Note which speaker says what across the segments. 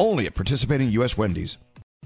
Speaker 1: Only at participating U.S. Wendy's.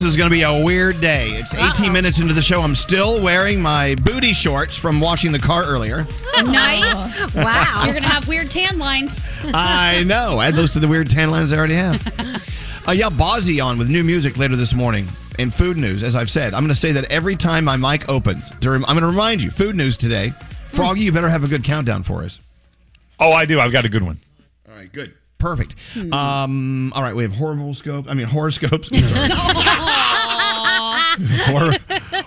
Speaker 1: This is going to be a weird day. It's 18 minutes into the show. I'm still wearing my booty shorts from washing the car earlier.
Speaker 2: Nice.
Speaker 3: Wow.
Speaker 2: You're going to have weird tan lines.
Speaker 1: I know. Add those to the weird tan lines I already have. Uh, yeah, Bazzi on with new music later this morning. In food news, as I've said, I'm going to say that every time my mic opens. I'm going to remind you, food news today. Froggy, you better have a good countdown for us.
Speaker 4: Oh, I do. I've got a good one.
Speaker 1: All right, good. Perfect. Um, all right, we have horoscope. I mean horoscopes. Hor-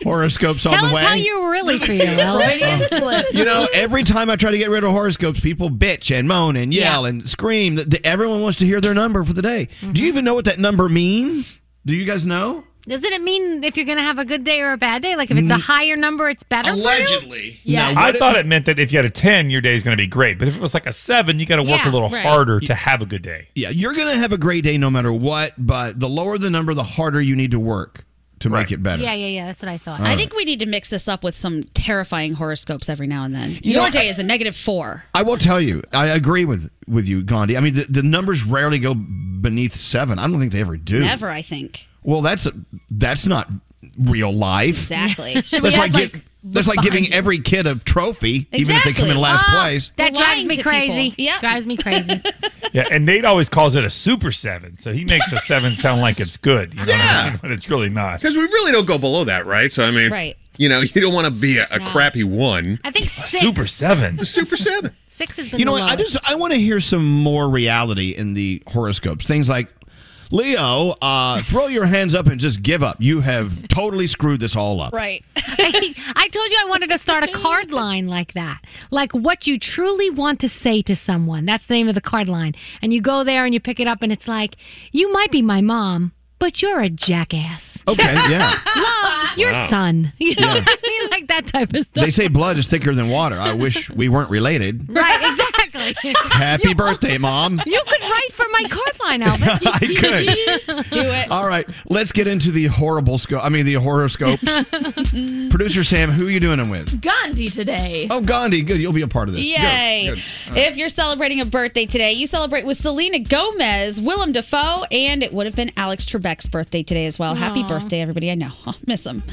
Speaker 1: horoscopes on
Speaker 3: Tell
Speaker 1: the
Speaker 3: us
Speaker 1: way.
Speaker 3: how you really feel.
Speaker 2: Freudian
Speaker 1: you know, every time I try to get rid of horoscopes, people bitch and moan and yell and scream. That that everyone wants to hear their number for the day. Do you even know what that number means? Do you guys know?
Speaker 3: Doesn't it mean if you're going to have a good day or a bad day? Like if it's a mm. higher number, it's better.
Speaker 1: Allegedly.
Speaker 3: Yeah.
Speaker 1: No,
Speaker 4: I thought it meant that if you had a 10, your day is going to be great. But if it was like a 7, you got to work
Speaker 3: Yeah,
Speaker 4: a little
Speaker 2: right.
Speaker 4: harder to have a good day.
Speaker 1: Yeah, you're going to have a great day no matter what, but the lower the number, the harder you need to work to make it better.
Speaker 3: Yeah, yeah, yeah. That's what I thought.
Speaker 2: I think we need to mix this up with some terrifying horoscopes every now and then.
Speaker 1: You
Speaker 2: Your
Speaker 1: know,
Speaker 2: day is a negative four.
Speaker 1: I will tell you, I agree with with you, Gandhi. I mean, the, the numbers rarely go beneath seven. I don't think they ever do.
Speaker 2: Never, I think.
Speaker 1: Well, that's that's not real life.
Speaker 2: Exactly.
Speaker 1: That's
Speaker 2: we
Speaker 1: like,
Speaker 2: add, like,
Speaker 1: that's like giving
Speaker 2: you?
Speaker 1: every kid a trophy, even if they come in last
Speaker 3: Ah,
Speaker 1: place.
Speaker 3: That
Speaker 2: You're
Speaker 3: drives me crazy.
Speaker 2: people. Yep.
Speaker 3: Drives me crazy.
Speaker 4: Yeah, and Nate always calls it a super 7. So he makes a 7 sound like it's good. You know what I mean? But it's really not.
Speaker 5: Because we really don't go below that, right? So I mean,
Speaker 2: Right.
Speaker 5: you know, you don't want to be a, a crappy one.
Speaker 3: I think six.
Speaker 4: Super 7.
Speaker 5: A super seven.
Speaker 3: Six has been
Speaker 1: You know
Speaker 3: the
Speaker 1: what? I just I want to hear some more reality in the horoscopes. Things like Leo, uh, throw your hands up and just give up. You have totally screwed this all up.
Speaker 2: Right.
Speaker 3: I, I told you I wanted to start a card line like that. Like what you truly want to say to someone. That's the name of the card line. And you go there and you pick it up and it's like, you might be my mom, but you're a jackass.
Speaker 1: Okay, yeah.
Speaker 3: Love your son. You know
Speaker 1: Yeah.
Speaker 3: what I mean? Like that type of stuff.
Speaker 1: They say blood is thicker than water. I wish we weren't related.
Speaker 3: right, exactly. Exactly.
Speaker 1: Happy birthday, mom.
Speaker 3: You could write for my card line, Elvis.
Speaker 1: I could.
Speaker 6: Do it.
Speaker 1: All right, let's get into the horrible scope. I mean, the horoscopes. Producer Sam, who are you doing them with?
Speaker 2: Gandhi today.
Speaker 1: Oh, Gandhi. Good. You'll be a part of this.
Speaker 7: Yay.
Speaker 1: Good, good.
Speaker 7: If you're celebrating a birthday today, you celebrate with Selena Gomez, Willem Dafoe, and it would have been Alex Trebek's birthday today as well. Happy birthday, everybody. I know. I'll miss him.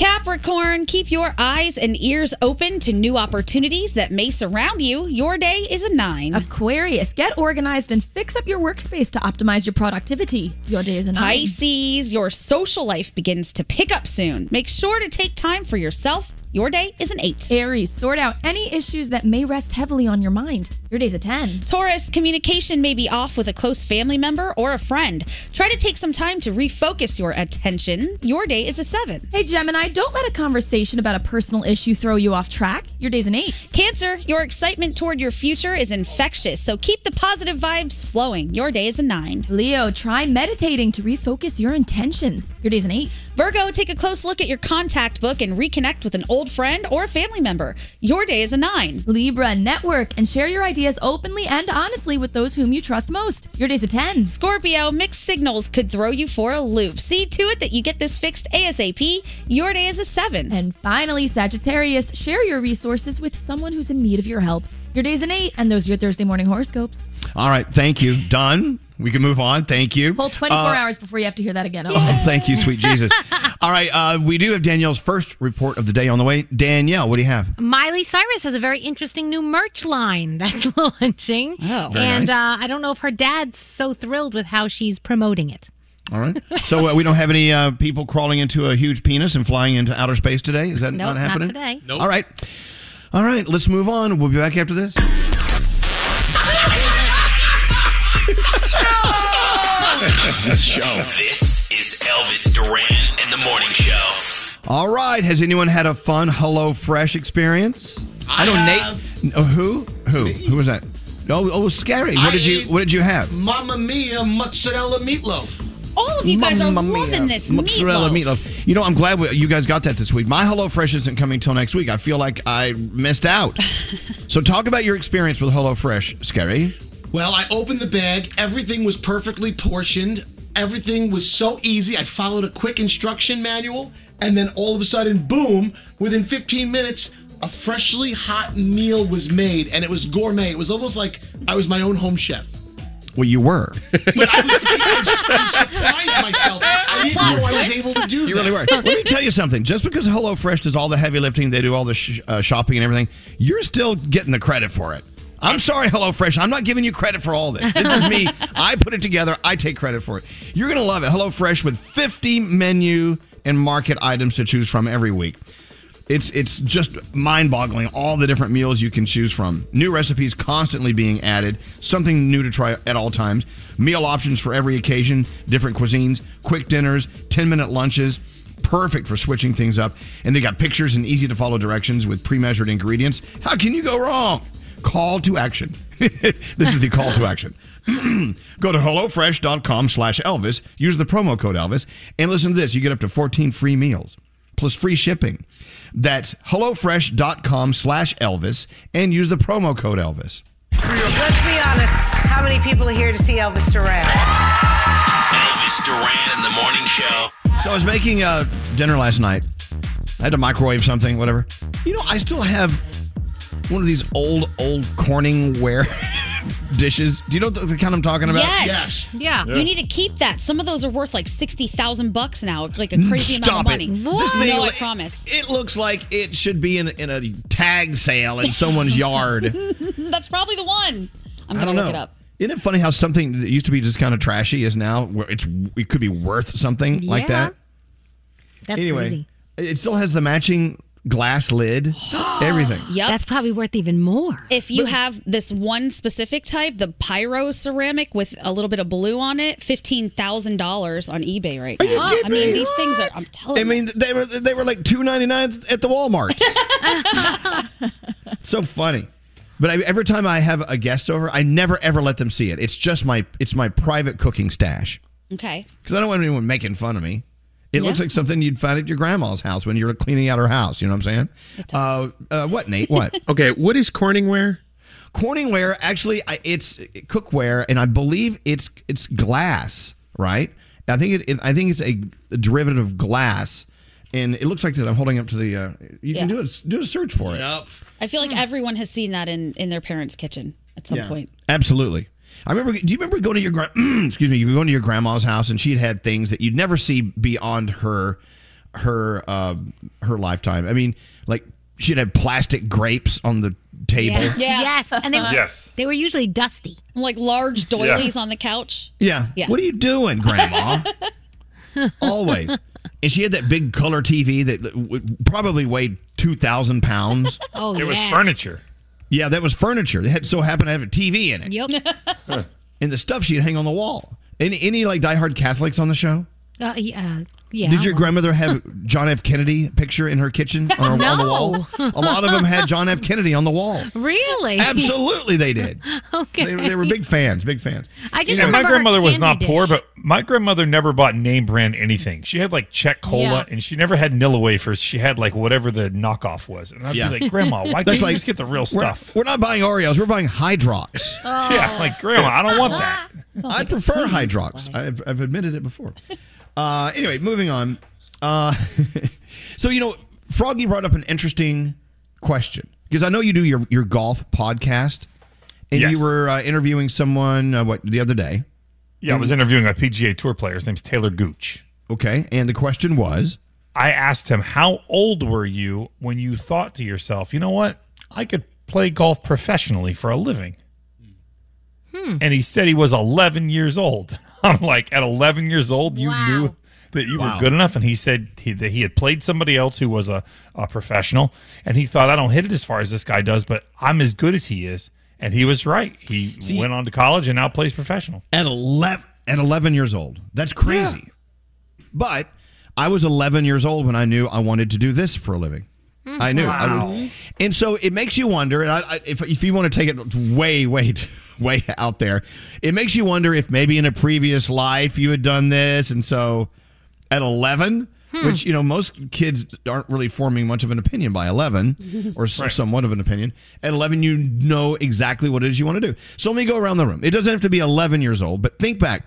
Speaker 7: Capricorn, keep your eyes and ears open to new opportunities that may surround you. Your day is a nine.
Speaker 2: Aquarius, get organized and fix up your workspace to optimize your productivity. Your day is a nine.
Speaker 7: Pisces, your social life begins to pick up soon. Make sure to take time for yourself. Your day is an eight.
Speaker 2: Aries, sort out any issues that may rest heavily on your mind. Your day's a 10.
Speaker 7: Taurus, communication may be off with a close family member or a friend. Try to take some time to refocus your attention. Your day is a seven.
Speaker 2: Hey, Gemini, don't let a conversation about a personal issue throw you off track. Your day's an 8.
Speaker 7: Cancer, your excitement toward your future is infectious, so keep the positive vibes flowing. Your day is a nine.
Speaker 2: Leo, try meditating to refocus your intentions. Your day's an 8.
Speaker 7: Virgo, take a close look at your contact book and reconnect with an old friend or a family member. Your day is a nine.
Speaker 2: Libra, network and share your ideas openly and honestly with those whom you trust most. Your day's a 10.
Speaker 7: Scorpio, mixed signals could throw you for a loop. See to it that you get this fixed ASAP. Your day is a seven.
Speaker 2: And finally, Sagittarius, share your resources with someone who's in need of your help. Your day's an 8, and those are your Thursday morning horoscopes.
Speaker 1: All right. Thank you. Done. We can move on. Thank you.
Speaker 2: Whole 24
Speaker 1: Uh,
Speaker 2: hours before you have to hear that again.
Speaker 1: Oh, thank you, sweet Jesus. All right. Uh, we do have Danielle's first report of the day on the way. Danielle, what do you have?
Speaker 3: Miley Cyrus has a very interesting new merch line that's launching.
Speaker 7: Oh.
Speaker 1: Very
Speaker 3: and
Speaker 1: nice.
Speaker 3: uh, I don't know if her dad's so thrilled with how she's promoting it.
Speaker 1: All right. So uh, we don't have any uh, people crawling into a huge penis and flying into outer space today. Is that
Speaker 3: Nope,
Speaker 1: not
Speaker 3: not
Speaker 1: happening?
Speaker 3: today.
Speaker 1: All right. All right. Let's move on. We'll be back after this.
Speaker 8: This show. This is Elvis Duran and the Morning Show.
Speaker 1: All right. Has anyone had a fun Hello Fresh experience? I know Nate. Oh, who? Who? Who was that? Oh, oh, scary. What
Speaker 9: I
Speaker 1: did you What did you have?
Speaker 9: Mamma Mia mozzarella meatloaf.
Speaker 7: All of you guys are
Speaker 1: Mamma mia.
Speaker 7: loving this
Speaker 1: mozzarella
Speaker 7: meatloaf.
Speaker 1: meatloaf. You know, I'm glad we, you guys got that this week. My Hello Fresh isn't coming till next week. I feel like I missed out. so, talk about your experience with Hello Fresh, Scary.
Speaker 9: Well, I opened the bag. Everything was perfectly portioned. Everything was so easy. I followed a quick instruction manual, and then all of a sudden, boom! Within 15 minutes, a freshly hot meal was made, and it was gourmet. It was almost like I was my own home chef.
Speaker 1: Well, you were.
Speaker 9: But I was, I was, I surprised myself. I didn't know I was able to do that.
Speaker 1: You really were. Let me tell you something. Just because Hello Fresh does all the heavy lifting, they do all the sh- uh, shopping and everything, you're still getting the credit for it. I'm sorry, Hello Fresh. I'm not giving you credit for all this. This is me. I put it together. I take credit for it. You're going to love it. Hello Fresh with 50 menu and market items to choose from every week. It's it's just mind-boggling all the different meals you can choose from. New recipes constantly being added, something new to try at all times. Meal options for every occasion, different cuisines, quick dinners, 10-minute lunches, perfect for switching things up. And they got pictures and easy to follow directions with pre-measured ingredients. How can you go wrong? Call to action. this is the call to action. Go to HelloFresh.com slash Elvis. Use the promo code Elvis. And listen to this. You get up to 14 free meals plus free shipping. That's HelloFresh.com slash Elvis and use the promo code Elvis.
Speaker 10: Let's be honest. How many people are here to see Elvis Duran?
Speaker 8: Elvis Duran and the Morning Show.
Speaker 1: So I was making uh, dinner last night. I had to microwave something, whatever. You know, I still have one of these old, old Corningware dishes. Do you know the, the kind I'm talking about?
Speaker 7: Yes.
Speaker 3: Yeah.
Speaker 7: You need to keep that. Some of those are worth like sixty thousand bucks now, like a mm, crazy
Speaker 1: Stop
Speaker 7: amount of
Speaker 1: it.
Speaker 7: money.
Speaker 1: This thing,
Speaker 7: no, I
Speaker 1: it-
Speaker 7: promise.
Speaker 1: It looks like it should be in, in a tag sale in someone's yard.
Speaker 7: That's probably the one. I'm
Speaker 1: I
Speaker 7: gonna
Speaker 1: don't
Speaker 7: look
Speaker 1: know.
Speaker 7: it up.
Speaker 1: Isn't it funny how something that used to be just kind of trashy is now where it's it could be worth something like
Speaker 3: Yeah.
Speaker 1: that?
Speaker 3: That's
Speaker 1: anyway,
Speaker 3: crazy.
Speaker 1: it still has the matching glass lid, everything.
Speaker 7: Yep.
Speaker 3: That's probably worth even more.
Speaker 7: if you have this one specific type, the pyro ceramic with a little bit of blue on it, fifteen thousand dollars on eBay right now. I
Speaker 1: kidding
Speaker 7: mean,
Speaker 1: me?
Speaker 7: these things are. I'm telling
Speaker 1: I mean, they were they were like two ninety nine at the Walmart. so funny. But I, every time I have a guest over, I never ever let them see it. It's just my it's my private cooking stash
Speaker 7: Okay.
Speaker 1: because I don't want anyone making fun of me. It
Speaker 7: Yeah.
Speaker 1: looks like something you'd find at your grandma's house when you're cleaning out her house. You know what I'm saying? Uh, uh, what, Nate? What?
Speaker 5: Okay, what is Corningware?
Speaker 1: Corningware actually it's cookware, and I believe it's it's glass, right? I think it, it I think it's a, derivative of glass, and it looks like that. I'm holding up to the. Uh, you can do it. Do a search for it.
Speaker 7: I feel like everyone has seen that in in their parents' kitchen at some
Speaker 1: Yeah.
Speaker 7: point.
Speaker 1: Absolutely. I remember. Do you remember going to your gra- excuse me? You were going to your grandma's house, and she'd had things that you'd never see beyond her her uh, her lifetime. I mean, like she'd had plastic grapes on the table.
Speaker 3: Yeah. Yes, and they were,
Speaker 1: Yes.
Speaker 3: they were usually dusty.
Speaker 7: Like large doilies on the couch.
Speaker 1: Yeah.
Speaker 7: Yeah.
Speaker 1: What are you doing, Grandma? Always. And she had that big color TV that probably weighed two thousand pounds.
Speaker 3: Oh,
Speaker 4: It was furniture.
Speaker 1: Yeah, that was furniture. It had so happened to have a TV in it.
Speaker 3: Yep.
Speaker 1: And the stuff she'd hang on the wall. Any any like diehard Catholics on the show?
Speaker 3: Uh, yeah. yeah.
Speaker 1: Did your grandmother have John F. Kennedy picture in her kitchen on, her, on the wall? A lot of them had John F. Kennedy on the wall.
Speaker 3: Really?
Speaker 1: Absolutely, they did.
Speaker 3: okay.
Speaker 1: They, they were big fans, big fans.
Speaker 3: I just
Speaker 4: and my grandmother was not
Speaker 3: dish.
Speaker 4: poor, but my grandmother never bought name brand anything. She had like Chek cola,
Speaker 3: Yeah.
Speaker 4: and she never had Nilla wafers. She had like whatever the knockoff was, and I'd
Speaker 1: Yeah.
Speaker 4: be like, "Grandma, why can't
Speaker 1: That's
Speaker 4: you
Speaker 1: like-
Speaker 4: just get the real
Speaker 1: We're-
Speaker 4: stuff?"
Speaker 1: We're, not buying Oreos. We're buying Hydrox.
Speaker 4: Yeah, like Grandma, I don't want that.
Speaker 1: I prefer Hydrox. I've, I've admitted it before. Uh, anyway, moving on. Uh, so you know, Froggy brought up an interesting question because I know you do your your golf podcast, and
Speaker 4: Yes.
Speaker 1: you were uh, interviewing someone uh, what the other day.
Speaker 4: Yeah, I was interviewing a PGA Tour player. His name's Taylor Gooch.
Speaker 1: Okay, and the question was,
Speaker 4: I asked him, "How old were you when you thought to yourself, you know what, I could play golf professionally for a living?"
Speaker 3: Hmm.
Speaker 4: And he said he was 11 years old. I'm like, at 11 years old, you
Speaker 3: Wow.
Speaker 4: knew that you
Speaker 1: Wow.
Speaker 4: were good enough. And he said he, that he had played somebody else who was a, a professional. And he thought, I don't hit it as far as this guy does, but I'm as good as he is. And he was right. He went on to college and now plays professional.
Speaker 1: at 11 at 11 years old. That's crazy. But I was 11 years old when I knew I wanted to do this for a living. Mm-hmm. I knew. I
Speaker 4: Wow.
Speaker 1: would- and so it makes you wonder, and I, I, if, if you want to take it way, way, way out there, it makes you wonder if maybe in a previous life you had done this. And so at 11, which, hmm. you know, most kids aren't really forming much of an opinion by 11 or s- somewhat of an opinion. At 11, you know exactly what it is you want to do. So let me go around the room. It doesn't have to be 11 years old, but think back.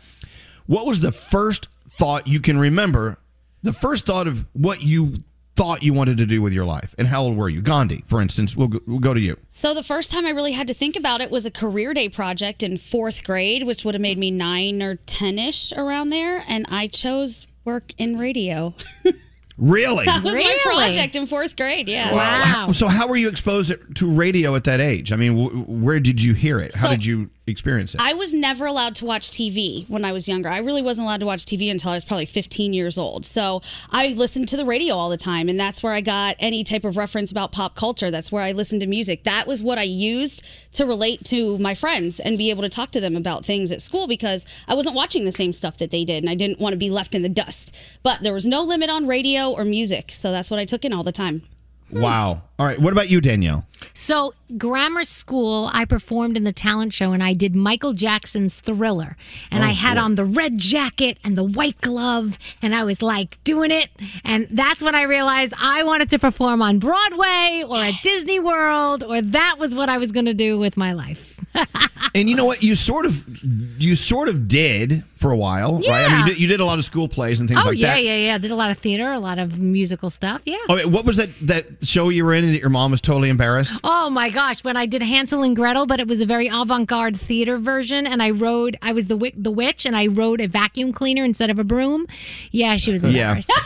Speaker 1: What was the first thought you can remember? The first thought of what you thought you wanted to do with your life, and how old were you? Gandhi, for instance. We'll go, we'll go to you.
Speaker 7: So the first time I really had to think about it was a career day project in fourth grade, which would have made me nine or ten ish around there, and I chose work in radio.
Speaker 1: Really?
Speaker 7: That was my
Speaker 3: Really?
Speaker 7: project in fourth grade. Yeah.
Speaker 3: Wow.
Speaker 1: So how were you exposed to radio at that age? I mean, wh- where did you hear it? How
Speaker 7: So-
Speaker 1: did you experience it?
Speaker 7: I was never allowed to watch TV when I was younger. I really wasn't allowed to watch TV until I was probably 15 years old. So I listened to the radio all the time, and that's where I got any type of reference about pop culture. That's where I listened to music. That was what I used to relate to my friends and be able to talk to them about things at school because I wasn't watching the same stuff that they did, and I didn't want to be left in the dust. But there was no limit on radio or music, so that's what I took in all the time.
Speaker 1: wow. All right. What about you, Danielle?
Speaker 3: So, grammar school, I performed in the talent show and I did Michael Jackson's Thriller. And
Speaker 1: Oh,
Speaker 3: I had
Speaker 1: boy.
Speaker 3: on the red jacket and the white glove, and I was like doing it. And that's when I realized I wanted to perform on Broadway or at Disney World, or that was what I was going to do with my life.
Speaker 1: And you know what? You sort of, you sort of did for a while, right? I mean, you did, you did a lot of school plays and things
Speaker 3: oh,
Speaker 1: like
Speaker 3: yeah,
Speaker 1: that.
Speaker 3: yeah, yeah. Yeah. Did a lot of theater, a lot of musical stuff. Yeah.
Speaker 1: Oh, wait, what was that that show you were in that your mom was totally embarrassed?
Speaker 3: Oh my gosh, when I did Hansel and Gretel, but it was a very avant-garde theater version and I rode I was the wi- the witch and I rode a vacuum cleaner instead of a broom. Yeah, she was
Speaker 1: Yeah.
Speaker 3: embarrassed.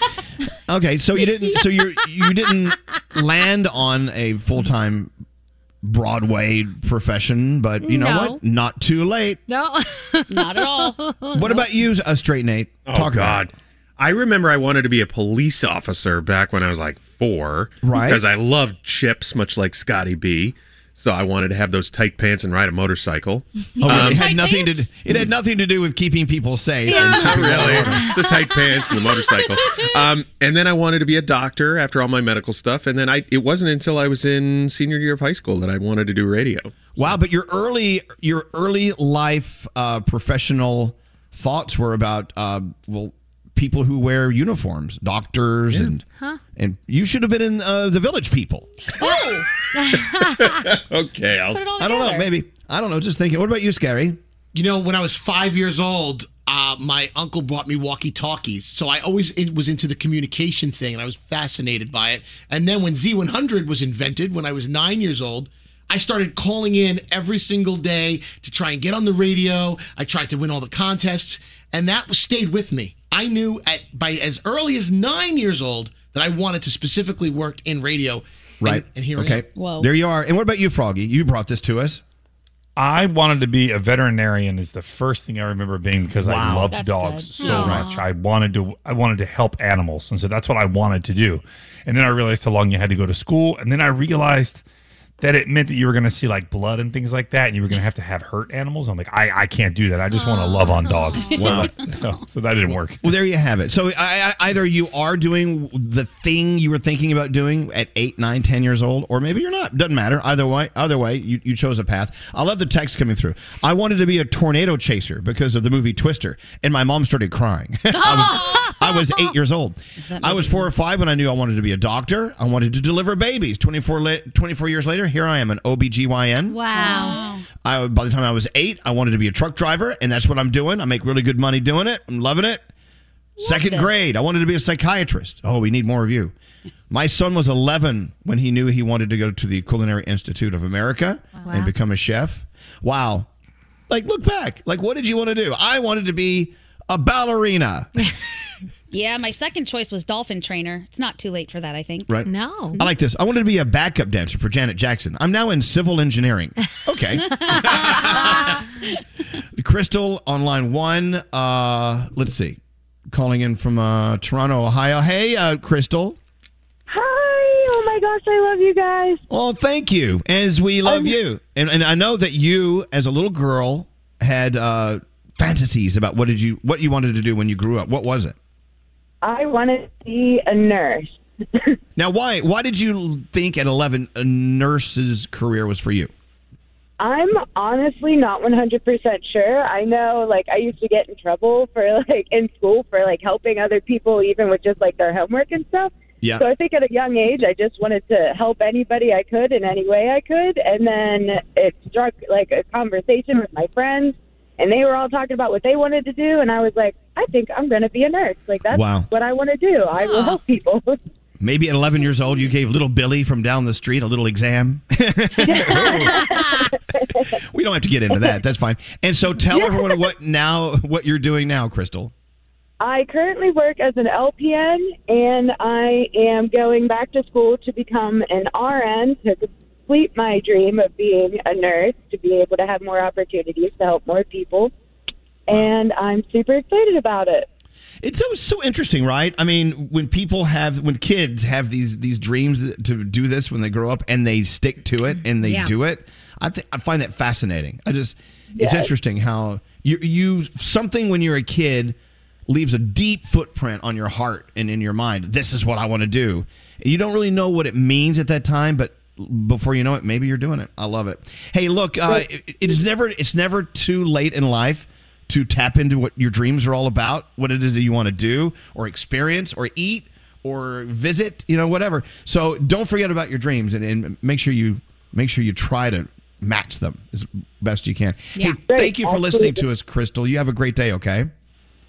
Speaker 1: Okay, so you didn't, so you you didn't land on a full time Broadway profession, but you know
Speaker 3: No.
Speaker 1: what? Not too late.
Speaker 3: no.
Speaker 7: Not at all.
Speaker 1: What about you, uh, Straight Nate?
Speaker 5: Oh
Speaker 1: Talk
Speaker 5: God. I remember I wanted to be a police officer back when I was like four.
Speaker 1: Right.
Speaker 5: Because I loved CHiPs, much like Scotty B. So I wanted to have those tight pants and ride a motorcycle.
Speaker 1: Oh,
Speaker 5: Um,
Speaker 1: it had nothing to. do- It had nothing to do with keeping people safe. and
Speaker 5: Not
Speaker 1: keeping
Speaker 5: really. It's the tight pants and the motorcycle. Um, and then I wanted to be a doctor after all my medical stuff. And then I it wasn't until I was in senior year of high school that I wanted to do radio.
Speaker 1: Wow, but your early your early life uh, professional thoughts were about uh, well people who wear uniforms, doctors, and
Speaker 3: Huh?
Speaker 1: and you should have been in uh, the Village People.
Speaker 3: Oh.
Speaker 5: okay, I'll,
Speaker 1: I don't know. Maybe I don't know. Just thinking. What about you, Scary?
Speaker 9: You know, when I was five years old, uh, my uncle brought me walkie talkies. So I always it was into the communication thing and I was fascinated by it. And then when Z100 was invented, when I was nine years old, I started calling in every single day to try and get on the radio. I tried to win all the contests, and that stayed with me. I knew at by as early as nine years old that I wanted to specifically work in radio.
Speaker 1: Right.
Speaker 9: And, and here
Speaker 1: okay.
Speaker 9: I am.
Speaker 1: There you are. And what about you, Froggy? You brought this to us.
Speaker 4: I wanted to be a veterinarian is the first thing I remember being because I loved
Speaker 1: That's
Speaker 4: dogs
Speaker 1: good.
Speaker 4: so
Speaker 1: Aw.
Speaker 4: much. I wanted to I wanted to help animals. And so that's what I wanted to do. And then I realized how long you had to go to school. And then I realized that it meant that you were going to see like blood and things like that, and you were going to have to have hurt animals. I'm like, I, I can't do that. I just want to love on dogs. So,
Speaker 1: Wow.
Speaker 4: that, so that didn't work.
Speaker 1: Well, there you have it. So I, I, either you are doing the thing you were thinking about doing at eight, nine, ten years old, or maybe you're not. Doesn't matter. Either way, either way, you, you chose a path. I love the text coming through. I wanted to be a tornado chaser because of the movie Twister, and my mom started crying. I, was, I was eight years old. I was four or five when I knew I wanted to be a doctor. I wanted to deliver babies. 24, la- 24 years later, here I am, an OBGYN.
Speaker 3: Wow.
Speaker 1: I, by the time I was eight, I wanted to be a truck driver, and that's what I'm doing. I make really good money doing it. I'm loving it. Second
Speaker 11: this.
Speaker 1: grade, I wanted to be a psychiatrist. Oh, we need more of you. My son was 11 when he knew he wanted to go to the Culinary Institute of America
Speaker 11: Wow.
Speaker 1: and become a chef. Wow. Like, look back. Like, what did you want to do? I wanted to be a ballerina.
Speaker 7: Yeah, my second choice was dolphin trainer. It's not too late for that, I think.
Speaker 1: Right.
Speaker 3: No.
Speaker 1: I like this. I wanted to be a backup dancer for Janet Jackson. I'm now in civil engineering. Okay. Crystal on line one. Uh, let's see. Calling in from uh, Toronto, Ohio. Hey, uh, Crystal.
Speaker 11: Hi. Oh my gosh, I love you guys.
Speaker 1: Well, thank you. As we love you, and and I know that you, as a little girl, had uh, fantasies about what did you what you wanted to do when you grew up. What was it?
Speaker 11: I want to be a nurse.
Speaker 1: Now, why why did you think at 11 a nurse's career was for you?
Speaker 11: I'm honestly not 100% sure. I know, like, I used to get in trouble for, like, in school for, like, helping other people, even with just, like, their homework and stuff.
Speaker 1: Yeah.
Speaker 11: So I think at a young age, I just wanted to help anybody I could in any way I could. And then it struck, like, a conversation with my friends, and they were all talking about what they wanted to do. And I was like, I think I'm going to be a nurse. Like, that's
Speaker 1: Wow.
Speaker 11: what I want to do. I will help people.
Speaker 1: Maybe at 11 years old, you gave little Billy from down the street a little exam. we don't have to get into that. That's fine. And so, tell everyone what now what you're doing now, Crystal.
Speaker 11: I currently work as an LPN, and I am going back to school to become an RN to complete my dream of being a nurse, to be able to have more opportunities to help more people. And I'm super excited about it.
Speaker 1: It's so so interesting, right? I mean, when people have when kids have these these dreams to do this when they grow up and they stick to it and they
Speaker 3: Yeah.
Speaker 1: do it, I think I find that fascinating. I just it's
Speaker 11: Yes.
Speaker 1: interesting how you you something when you're a kid leaves a deep footprint on your heart and in your mind. This is what I want to do. You don't really know what it means at that time, but before you know it, maybe you're doing it. I love it. Hey, look, uh, it, it is never it's never too late in life to tap into what your dreams are all about, what it is that you want to do or experience or eat or visit, you know, whatever. So don't forget about your dreams and, and make sure you make sure you try to match them as best you can.
Speaker 11: Yeah.
Speaker 1: Hey, thank you for listening to us, Crystal. You have a great day, okay?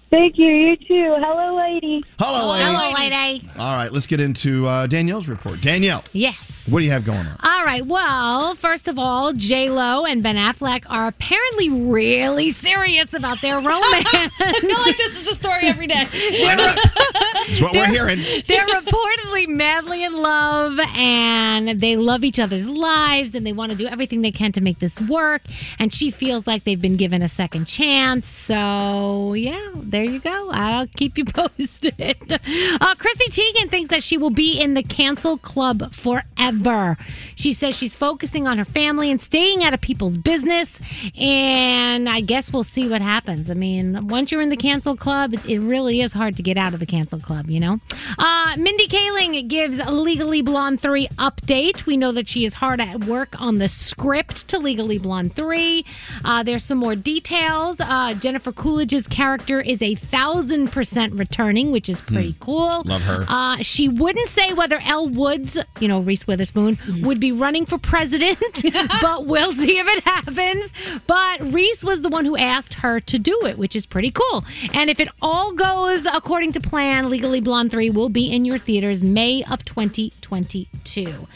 Speaker 11: Thank you. You too. Hello, lady.
Speaker 1: Hello, lady.
Speaker 3: Hello, lady.
Speaker 1: All right, let's get into uh, Danielle's report. Danielle,
Speaker 3: Yes.
Speaker 1: what do you have going on?
Speaker 3: All right. Well, first of all, J Lo and Ben Affleck are apparently really serious about their romance.
Speaker 7: I feel like this is the story every day.
Speaker 1: That's what we're hearing.
Speaker 3: They're reportedly madly in love and they love each other's lives and they want to do everything they can to make this work. And she feels like they've been given a second chance. So, yeah, there you go. I'll keep you posted. Uh, Chrissy Teigen thinks that she will be in the cancel club forever. She says she's focusing on her family and staying out of people's business. And I guess we'll see what happens. I mean, once you're in the cancel club, it- really is hard to get out of the cancel club. club, you know? Uh, Mindy Kaling gives Legally Blonde 3 update. We know that she is hard at work on the script to Legally Blonde 3. Uh, there's some more details. Uh, Jennifer Coolidge's character is a thousand percent returning, which is pretty cool.
Speaker 1: Love her.
Speaker 3: Uh, she wouldn't say whether Elle Woods, you know, Reese Witherspoon, would be running for president, but we'll see if it happens. But Reese was the one who asked her to do it, which is pretty cool. And if it all goes according to plan, Legally Blonde 3 will be in your theaters May of 2022.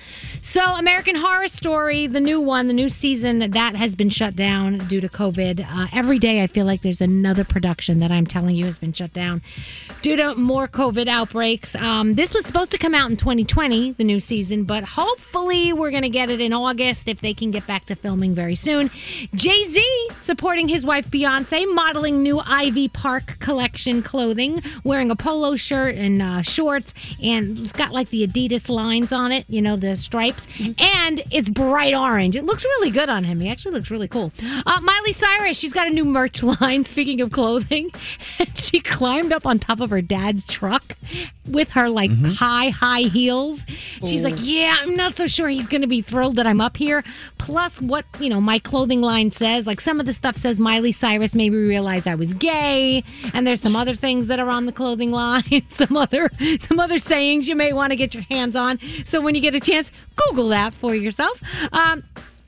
Speaker 3: So, American Horror Story, the new one, the new season, that has been shut down due to COVID. Uh, every day, I feel like there's another production that I'm telling you has been shut down due to more COVID outbreaks. Um, this was supposed to come out in 2020, the new season, but hopefully we're going to get it in August if they can get back to filming very soon. Jay Z supporting his wife Beyonce, modeling new Ivy Park collection clothing, wearing a polo shirt and uh, shorts, and it's got like the Adidas lines on it, you know, the stripes, and it's bright orange. It looks really good on him. He actually looks really cool. Uh, Miley Cyrus, she's got a new merch line, speaking of clothing, she climbed up on top of her dad's truck with her like high, high heels. She's like, Yeah, I'm not so sure he's going to be thrilled that I'm up here. Plus, what, you know, my clothing line says, like some of the stuff says Miley Cyrus made me realize I was gay. And there's some other things that are on the clothing line, some other, some other sayings you may want to get your hands on. So when you get a chance, Google that for yourself. Um,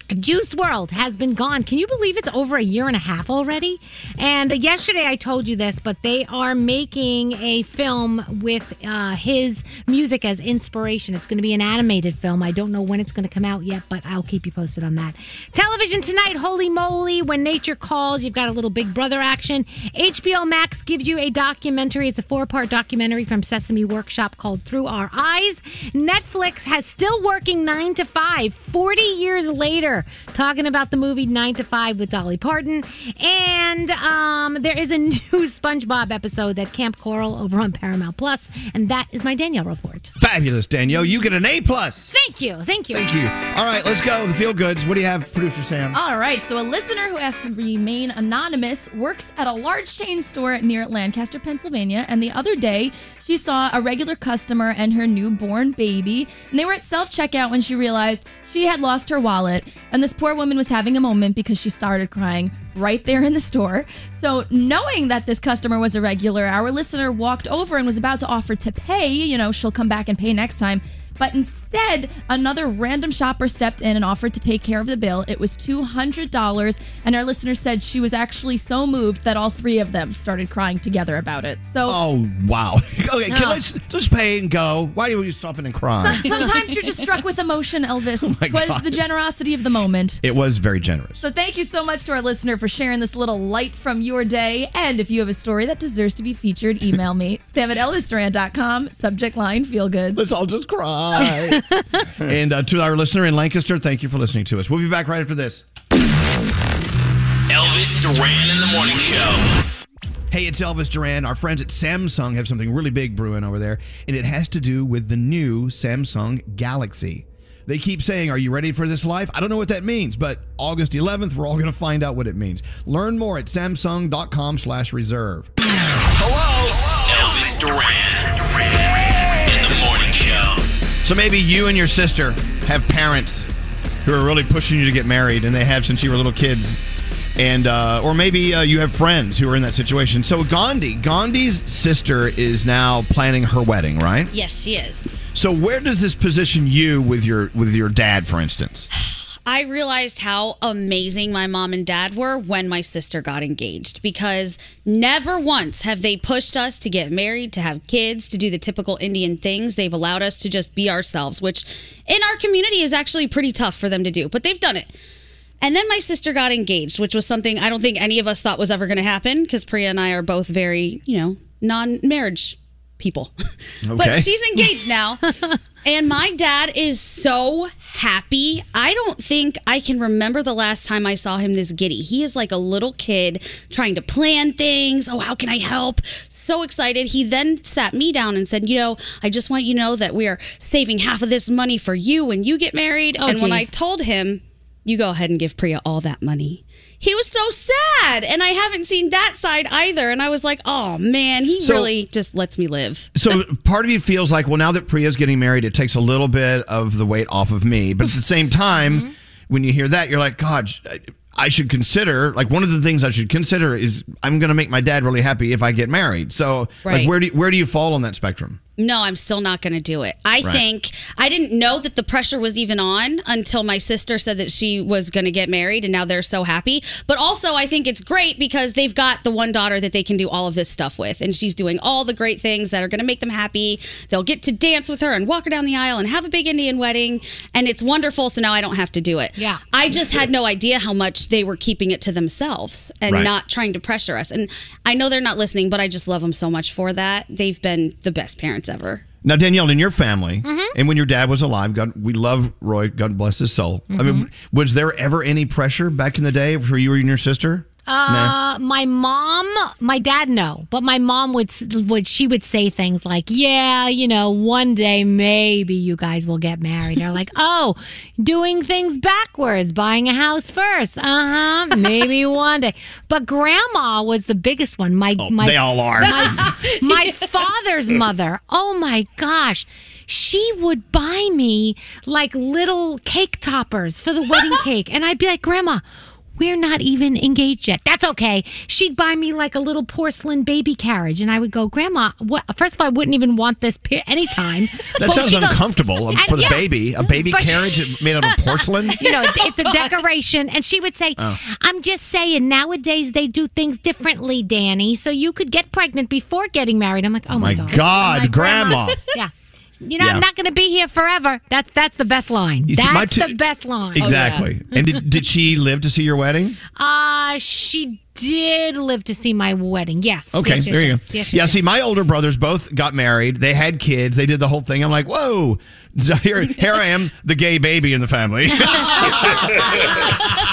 Speaker 3: Juice WRLD has been gone. Can you believe it's over a year and a half already? And yesterday I told you this, but they are making a film with uh, his music as inspiration. It's going to be an animated film. I don't know when it's going to come out yet, but I'll keep you posted on that. Television tonight, holy moly, When Nature Calls. You've got a little Big Brother action. HBO Max gives you a documentary. It's a four part documentary from Sesame Workshop called Through Our Eyes. Netflix has still working nine to five, 40 years later, talking about the movie Nine to Five with Dolly Parton. And um, there is a new SpongeBob episode that Kamp Koral over on Paramount Plus, and that is my Danielle report.
Speaker 1: Fabulous, Danielle. You get an A plus.
Speaker 3: Thank you. Thank you.
Speaker 1: Thank you. All right, let's go. The feel goods. What do you have, producer Sam?
Speaker 2: All right, so a listener who asked to remain anonymous works at a large chain store near Lancaster, Pennsylvania, and the other day she saw a regular customer and her newborn baby, and they were at self checkout when she realized she had lost her wallet, and this poor woman was having a moment because she started crying right there in the store. So, knowing that this customer was a regular, our listener walked over and was about to offer to pay, you know, she'll come back and pay next time. But instead, another random shopper stepped in and offered to take care of the bill. It was $200. And our listener said she was actually so moved that all three of them started crying together about it. So,
Speaker 1: Oh wow! Okay, can,
Speaker 2: No.
Speaker 1: let's just pay and go. Why are you stopping and crying?
Speaker 2: sometimes you're just struck with emotion, Elvis.
Speaker 1: Oh
Speaker 2: was
Speaker 1: God.
Speaker 2: the generosity of the moment.
Speaker 1: It was very generous.
Speaker 2: So thank you so much to our listener for sharing this little light from your day. And if you have a story that deserves to be featured, email me, sam at elvisduran.com, subject line feel good.
Speaker 1: Let's all just cry. and uh, to our listener in Lancaster, thank you for listening to us. We'll be back right after this.
Speaker 8: Elvis Duran in the morning show.
Speaker 1: Hey, it's Elvis Duran. Our friends at Samsung have something really big brewing over there, and it has to do with the new Samsung Galaxy. They keep saying, Are you ready for this life? I don't know what that means, but August 11th, we're all going to find out what it means. Learn more at samsung.com slash reserve.
Speaker 8: Elvis Duran
Speaker 1: So maybe you and your sister have parents who are really pushing you to get married, and they have since you were little kids. And uh, or maybe uh, you have friends who are in that situation. So Gandhi, Gandhi's sister is now planning her wedding, right?
Speaker 7: Yes, she is.
Speaker 1: So where does this position you with your with your dad, for instance?
Speaker 7: I realized how amazing my mom and dad were when my sister got engaged because never once have they pushed us to get married, to have kids, to do the typical Indian things. They've allowed us to just be ourselves, which in our community is actually pretty tough for them to do, but they've done it. And then my sister got engaged, which was something I don't think any of us thought was ever going to happen because Priya and I are both very, you know, non marriage people. but she's engaged now. and my dad is so happy. I don't think I can remember the last time I saw him this giddy. He is like a little kid trying to plan things. Oh, how can I help? So excited. He then sat me down and said, You know, I just want you to know that we are saving half of this money for you when you get married.
Speaker 3: Oh,
Speaker 7: and when I told him, You go ahead and give Priya all that money. He was so sad, and I haven't seen that side either. And I was like, oh man, he
Speaker 1: So-
Speaker 7: really just lets me live.
Speaker 1: So part of you feels like, well, now that Priya's getting married, it takes a little bit of the weight off of me. But at the same time,
Speaker 7: Mm-hmm.
Speaker 1: when you hear that, you're like, God, I- I should consider. Like one of the things I should consider is I'm going to make my dad really happy if I get married. So,
Speaker 7: Right.
Speaker 1: like, where do you, where do you fall on that spectrum?
Speaker 7: No, I'm still not going to do it. I
Speaker 1: Right.
Speaker 7: think I didn't know that the pressure was even on until my sister said that she was going to get married and now they're so happy. But also, I think it's great because they've got the one daughter that they can do all of this stuff with and she's doing all the great things that are going to make them happy. They'll get to dance with her and walk her down the aisle and have a big Indian wedding and it's wonderful so now I don't have to do it.
Speaker 3: Yeah.
Speaker 7: I just had no idea how much they were keeping it to themselves and
Speaker 1: Right.
Speaker 7: not trying to pressure us. And I know they're not listening, but I just love them so much for that. They've been the best parents ever.
Speaker 1: Now, Danielle, in your family,
Speaker 7: Mhm.
Speaker 1: and when your dad was alive, God, we love Roy. God bless his soul. I mean, was there ever any pressure back in the day for you and your sister?
Speaker 3: Uh, my mom, my dad, no, but my mom would would she would say things like, "Yeah, you know, one day maybe you guys will get married." Or like, "Oh, doing things backwards, buying a house first, uh huh, maybe one day." But grandma was the biggest one. My my
Speaker 1: they all are.
Speaker 3: My, my father's mother. Oh my gosh. She would buy me like little cake toppers for the wedding cake. And I'd be like, Grandma, we're not even engaged yet. That's okay. She'd buy me like a little porcelain baby carriage. And I would go, Grandma, what? First of all, I wouldn't even want this pe- anytime.
Speaker 1: That sounds
Speaker 3: she goes-
Speaker 1: uncomfortable
Speaker 3: um,
Speaker 1: for the
Speaker 3: yeah.
Speaker 1: baby. A baby carriage made out of porcelain.
Speaker 3: You know, it's a decoration. And she would say,
Speaker 1: Oh.
Speaker 3: I'm just saying, nowadays they do things differently, Danny. So you could get pregnant before getting married. I'm like, oh my,
Speaker 1: My
Speaker 3: God.
Speaker 1: God,
Speaker 3: oh like,
Speaker 1: Grandma.
Speaker 3: Yeah. You know,
Speaker 1: Yeah.
Speaker 3: I'm not going to be here forever. That's that's the best line.
Speaker 1: You see, my
Speaker 3: That's the best line.
Speaker 1: Exactly. And did, did she live to see your wedding?
Speaker 3: Uh, she did live to see my wedding. Yes.
Speaker 1: Okay,
Speaker 3: Yes, yes,
Speaker 1: there you
Speaker 3: yes,
Speaker 1: go.
Speaker 3: yes,
Speaker 1: yeah,
Speaker 3: yes,
Speaker 1: see, my older brothers both got married. They had kids. They did the whole thing. I'm like, whoa. So here, here I am, the gay baby in the family.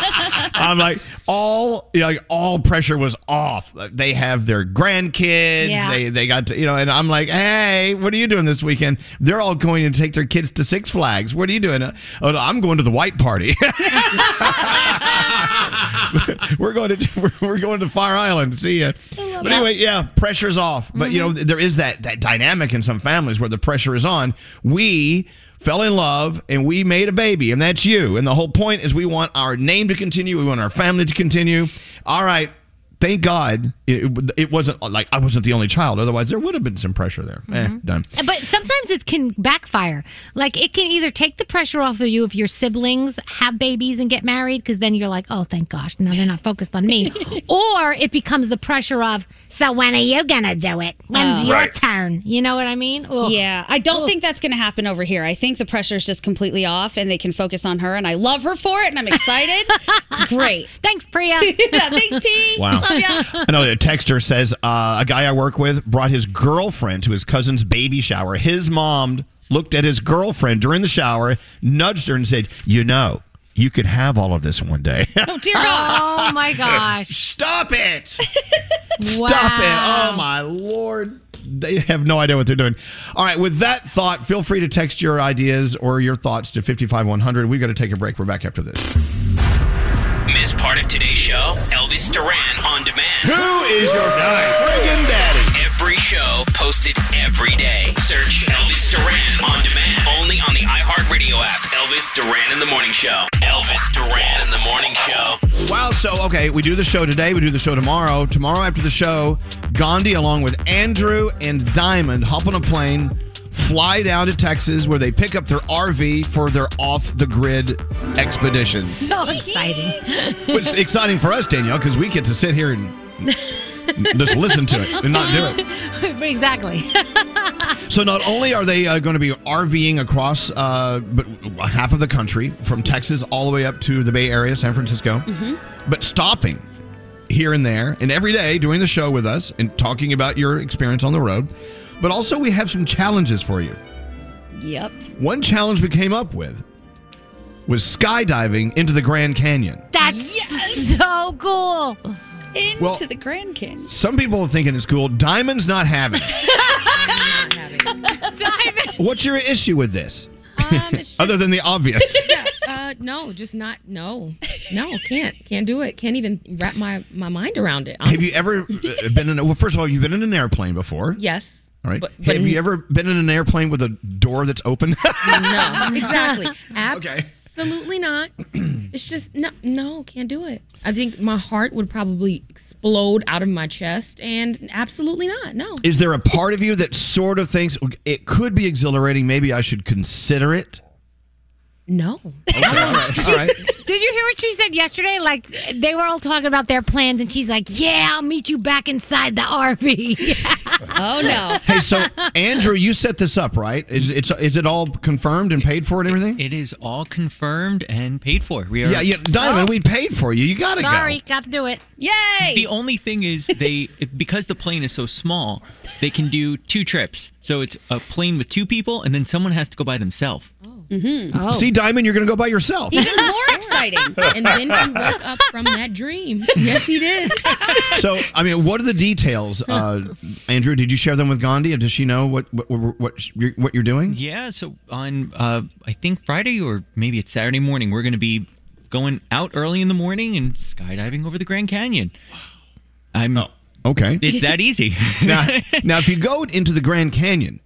Speaker 1: I'm like, all you know, like all pressure was off. They have their grandkids.
Speaker 12: Yeah.
Speaker 1: They they got to, you know, and I'm like, hey, what are you doing this weekend? They're all going to take their kids to Six Flags. What are you doing? Uh, oh, no, I'm going to the white party. we're going to we're, going to Fire Island. See ya. But anyway, yeah, pressure's off. But you know, there is that that dynamic in some families where the pressure is on. We fell in love and we made a baby, and that's you. And the whole point is we want our name to continue. We want our family to continue. All right. Thank God it, it wasn't like I wasn't the only child. Otherwise, there would have been some pressure there. Eh, done.
Speaker 3: But sometimes it can backfire. Like it can either take the pressure off of you if your siblings have babies and get married, because then you're like, oh, thank gosh, now they're not focused on me. or it becomes the pressure of, so when are you gonna do it? When's
Speaker 7: Oh.
Speaker 3: your
Speaker 7: Right.
Speaker 3: turn? You know what I mean? Ugh.
Speaker 7: Yeah, I don't think that's going to happen over here. I think the pressure is just completely off and they can focus on her. And I love her for it and I'm excited. Great.
Speaker 3: Thanks, Priya.
Speaker 7: yeah, thanks, P.
Speaker 1: Wow.
Speaker 7: Love ya.
Speaker 1: I know a texter says uh, a guy I work with brought his girlfriend to his cousin's baby shower. His mom looked at his girlfriend during the shower, nudged her, and said, "You know, you could have all of this one day."
Speaker 7: Oh, dear God.
Speaker 3: Oh my gosh.
Speaker 1: Stop it.
Speaker 3: Wow.
Speaker 1: Stop it. Oh my lord. They have no idea what they're doing. All right, with that thought, feel free to text your ideas or your thoughts to 55100. We've got to take a break. We're back after this.
Speaker 8: Miss part of today's show? Elvis Duran on demand.
Speaker 1: Who is your guy? Friggin' daddy.
Speaker 8: Every show posted every day. Search Elvis Duran on demand. Only on the iHeartRadio app. Elvis Duran in the Morning Show. Elvis Duran in the Morning Show.
Speaker 1: Wow. So, okay, we do the show today. We do the show tomorrow. Tomorrow after the show, Gandhi, along with Andrew and Diamond, hop on a plane, fly down to Texas, where they pick up their RV for their off the grid expedition.
Speaker 3: So exciting.
Speaker 1: Which is exciting for us, Danielle, because we get to sit here and just listen to it and not do it.
Speaker 3: exactly.
Speaker 1: So not only are they uh, going to be RVing across uh, but half of the country from Texas all the way up to the Bay Area, San Francisco,
Speaker 3: Mm-hmm.
Speaker 1: but stopping here and there and every day doing the show with us and talking about your experience on the road. But also we have some challenges for you.
Speaker 7: Yep.
Speaker 1: One challenge we came up with was skydiving into the Grand Canyon.
Speaker 3: That's so cool.
Speaker 7: Into
Speaker 1: Well-
Speaker 7: the Grand Canyon.
Speaker 1: Some people are thinking it's cool. Diamond's not having it. What's your issue with this? Other than the obvious.
Speaker 13: yeah, uh,
Speaker 12: no, just not. No, no, can't, can't do it. Can't even wrap my my mind around it.
Speaker 1: Have you ever uh, been in? A, well, first of all, you've been in an airplane before.
Speaker 12: Yes.
Speaker 1: All right.
Speaker 12: But- but
Speaker 1: Have you ever been in an airplane with a door that's open?
Speaker 12: No, exactly. Absolutely not. It's just no, no, can't do it. I think my heart would probably explode out of my chest, and absolutely not. No.
Speaker 1: Is there a part of you that sort of thinks it could be exhilarating? Maybe I should consider it.
Speaker 12: No.
Speaker 1: Okay, all right. All right.
Speaker 3: Did you hear what she said yesterday? Like they were all talking about their plans, and she's like, "Yeah, I'll meet you back inside the RV."
Speaker 7: oh no!
Speaker 1: Hey, so Andrew, you set this up, right? Is it's is it all confirmed and paid for and everything?
Speaker 13: It is all confirmed and paid for. We are.
Speaker 1: Yeah, yeah, Diamond, oh. we paid for you. You got to
Speaker 3: Sorry,
Speaker 1: go.
Speaker 3: Sorry, got to do it.
Speaker 7: Yay!
Speaker 13: The only thing is they because the plane is so small, they can do two trips. So it's a plane with two people, and then someone has to go by themselves. Oh.
Speaker 12: Mm-hmm.
Speaker 1: See, Diamond, you're going to go by yourself.
Speaker 12: Even more exciting. and then he woke up from that dream. Yes, he did.
Speaker 1: So, I mean, what are the details, uh, Andrew? Did you share them with Gandhi? Does she know what what what, what, you're, what you're doing?
Speaker 13: Yeah. So on, uh, I think Friday or maybe it's Saturday morning, we're going to be going out early in the morning and skydiving over the Grand Canyon. Wow. I'm.
Speaker 1: Okay.
Speaker 13: It's that easy.
Speaker 1: now, now, if you go into the Grand Canyon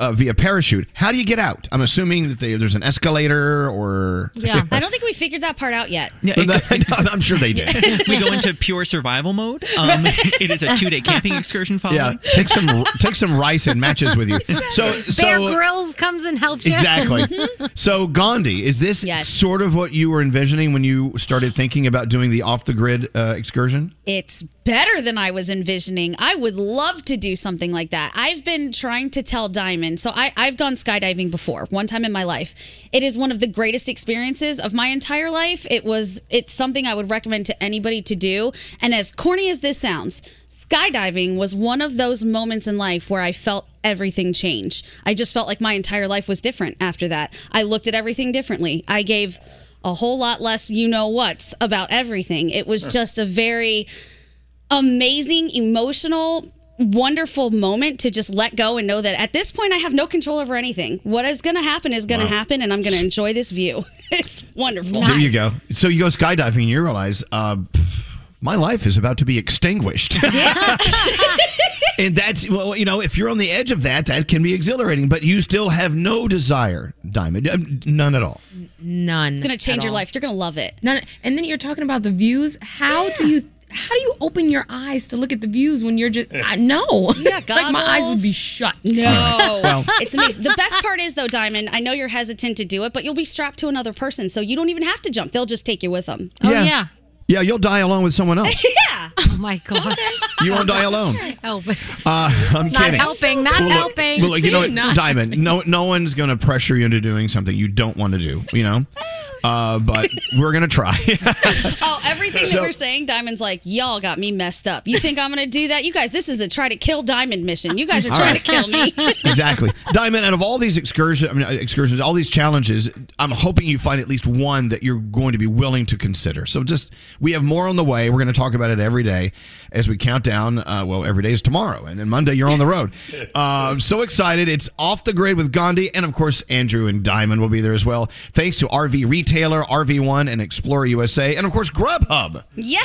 Speaker 1: uh, via parachute, how do you get out? I'm assuming that they, there's an escalator or.
Speaker 7: Yeah, I don't think we figured that part out yet.
Speaker 13: Yeah, it-
Speaker 1: I'm sure they did.
Speaker 13: we go into pure survival mode. Um, it is a two-day camping excursion following.
Speaker 1: Yeah, take some take some rice and matches with you. So
Speaker 3: Bear
Speaker 1: so
Speaker 3: Grylls comes and helps you.
Speaker 1: exactly. So Gandhi, is this
Speaker 7: Yes.
Speaker 1: sort of what you were envisioning when you started thinking about doing the off the grid uh, excursion?
Speaker 7: It's better than I was envisioning. I would love to do something like that. I've been trying to tell Diamond. So I, I've gone skydiving before, one time in my life. It is one of the greatest experiences of my entire life. It was it's something I would recommend to anybody to do. And as corny as this sounds, skydiving was one of those moments in life where I felt everything change. I just felt like my entire life was different after that. I looked at everything differently. I gave a whole lot less you know what's about everything. It was just a very amazing, emotional, wonderful moment to just let go and know that at this point I have no control over anything. What is going to happen is going to
Speaker 1: Wow.
Speaker 7: happen, and I'm going to enjoy this view. it's wonderful.
Speaker 1: There you go. So you go skydiving and you realize, uh, my life is about to be extinguished. Yeah. and that's well, you know, if you're on the edge of that, that can be exhilarating. But you still have no desire, Diamond, Uh, none at all.
Speaker 12: None.
Speaker 7: It's going to change your
Speaker 12: all.
Speaker 7: life. You're going to love it.
Speaker 12: None. And then you're talking about the views. How do you? How do you open your eyes to look at the views when you're just? I no.
Speaker 7: Yeah,
Speaker 12: like my eyes would be shut.
Speaker 7: No,
Speaker 1: Well-
Speaker 7: it's amazing. The best part is though, Diamond. I know you're hesitant to do it, but you'll be strapped to another person, so you don't even have to jump. They'll just take you with them.
Speaker 3: Oh yeah.
Speaker 1: Yeah, you'll die along with someone else.
Speaker 7: yeah.
Speaker 3: Oh my god.
Speaker 1: You won't die alone.
Speaker 3: Help it.
Speaker 1: Uh, I'm kidding.
Speaker 3: Not
Speaker 1: kidding.
Speaker 3: helping, not
Speaker 1: Well, look-
Speaker 3: helping.
Speaker 1: well, look, you know what, Diamond? No, no one's going to pressure you into doing something you don't want to do. You know, uh, but we're going to try.
Speaker 7: Oh, everything
Speaker 1: So-
Speaker 7: that we're saying, Diamond's like, y'all got me messed up. You think I'm gonna do that? You guys, this is a try to kill Diamond mission. You guys are trying
Speaker 1: right.
Speaker 7: to kill me.
Speaker 1: exactly, Diamond. Out of all these excursions, I mean, uh, excursions, all these challenges, I'm hoping you find at least one that you're going to be willing to consider. So, just we have more on the way. We're going to talk about it every day as we count down. Uh, well, every day is tomorrow, and then Monday you're on the road. Uh, I'm so excited! It's off the grid with Gandhi, and of course Andrew and Diamond will be there as well. Thanks to RV Retailer, RV One, and Explorer USA, and of course Grubhub.
Speaker 7: yeah,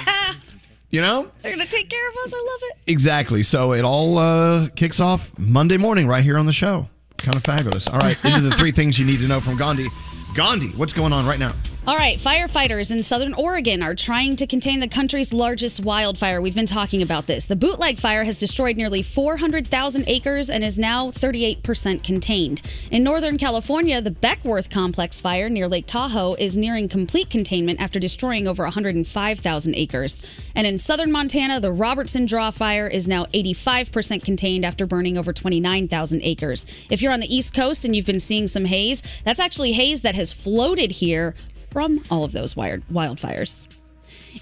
Speaker 1: You know.
Speaker 7: they're gonna take care of us. I love it.
Speaker 1: Exactly. So it all uh, kicks off Monday morning right here on the show. Kind of fabulous. All right, into the three things you need to know from Gandhi. Gandhi, what's going on right now?
Speaker 7: All right, firefighters in southern Oregon are trying to contain the country's largest wildfire. We've been talking about this. The bootleg fire has destroyed nearly 400,000 acres and is now 38% contained. In northern California, the Beckwourth Complex fire near Lake Tahoe is nearing complete containment after destroying over 105,000 acres. And in southern Montana, the Robertson Draw fire is now 85% contained after burning over 29,000 acres. If you're on the East Coast and you've been seeing some haze, that's actually haze that has floated here from all of those wired wildfires.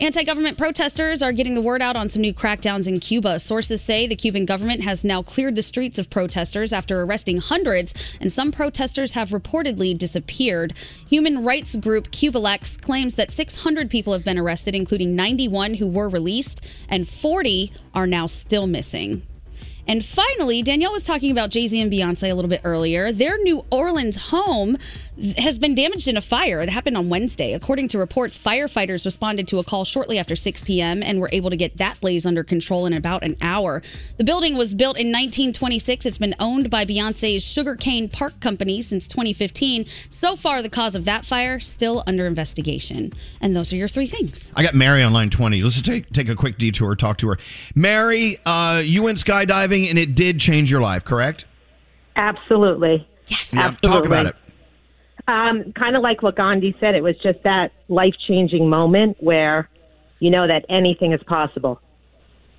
Speaker 7: Anti government protesters are getting the word out on some new crackdowns in Cuba. Sources say the Cuban government has now cleared the streets of protesters after arresting hundreds, and some protesters have reportedly disappeared. Human rights group Cubalex claims that 600 people have been arrested, including 91 who were released, and 40 are now still missing. And finally, Danielle was talking about Jay Z and Beyonce a little bit earlier. Their New Orleans home, has been damaged in a fire. It happened on Wednesday. According to reports, firefighters responded to a call shortly after 6 p.m. and were able to get that blaze under control in about an hour. The building was built in 1926. It's been owned by Beyonce's Sugarcane Park Company since 2015. So far, the cause of that fire still under investigation. And those are your three things.
Speaker 1: I got Mary on line 20. Let's take, take a quick detour, talk to her. Mary, uh, you went skydiving and it did change your life, correct?
Speaker 14: Absolutely.
Speaker 7: Yes.
Speaker 1: Yeah, talk about it.
Speaker 14: Um, kind of like what Gandhi said, it was just that life changing moment where you know that anything is possible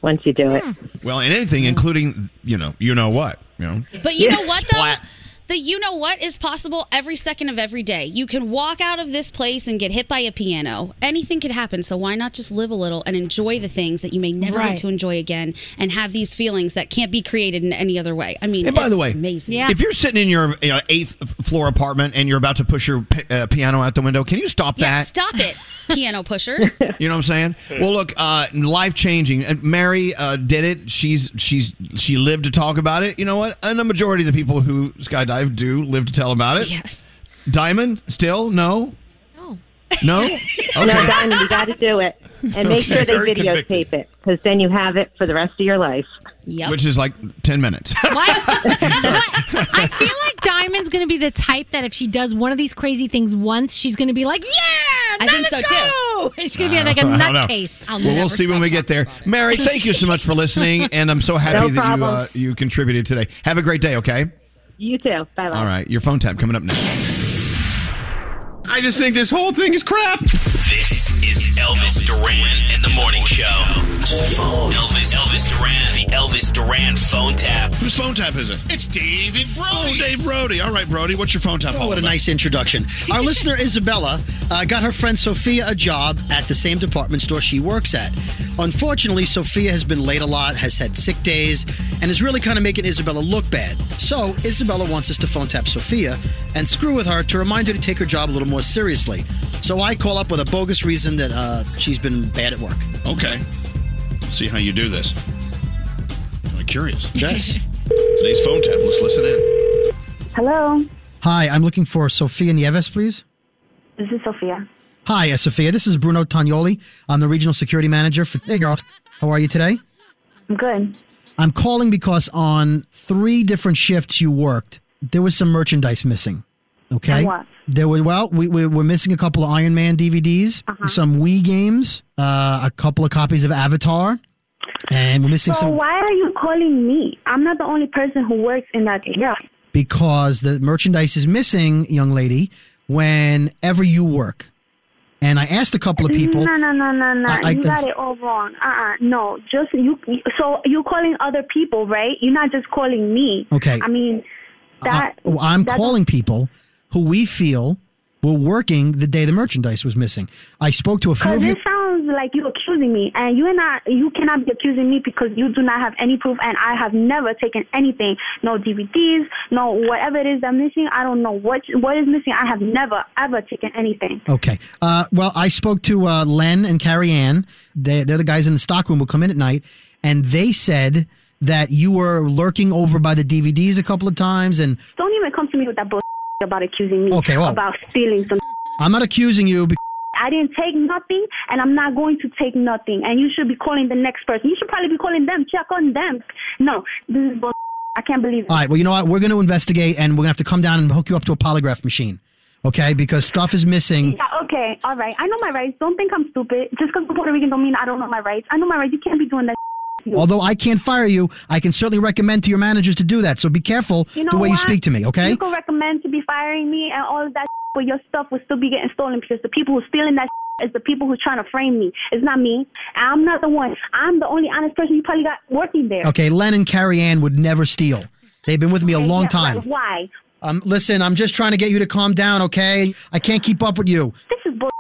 Speaker 14: once you do it.
Speaker 1: Well, and anything, including, you know, you know what, you know.
Speaker 7: But you know what, though?
Speaker 1: Splat.
Speaker 7: The you know what is possible every second of every day. You can walk out of this place and get hit by a piano. Anything could happen. So why not just live a little and enjoy the things that you may never
Speaker 3: Right.
Speaker 7: get to enjoy again and have these feelings that can't be created in any other way? I mean,
Speaker 1: And by the way,
Speaker 7: amazing. Yeah.
Speaker 1: if you're sitting in your you know, eighth floor apartment and you're about to push your pi- uh, piano out the window, can you stop that?
Speaker 7: yeah,
Speaker 1: that?
Speaker 7: stop it, piano pushers.
Speaker 1: You know what I'm saying? Well, look, uh, life changing. Uh, Mary uh, did it. She's she's she lived to talk about it. You know what? And the majority of the people who skydive do live to tell about it.
Speaker 7: Yes.
Speaker 1: Diamond, still no.
Speaker 12: No.
Speaker 1: No.
Speaker 14: No, Diamond, you got to do it. And make sure they
Speaker 1: very
Speaker 14: videotape it because then you have it for the rest of your life.
Speaker 7: Yep.
Speaker 1: Which is like ten minutes. What?
Speaker 3: I feel like Diamond's going to be the type that if she does one of these crazy things once, she's going to be like, "Yeah,
Speaker 7: I
Speaker 3: now
Speaker 7: think so,
Speaker 3: let's
Speaker 7: too.
Speaker 3: go!" And she's going to be like a
Speaker 1: don't know.
Speaker 3: nutcase.
Speaker 1: well, we'll see when we get there. Mary, thank you so much for listening, and I'm so happy
Speaker 14: No
Speaker 1: that you uh, you contributed today. Have a great day. Okay.
Speaker 14: You too. Bye bye.
Speaker 1: All right. Your phone tab coming up next.
Speaker 5: I just think this whole thing is crap.
Speaker 8: This is Elvis Duran and the Morning Show. Phone. Elvis, Elvis Duran, the Elvis Duran phone tap.
Speaker 15: Whose phone tap is it? It's David Brody. Oh, Dave Brody. All right, Brody. What's your phone tap?
Speaker 16: Oh, what a
Speaker 15: about?
Speaker 16: nice introduction. Our listener Isabella uh, got her friend Sophia a job at the same department store she works at. Unfortunately, Sophia has been late a lot, has had sick days, and is really kind of making Isabella look bad. So, Isabella wants us to phone tap Sophia and screw with her to remind her to take her job a little more seriously. So, I call up with a bogus reason that uh, she's been bad at work.
Speaker 15: Okay. See how you do this. I'm curious.
Speaker 16: Yes.
Speaker 15: Today's phone tap. Let's listen in.
Speaker 17: Hello,
Speaker 16: Hi, I'm looking for Sophia Nieves, please.
Speaker 17: this is Sophia.
Speaker 16: Hi, uh, Sophia. This is Bruno Tagnoli. I'm the regional security manager for. Hey, girl. How are you today?
Speaker 17: I'm good.
Speaker 16: I'm calling because on three different shifts you worked, there was some merchandise missing. Okay.
Speaker 17: What?
Speaker 16: There were well, we, we we're missing a couple of Iron Man DVDs,
Speaker 17: Uh-huh.
Speaker 16: some Wii games, uh, a couple of copies of Avatar, and we're missing
Speaker 17: So
Speaker 16: some
Speaker 17: why are you calling me? I'm not the only person who works in that area.
Speaker 16: because the merchandise is missing, young lady, whenever you work. And I asked a couple of people.
Speaker 17: No, no, no, no, no.
Speaker 16: I- I-
Speaker 17: you got it all wrong. Uh-uh. No, just you. So you're calling other people, right? You're not just calling me.
Speaker 16: Okay.
Speaker 17: I mean, that.
Speaker 16: Uh, well, I'm calling people who we feel were working the day the merchandise was missing. I spoke to a few of you.
Speaker 17: it sounds like you're accusing me, and you are not. You cannot be accusing me because you do not have any proof, and I have never taken anything. No DVDs, no whatever it is that's missing. I don't know what what is missing. I have never ever taken anything.
Speaker 16: Okay. Uh, well, I spoke to uh, Len and Carrie Ann. They, they're the guys in the stock room who come in at night, and they said that you were lurking over by the DVDs a couple of times. And
Speaker 17: Don't even come to me with that bullshit about accusing me
Speaker 16: Okay, well-
Speaker 17: about stealing some.
Speaker 16: I'm not accusing you. Because
Speaker 17: I didn't take nothing, and I'm not going to take nothing. And you should be calling the next person. You should probably be calling them. Check on them. No, this is bullshit. I can't believe it.
Speaker 16: All right. Well, you know what? We're going to investigate, and we're going to have to come down and hook you up to a polygraph machine. Okay, because stuff is missing.
Speaker 17: Yeah, okay, all right. I know my rights. Don't think I'm stupid. Just because I'm Puerto Rican don't mean I don't know my rights. I know my rights. You can't be doing that.
Speaker 16: Although I can't fire you, I can certainly recommend to your managers to do that. So be careful
Speaker 17: You know
Speaker 16: the way you speak to me. Okay.
Speaker 17: You can recommend to be firing me and all of that, but your stuff will still be getting stolen because the people who stealing that is the people who's trying to frame me. It's not me. I'm not the one. I'm the only honest person you probably got working there.
Speaker 16: Okay. Len and Carrie Ann would never steal. They've been with me a
Speaker 17: Okay,
Speaker 16: long
Speaker 17: yeah,
Speaker 16: time.
Speaker 17: right. Why?
Speaker 16: Um, listen, I'm just trying to get you to calm down. Okay. I can't keep up with you.
Speaker 17: This is bull.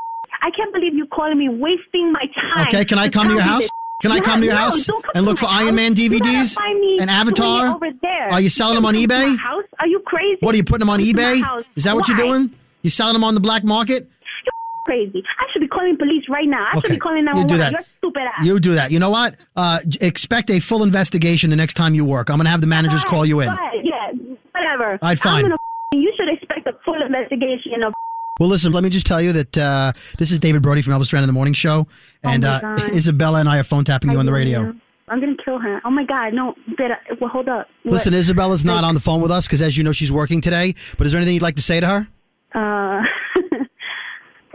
Speaker 17: I can't believe you calling me wasting my time.
Speaker 16: Okay. Can I come to your house?
Speaker 17: this.
Speaker 16: Can I come to your
Speaker 17: no,
Speaker 16: house and look for Iron. Man DVDs and Avatar?
Speaker 17: Over there.
Speaker 16: Are you selling them on
Speaker 17: can't come to
Speaker 16: eBay?
Speaker 17: House? Are you crazy?
Speaker 16: What are you putting them on
Speaker 17: Come to my
Speaker 16: eBay? Is that what you're doing? You selling them on the black market?
Speaker 17: You're crazy. I should be calling police right now. I should be calling
Speaker 16: you
Speaker 17: 911.
Speaker 16: do that.
Speaker 17: You're stupid ass.
Speaker 16: You do that. You know what? Uh, expect a full investigation the next time you work. I'm going to have the managers call you in.
Speaker 17: Yeah, whatever.
Speaker 16: right, fine.
Speaker 17: Gonna You should expect a full investigation of.
Speaker 16: Well, listen, let me just tell you that uh, this is David Brody from Elvis Duran in the Morning Show. And
Speaker 17: Oh
Speaker 16: uh, Isabella and I are phone tapping you on the radio.
Speaker 17: I'm gonna kill her. Oh my god, no! Better. Well, hold up. What?
Speaker 16: Listen, Isabella's not on the phone with us because, as you know, she's working today. But is there anything you'd like to say to her?
Speaker 17: Uh,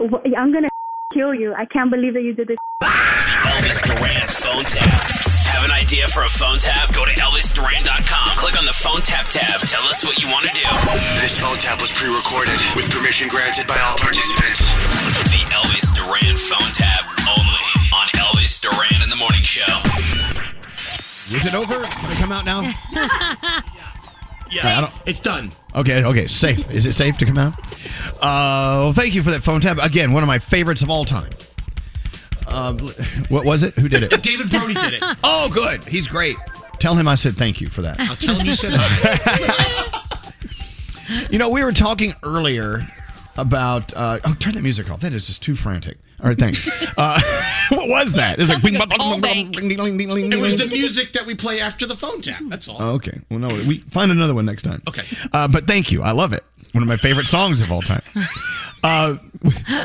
Speaker 17: I'm gonna kill you. I can't believe that you did this.
Speaker 8: Elvis Duran phone tap. Have an idea for a phone tap? Go to ElvisDuran.com. Click on the phone tap tab. Tell us what you want to do.
Speaker 18: This phone tap was pre-recorded with permission granted by all participants.
Speaker 8: The Elvis Duran phone tap only on Elvis Duran in the Morning Show.
Speaker 1: Is it over? Can I come out now?
Speaker 9: Yeah,
Speaker 1: I don't-
Speaker 9: it's done.
Speaker 1: Okay, okay, safe. Is it safe to come out? Uh, well, thank you for that phone tap. Again, one of my favorites of all time. Um, what was it? Who did it?
Speaker 9: David Brody did it.
Speaker 1: Oh, good. He's great. Tell him I said thank you for that.
Speaker 9: I'll tell him you said hi.
Speaker 1: You know, we were talking earlier about. Uh, oh, turn the music off. That is just too frantic. All right, thanks. Uh, what was that? It was like.
Speaker 9: It was the music that we play after the phone tap. That's all.
Speaker 1: Oh, okay. Well, no, we find another one next time. Okay. Uh, but thank you. I love it. One of my favorite songs of all time. Uh,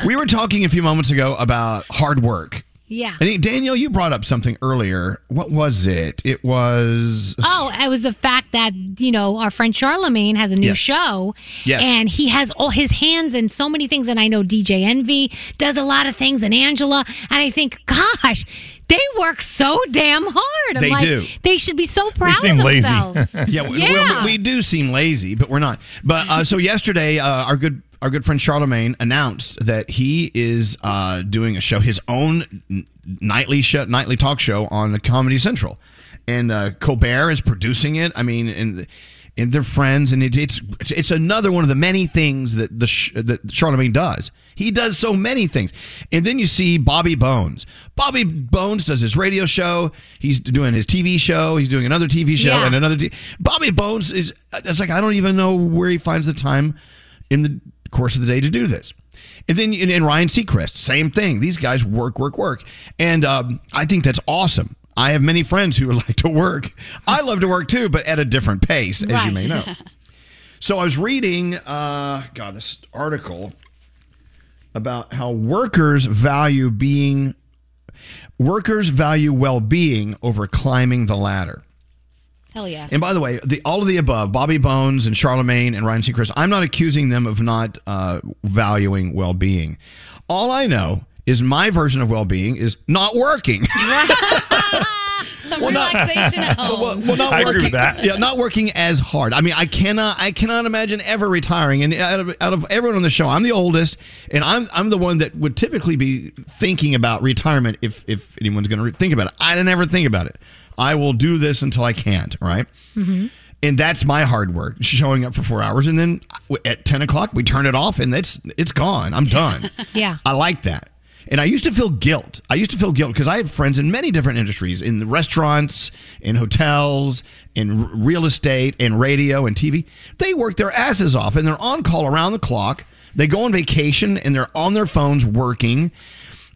Speaker 1: we were talking a few moments ago about hard work.
Speaker 3: Yeah.
Speaker 1: I think Daniel, you brought up something earlier. What was it? It was.
Speaker 3: Oh, it was the fact that, you know, our friend Charlemagne has a new
Speaker 1: Yes.
Speaker 3: show.
Speaker 1: Yes.
Speaker 3: And he has all his hands in so many things. And I know DJ Envy does a lot of things and Angela. And I think, gosh, they work so damn hard. I'm
Speaker 1: They
Speaker 3: like,
Speaker 1: do.
Speaker 3: They should be so proud We
Speaker 1: seem
Speaker 3: of
Speaker 1: lazy.
Speaker 3: themselves.
Speaker 1: yeah, we,
Speaker 3: Yeah.
Speaker 1: we, we do seem lazy, but we're not. But uh, so yesterday, uh, our good our good friend Charlemagne announced that he is uh, doing a show, his own nightly show, nightly talk show on Comedy Central, and uh, Colbert is producing it. I mean, and and they're friends, and it, it's it's another one of the many things that the sh- that Charlemagne does. He does so many things, and then you see Bobby Bones. Bobby Bones does his radio show. He's doing his TV show. He's doing another TV show
Speaker 19: Yeah.
Speaker 1: and another. T- Bobby Bones is. It's like I don't even know where he finds the time in the course of the day to do this. And then and, and Ryan Seacrest, same thing. These guys work, work, work, and um, I think that's awesome. I have many friends who would like to work. I love to work too, but at a different pace, as you may know. So I was reading, uh, God, this article about how workers value being workers value well-being over climbing the ladder.
Speaker 20: Hell yeah.
Speaker 1: And by the way, the all of the above, Bobby Bones and Charlemagne and Ryan Seacrest, I'm not accusing them of not uh, valuing well-being. All I know is my version of well-being is not working.
Speaker 20: Some
Speaker 1: Well, not-
Speaker 20: relaxation at home.
Speaker 1: well, well, not
Speaker 4: I agree
Speaker 1: working,
Speaker 4: with that.
Speaker 1: Yeah, not working as hard. I mean, I cannot, I cannot imagine ever retiring. And out of, out of everyone on the show, I'm the oldest, and I'm, I'm the one that would typically be thinking about retirement if, if anyone's going to re- think about it. I never think about it. I will do this until I can't. Right.
Speaker 3: Mm-hmm.
Speaker 1: And that's my hard work, showing up for four hours, and then at ten o'clock we turn it off, and it's it's gone. I'm done.
Speaker 3: Yeah.
Speaker 1: I like that. And I used to feel guilt. I used to feel guilt because I have friends in many different industries in the restaurants, in hotels, in r- real estate, in radio and TV. They work their asses off and they're on call around the clock. They go on vacation and they're on their phones working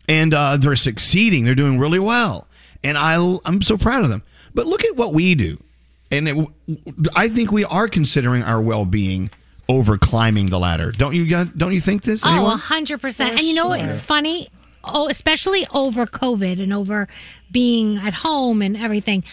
Speaker 1: and uh, they're succeeding. They're doing really well. And I, I'm so proud of them. But look at what we do. And it, I think we are considering our well being over climbing the ladder. Don't you, don't you think this?
Speaker 3: Oh,
Speaker 1: anyone?
Speaker 3: a hundred percent.
Speaker 1: For
Speaker 3: And you know
Speaker 1: sure.
Speaker 3: what's funny? Oh, especially over COVID and over being at home and everything.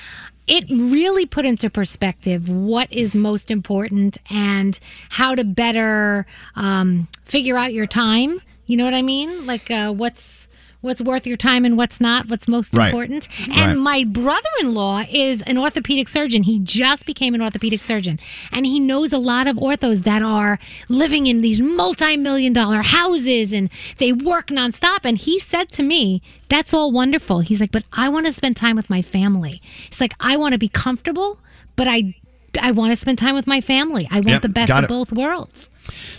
Speaker 3: It really put into perspective what is most important and how to better um, figure out your time. You know what I mean? Like uh, what's what's worth your time and what's not, what's most
Speaker 19: Right.
Speaker 3: important.
Speaker 19: Right.
Speaker 3: And my brother-in-law is an orthopedic surgeon. He just became an orthopedic surgeon, and he knows a lot of orthos that are living in these multi-million dollar houses and they work nonstop. And he said to me, "That's all wonderful." He's like, "But I want to spend time with my family." It's like I want to be comfortable, but I I want to spend time with my family. I want
Speaker 1: Yep,
Speaker 3: the best of both worlds.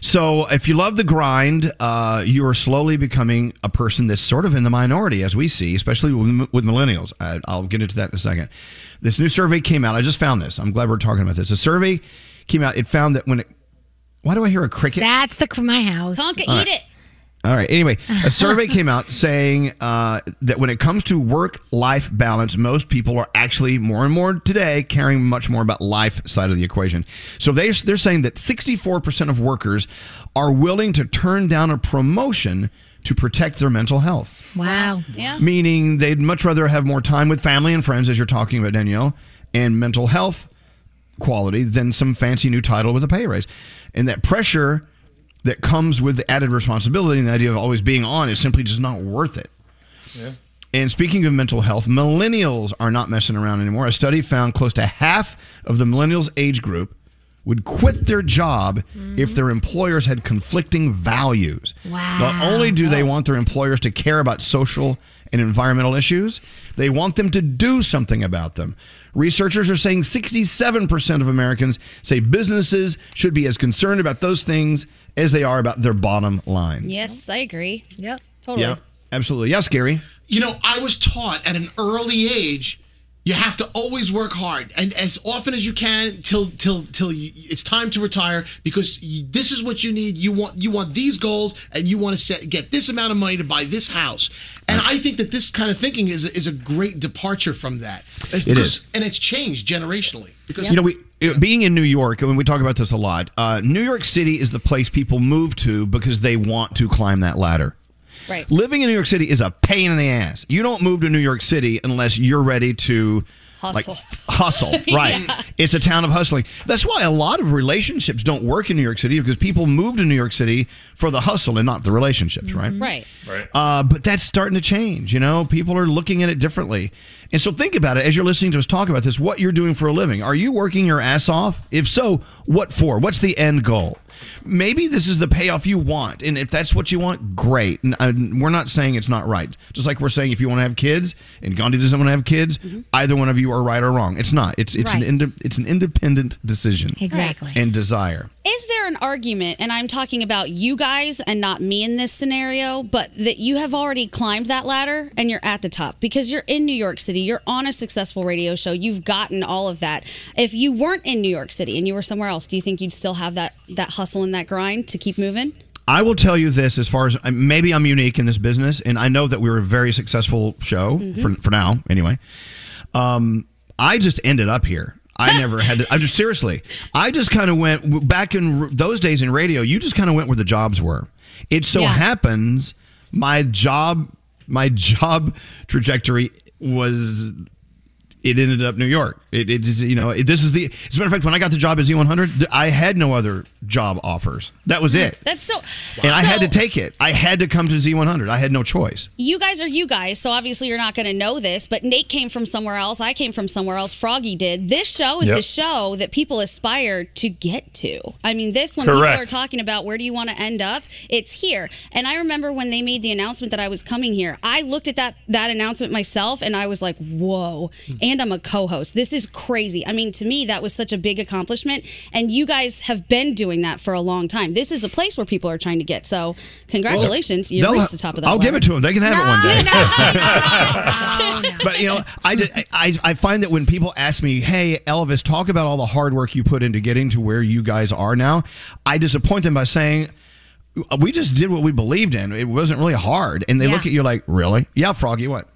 Speaker 1: So, if you love the grind, uh, you are slowly becoming a person that's sort of in the minority, as we see, especially with, with millennials. I, I'll get into that in a second. This new survey came out. I just found this. I'm glad we're talking about this. A survey came out. It found that when it. Why do I hear a cricket?
Speaker 3: That's the my house.
Speaker 20: Tonka,
Speaker 1: All
Speaker 20: eat it.
Speaker 1: All right. Anyway, a survey came out saying uh, that when it comes to work-life balance, most people are actually more and more today caring much more about life side of the equation. So they they're saying that 64% of workers are willing to turn down a promotion to protect their mental health.
Speaker 3: Wow.
Speaker 7: Yeah.
Speaker 1: Meaning they'd much rather have more time with family and friends, as you're talking about, Danielle, and mental health quality than some fancy new title with a pay raise. And that pressure that comes with the added responsibility and the idea of always being on is simply just not worth it.
Speaker 4: Yeah.
Speaker 1: And speaking of mental health, millennials are not messing around anymore. A study found close to half of the millennials age group would quit their job mm-hmm. if their employers had conflicting values.
Speaker 3: Wow.
Speaker 1: Not only do they want their employers to care about social and environmental issues, they want them to do something about them. Researchers are saying 67% of Americans say businesses should be as concerned about those things as they are about their bottom line.
Speaker 7: Yes, I agree.
Speaker 3: Yep.
Speaker 7: Totally.
Speaker 1: Yeah, absolutely. Yes, Gary.
Speaker 9: You know, I was taught at an early age you have to always work hard and as often as you can till till till you, it's time to retire because you, this is what you need. You want you want these goals and you want to set get this amount of money to buy this house. And I think that this kind of thinking is is a great departure from that. It
Speaker 1: is.
Speaker 9: and it's changed generationally because
Speaker 1: You know, we it- being in New York, and we talk about this a lot. Uh, New York City is the place people move to because they want to climb that ladder.
Speaker 7: Right.
Speaker 1: Living in New York City is a pain in the ass. You don't move to New York City unless you're ready to
Speaker 7: Hustle.
Speaker 1: f- hustle. Right.
Speaker 7: Yeah.
Speaker 1: It's a town of hustling. That's why a lot of relationships don't work in New York City because people move to New York City for the hustle and not the relationships, right?
Speaker 7: Right.
Speaker 4: Right.
Speaker 1: Uh, but that's starting to change. You know, people are looking at it differently. And so think about it as you're listening to us talk about this what you're doing for a living. Are you working your ass off? If so, what for? What's the end goal? Maybe this is the payoff you want. And if that's what you want, great. And, and uh, we're not saying it's not right. Just like we're saying if you want to have kids and Gandhi doesn't want to have kids, mm-hmm. either one of you are right or wrong. It's not. It's it's
Speaker 7: Right.
Speaker 1: an inde- it's an independent decision.
Speaker 3: Exactly.
Speaker 1: And desire.
Speaker 7: Is there an argument, and I'm talking about you guys and not me in this scenario, but that you have already climbed that ladder and you're at the top because you're in New York City, you're on a successful radio show, you've gotten all of that. If you weren't in New York City and you were somewhere else, do you think you'd still have that that hustle and that grind to keep moving?
Speaker 1: I will tell you this as far as uh, maybe I'm unique in this business, and I know that we were a very successful show for, for now, anyway. Um, I just ended up here. I never had to, I just seriously, I just kind of went back in r- those days in radio, you just kind of went where the jobs were. It so
Speaker 3: Yeah.
Speaker 1: happens my job, my job trajectory was it ended up New York. It, it's you know it, this is the. As a matter of fact, when I got the job at Z100 I had no other job offers. That was it,
Speaker 7: That's so.
Speaker 1: and I had to take it. I had to come to Z100. I had no choice.
Speaker 7: you guys are you guys, so obviously you're not going to know this, but Nate came from somewhere else. I came from somewhere else. Froggy did. This show is
Speaker 4: Yep.
Speaker 7: the show that people aspire to get to. I mean, this, when
Speaker 4: Correct.
Speaker 7: people are talking about where do you want to end up, it's here. And I remember when they made the announcement that I was coming here, I looked at that, that announcement myself and I was like, whoa. And I'm a co host. This is crazy. I mean, to me, that was such a big accomplishment. And you guys have been doing that for a long time. This is a place where people are trying to get. So, congratulations. you
Speaker 1: They'll-
Speaker 7: reached the top of that.
Speaker 1: I'll give it to them. They can have it one day. but you know, I, did, I I find that when people ask me, "Hey, Elvis, talk about all the hard work you put into getting to where you guys are now," I disappoint them by saying. We just did what we believed in. It wasn't really hard. And they look at you like, really? Yeah, Froggy, what?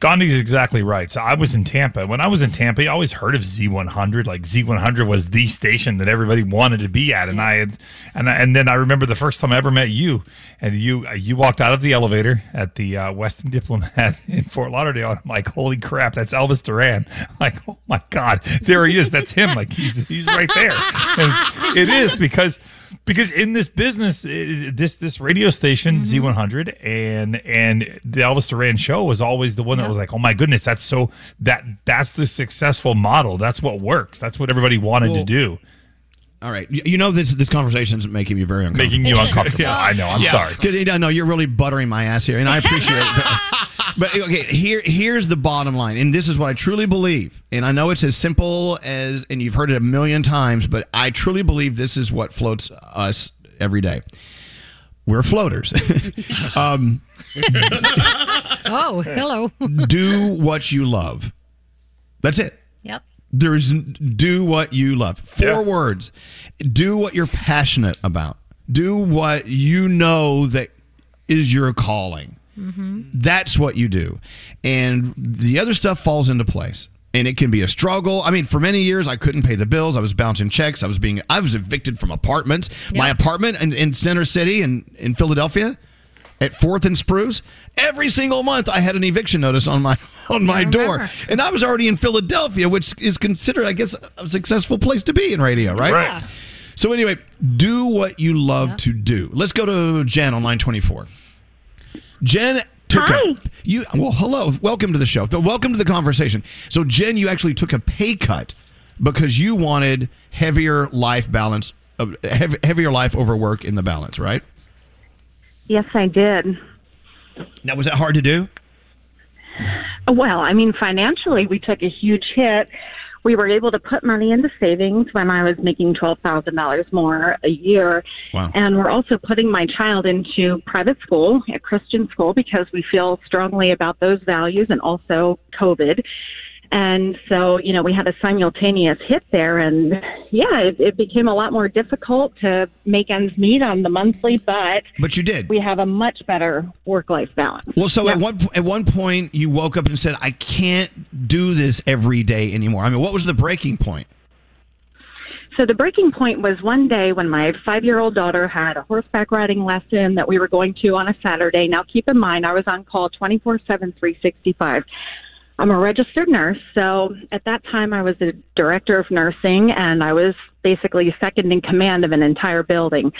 Speaker 4: Gandhi's exactly right. So I was in Tampa. When I was in Tampa, you always heard of Z100. Like Z100 was the station that everybody wanted to be at, and I had, and I, and then I remember the first time I ever met you, and you you walked out of the elevator at the uh, Westin Diplomat in Fort Lauderdale. I'm like, holy crap, that's Elvis Duran. Like, oh my god, there he is. That's him. Like he's he's right there. And it is because because in this business, it, this this radio station mm-hmm. Z100 and and the Elvis Duran show was always the one that was like, oh my goodness, that's so that that's the successful model. That's what works. That's what everybody wanted to do.
Speaker 1: All right. You you know this this conversation is making me very uncomfortable.
Speaker 4: Making you uncomfortable. yeah. I know. I'm sorry.
Speaker 1: 'Cause, you know, you're really buttering my ass here, and I appreciate it. But, but okay, here here's the bottom line, and this is what I truly believe. And I know it's as simple as, and you've heard it a million times, but I truly believe this is what floats us every day. We're floaters. um,
Speaker 3: Oh, hello.
Speaker 1: do what you love. That's it.
Speaker 3: Yep.
Speaker 1: There's do what you love. Four words. Do what you're passionate about. Do what you know that is your calling. Mm-hmm. That's what you do. And the other stuff falls into place. And it can be a struggle. I mean, for many years, I couldn't pay the bills. I was bouncing checks. I was being, I was evicted from apartments. My apartment in, in Center City in, in Philadelphia at Fourth and Spruce. Every single month, I had an eviction notice on my on my door, and I was already in Philadelphia, which is considered, I guess, a successful place to be in radio, right?
Speaker 4: Right.
Speaker 1: So anyway, do what you love to do. Let's go to Jen on line twenty four. Jen took a you well, hello, welcome to the show. Welcome to the conversation. So Jen, you actually took a pay cut because you wanted heavier life balance, uh, heavier life over work in the balance, right?
Speaker 19: Yes, I did.
Speaker 1: Now, was that hard to do?
Speaker 19: Well, I mean, financially, we took a huge hit. We were able to put money into savings when I was making $12,000 more a year.
Speaker 1: Wow.
Speaker 19: And we're also putting my child into private school, a Christian school, because we feel strongly about those values and also COVID. And so, you know, we had a simultaneous hit there. And yeah, it, it became a lot more difficult to make ends meet on the monthly, but
Speaker 1: But you did.
Speaker 19: we have a much better work life balance.
Speaker 1: Well, so at one at one point you woke up and said, "I can't do this every day anymore." I mean, what was the breaking point?
Speaker 19: So the breaking point was one day when my five year old daughter had a horseback riding lesson that we were going to on a Saturday. Now, keep in mind, I was on call 24 7, 365. I'm a registered nurse, so at that time I was the director of nursing and I was basically second in command of an entire building.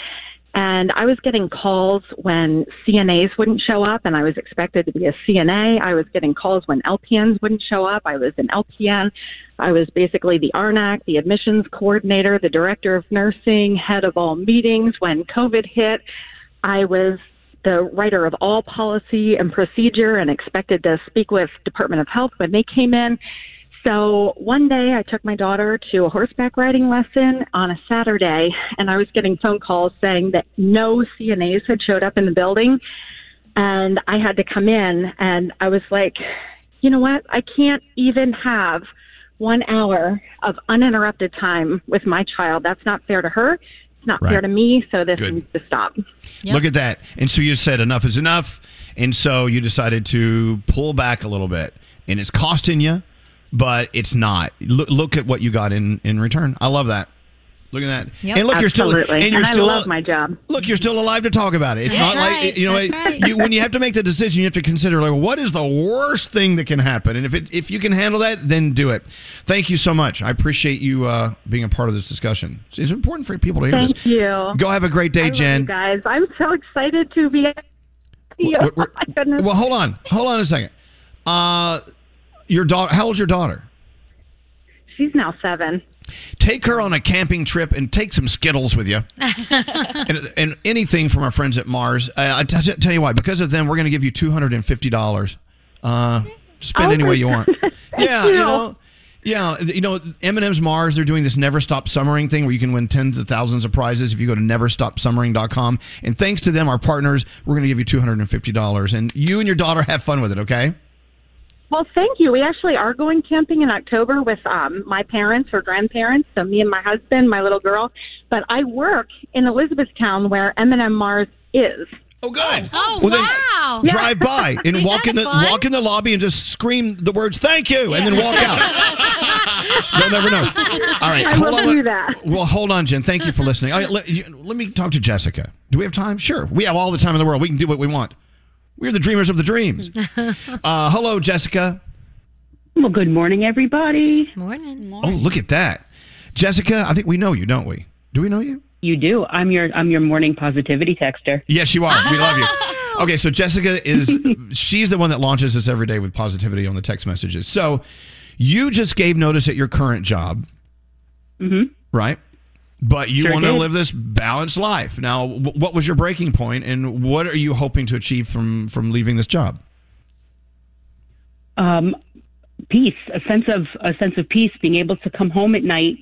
Speaker 19: And I was getting calls when CNAs wouldn't show up, and I was expected to be a CNA. I was getting calls when LPNs wouldn't show up. I was an LPN. I was basically the RNAC, the admissions coordinator, the director of nursing, head of all meetings. When COVID hit, I was the writer of all policy and procedure and expected to speak with Department of Health when they came in. So one day I took my daughter to a horseback riding lesson on a Saturday and I was getting phone calls saying that no CNAs had showed up in the building and I had to come in and I was like, you know what? I can't even have one hour of uninterrupted time with my child. That's not fair to her. It's not fair to me. So this
Speaker 1: Good.
Speaker 19: needs to stop.
Speaker 1: Look at that. And so you said enough is enough, and so you decided to pull back a little bit, and it's costing you, but it's not. Look, look at what you got in in return. I love that. Look at that.
Speaker 19: Yep.
Speaker 1: And look, you're still
Speaker 19: Absolutely.
Speaker 1: and you're
Speaker 19: And I
Speaker 1: still
Speaker 19: love my job.
Speaker 1: Look, you're still alive to talk about it. It's
Speaker 19: That's
Speaker 1: not
Speaker 19: right.
Speaker 1: like you know
Speaker 19: That's right.
Speaker 1: you, when you have to make the decision, you have to consider like what is the worst thing that can happen, and if it if you can handle that, then do it. Thank you so much. I appreciate you uh, being a part of this discussion. It's important for people to hear
Speaker 19: Thank
Speaker 1: this.
Speaker 19: you.
Speaker 1: Go have a great day,
Speaker 19: I love
Speaker 1: Jen.
Speaker 19: you guys, I'm so excited to be.
Speaker 1: We're-
Speaker 19: Oh
Speaker 1: we're-
Speaker 19: my.
Speaker 1: Well, hold on, hold on a second. Uh, your daughter, how old's your daughter?
Speaker 19: She's now seven.
Speaker 1: Take her on a camping trip and take some Skittles with you, and, and anything from our friends at Mars. Uh, I t- tell you why, because of them, we're going to give you two hundred and fifty dollars. Uh, spend
Speaker 19: Oh
Speaker 1: any way you want.
Speaker 19: goodness.
Speaker 1: yeah, you
Speaker 19: you.
Speaker 1: know. Yeah, you know, M&M's Mars, they're doing this Never Stop Summering thing where you can win tens of thousands of prizes if you go to neverstopsummering.com. And thanks to them, our partners, we're going to give you $250. And you and your daughter have fun with it, okay?
Speaker 19: Well, thank you. We actually are going camping in October with um, my parents or grandparents. So me and my husband, my little girl. But I work in Elizabethtown where M&M Mars is.
Speaker 1: Oh, good.
Speaker 3: Oh,
Speaker 1: Well, then
Speaker 3: wow.
Speaker 1: drive by and walk in the
Speaker 3: fun.
Speaker 1: walk in the lobby and just scream the words "Thank you" and then walk out. You'll never know. All right,
Speaker 19: I
Speaker 1: hold on.
Speaker 19: do that.
Speaker 1: Well, hold on, Jen. Thank you for listening. All right, let, you- let me talk to Jessica. Do we have time? Sure. We have all the time in the world. We can do what we want. We're the dreamers of the dreams. Uh, hello, Jessica.
Speaker 21: Well, good morning, everybody.
Speaker 3: Morning.
Speaker 1: Oh, look at that, Jessica. I think we know you, don't we? Do we know you?
Speaker 21: You do. I'm your I'm your morning positivity texter.
Speaker 1: Yes, you are. We love you. Okay, so Jessica is she's the one that launches us every day with positivity on the text messages. So you just gave notice at your current job,
Speaker 21: Mm-hmm.
Speaker 1: right? But you
Speaker 21: Sure
Speaker 1: want to live this balanced life. Now, what was your breaking point, and what are you hoping to achieve from from leaving this job?
Speaker 21: Um, peace, a sense of a sense of peace, being able to come home at night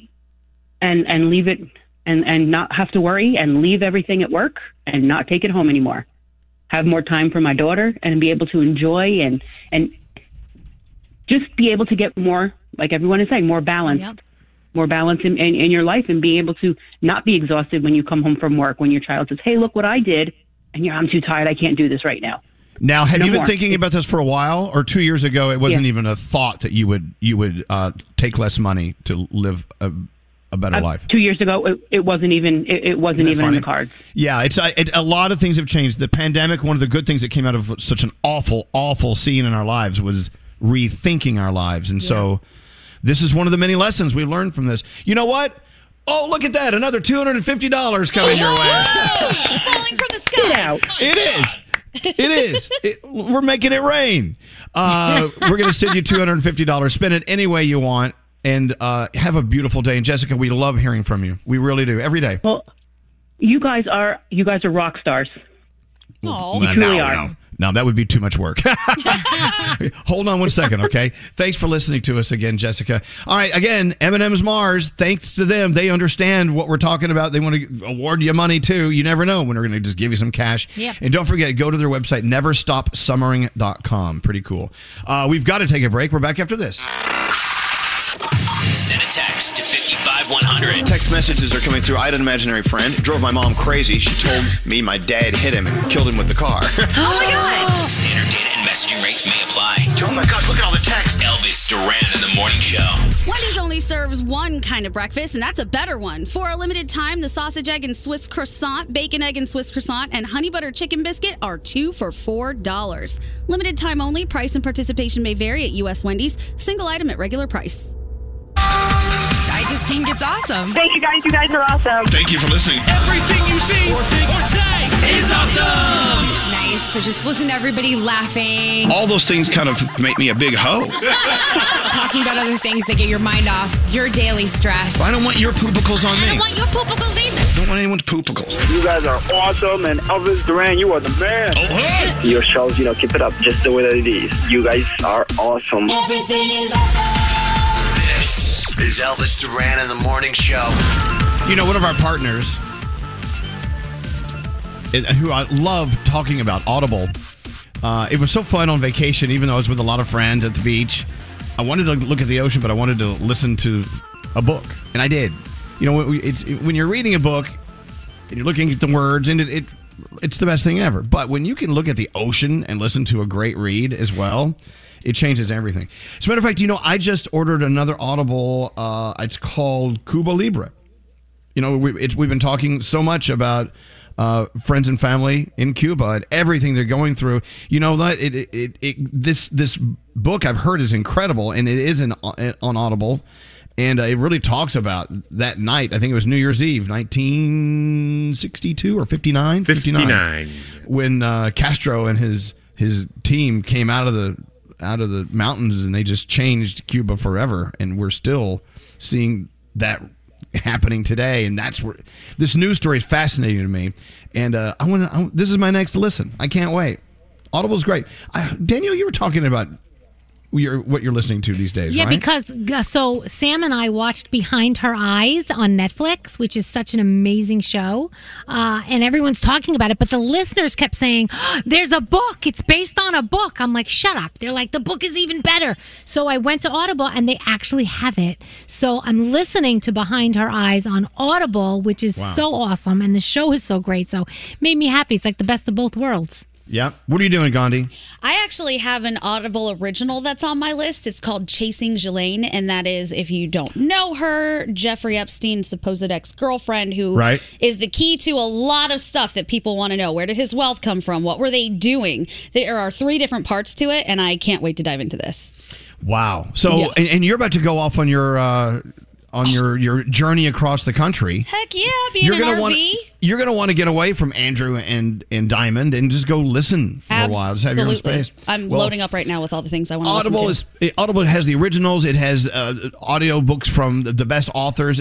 Speaker 21: and and leave it and and not have to worry and leave everything at work and not take it home anymore. Have more time for my daughter and be able to enjoy and and just be able to get more, like everyone is saying, more balance. More balance in, in, in your life and being able to not be exhausted when you come home from work when your child says, Hey, look what I did and you know, I'm too tired. I can't do this right now.
Speaker 1: Now, have
Speaker 21: No
Speaker 1: you been
Speaker 21: more.
Speaker 1: thinking about this for a while, or two years ago, it wasn't
Speaker 21: Yeah.
Speaker 1: even a thought that you would you would uh, take less money to live a, a better
Speaker 21: Uh,
Speaker 1: life?
Speaker 21: Two years ago, it, it wasn't even it, it wasn't even in the cards.
Speaker 1: Yeah, it's uh, it, a lot of things have changed. The pandemic, one of the good things that came out of such an awful, awful scene in our lives was rethinking our lives, and so this is one of the many lessons we've learned from this. You know what? Oh, look at that! Another two hundred and fifty dollars coming your way.
Speaker 7: it's falling from the sky.
Speaker 1: It is. It is. It, we're making it rain. Uh, we're going to send you two hundred and fifty dollars. Spend it any way you want, and uh, have a beautiful day. And Jessica, we love hearing from you. We really do every day.
Speaker 21: Well, you guys are you guys are rock stars.
Speaker 1: Well,
Speaker 21: you truly
Speaker 1: no,
Speaker 21: are.
Speaker 1: no. No, that would be too much work. Hold on one second, okay? Thanks for listening to us again, Jessica. All right, again, M&M's Mars. Thanks to them, they understand what we're talking about. They want to award you money too. You never know when they're going to just give you some cash.
Speaker 3: Yeah.
Speaker 1: And don't forget, go to their website, neverstopsummering.com. Pretty cool. Uh, we've got to take a break. We're back after this.
Speaker 8: Send a text to 55100.
Speaker 15: Text messages are coming through. I had an imaginary friend. It drove my mom crazy. She told me my dad hit him and killed him with the car.
Speaker 8: Oh my god! Standard data and messaging rates may apply.
Speaker 15: Oh my god, look at all the text.
Speaker 8: Elvis Duran in the morning show.
Speaker 20: Wendy's only serves one kind of breakfast, and that's a better one. For a limited time, the sausage, egg, and Swiss croissant, bacon, egg, and Swiss croissant, and honey butter chicken biscuit are two for $4. Limited time only. Price and participation may vary at U.S. Wendy's. Single item at regular price.
Speaker 22: I just think it's awesome.
Speaker 23: Thank you guys. You guys are awesome.
Speaker 15: Thank you for listening.
Speaker 22: Everything you see or think or say is awesome. It's nice to just listen to everybody laughing,
Speaker 15: All those things kind of make me a big hoe.
Speaker 22: talking about other things that get your mind off your daily stress.
Speaker 15: I don't want your poopicles on me.
Speaker 22: I don't want your poopicles either.
Speaker 15: I don't want anyone's poopicles.
Speaker 24: You guys are awesome, and Elvis Duran, you are the man.
Speaker 15: Oh, hey!
Speaker 24: Your shows, you know, keep it up just the way that it is. You guys are awesome.
Speaker 18: Everything is This is Elvis Duran in the morning show.
Speaker 1: You know, one of our partners, who I love talking about, Audible. Uh, it was so fun on vacation, even though I was with a lot of friends at the beach. I wanted to look at the ocean, but I wanted to listen to a book, and I did. You know, when- you're reading a book and you're looking at the words, and it, it it's the best thing ever. But when you can look at the ocean and listen to a great read as well, it changes everything. As a matter of fact, you know, I just ordered another Audible. Uh, it's called Cuba Libre you know, we, it's, we've been talking so much about uh, friends and family in Cuba and everything they're going through. You know that it, it, it, it this this book I've heard is incredible, and it is an, on Audible, and uh, it really talks about that night. I think it was New Year's Eve, 1962 or 59,
Speaker 5: 59.
Speaker 1: when uh, Castro and his his team came out of the out of the mountains and they just changed Cuba forever, and we're still seeing that happening today. And that's where this news story is fascinating to me. And uh, I want to. This is my next listen. I can't wait. Audible's great. I, Daniel, you were talking about your, what you're listening to these days,
Speaker 3: Yeah,
Speaker 1: right?
Speaker 3: because so Sam and I watched Behind Her Eyes on Netflix, which is such an amazing show, uh, and everyone's talking about it. But the listeners kept saying, "Oh, "There's a book. It's based on a book." I'm like, "Shut up!" They're like, "The book is even better." So I went to Audible, and they actually have it. So I'm listening to Behind Her Eyes on Audible, which is
Speaker 1: Wow.
Speaker 3: so awesome, and the show is so great. So it made me happy. It's like the best of both worlds.
Speaker 1: Yeah. What are you doing, Gandhi?
Speaker 20: I actually have an Audible original that's on my list. It's called Chasing Ghislaine, and that is, if you don't know her, Jeffrey Epstein's supposed ex girlfriend, who is
Speaker 1: Right.
Speaker 20: the key to a lot of stuff that people want to know. Where did his wealth come from? What were they doing? There are three different parts to it, and I can't wait to dive into this.
Speaker 1: Wow. So,
Speaker 20: Yeah.
Speaker 1: and, and you're about to go off on your uh, on your your journey across the country.
Speaker 20: Heck yeah, being an
Speaker 1: gonna
Speaker 20: RV.
Speaker 1: want you're gonna want to get away from Andrew and and Diamond and just go listen for a while. Just have your own
Speaker 20: Absolutely.
Speaker 1: space.
Speaker 20: I'm
Speaker 1: Well,
Speaker 20: loading up right now with all the things I want to listen
Speaker 1: Audible
Speaker 20: to.
Speaker 1: is Audible has the originals. It has uh, audio books from the, the best authors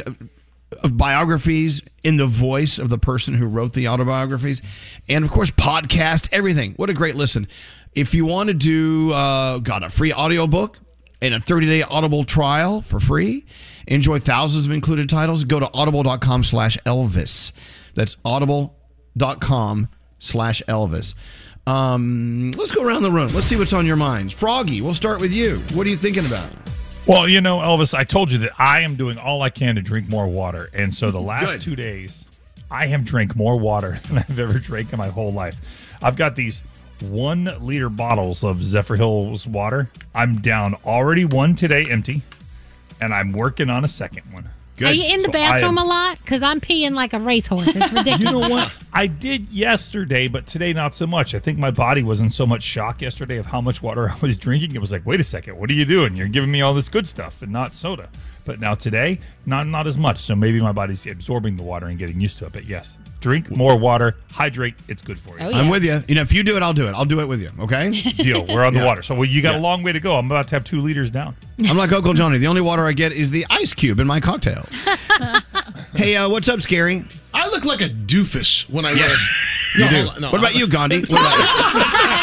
Speaker 1: of biographies in the voice of the person who wrote the autobiographies, and of course podcast everything. What a great listen! If you want to do uh, got a free audiobook and a 30 day Audible trial for free, enjoy thousands of included titles. Go to audible.com slash Elvis. That's audible.com slash Elvis. Um, let's go around the room. Let's see what's on your minds. Froggy, we'll start with you. What are you thinking about?
Speaker 4: Well, you know, Elvis, I told you that I am doing all I can to drink more water. And so the last
Speaker 1: Good.
Speaker 4: two days, I have drank more water than I've ever drank in my whole life. I've got these one liter bottles of Zephyrhills water. I'm down already one today empty, and I'm working on a second one.
Speaker 3: Are you in the
Speaker 4: So I am-
Speaker 3: bathroom a lot? Because I'm peeing like a racehorse. It's ridiculous.
Speaker 4: You know what? I did yesterday, but today not so much. I think my body was in so much shock yesterday of how much water I was drinking. It was like, wait a second, what are you doing? You're giving me all this good stuff and not soda. But now today, not not as much. So maybe my body's absorbing the water and getting used to it. But yes, drink more water, hydrate. It's good for you.
Speaker 1: I'm with you. You know, if you do it, I'll do it. I'll do it with you. Okay.
Speaker 4: Deal. We're on the
Speaker 1: Yeah.
Speaker 4: water. So well, you got
Speaker 1: Yeah.
Speaker 4: a long way to go. I'm about to have two liters down.
Speaker 1: I'm like Uncle Johnny. The only water I get is the ice cube in my cocktail. hey, uh, what's up, Scary?
Speaker 9: I look like a doofus when I
Speaker 1: Yes,
Speaker 9: wear.
Speaker 1: you
Speaker 9: No,
Speaker 1: do.
Speaker 9: on, no,
Speaker 1: what about
Speaker 9: I'm-
Speaker 1: you, Gandhi? What about you?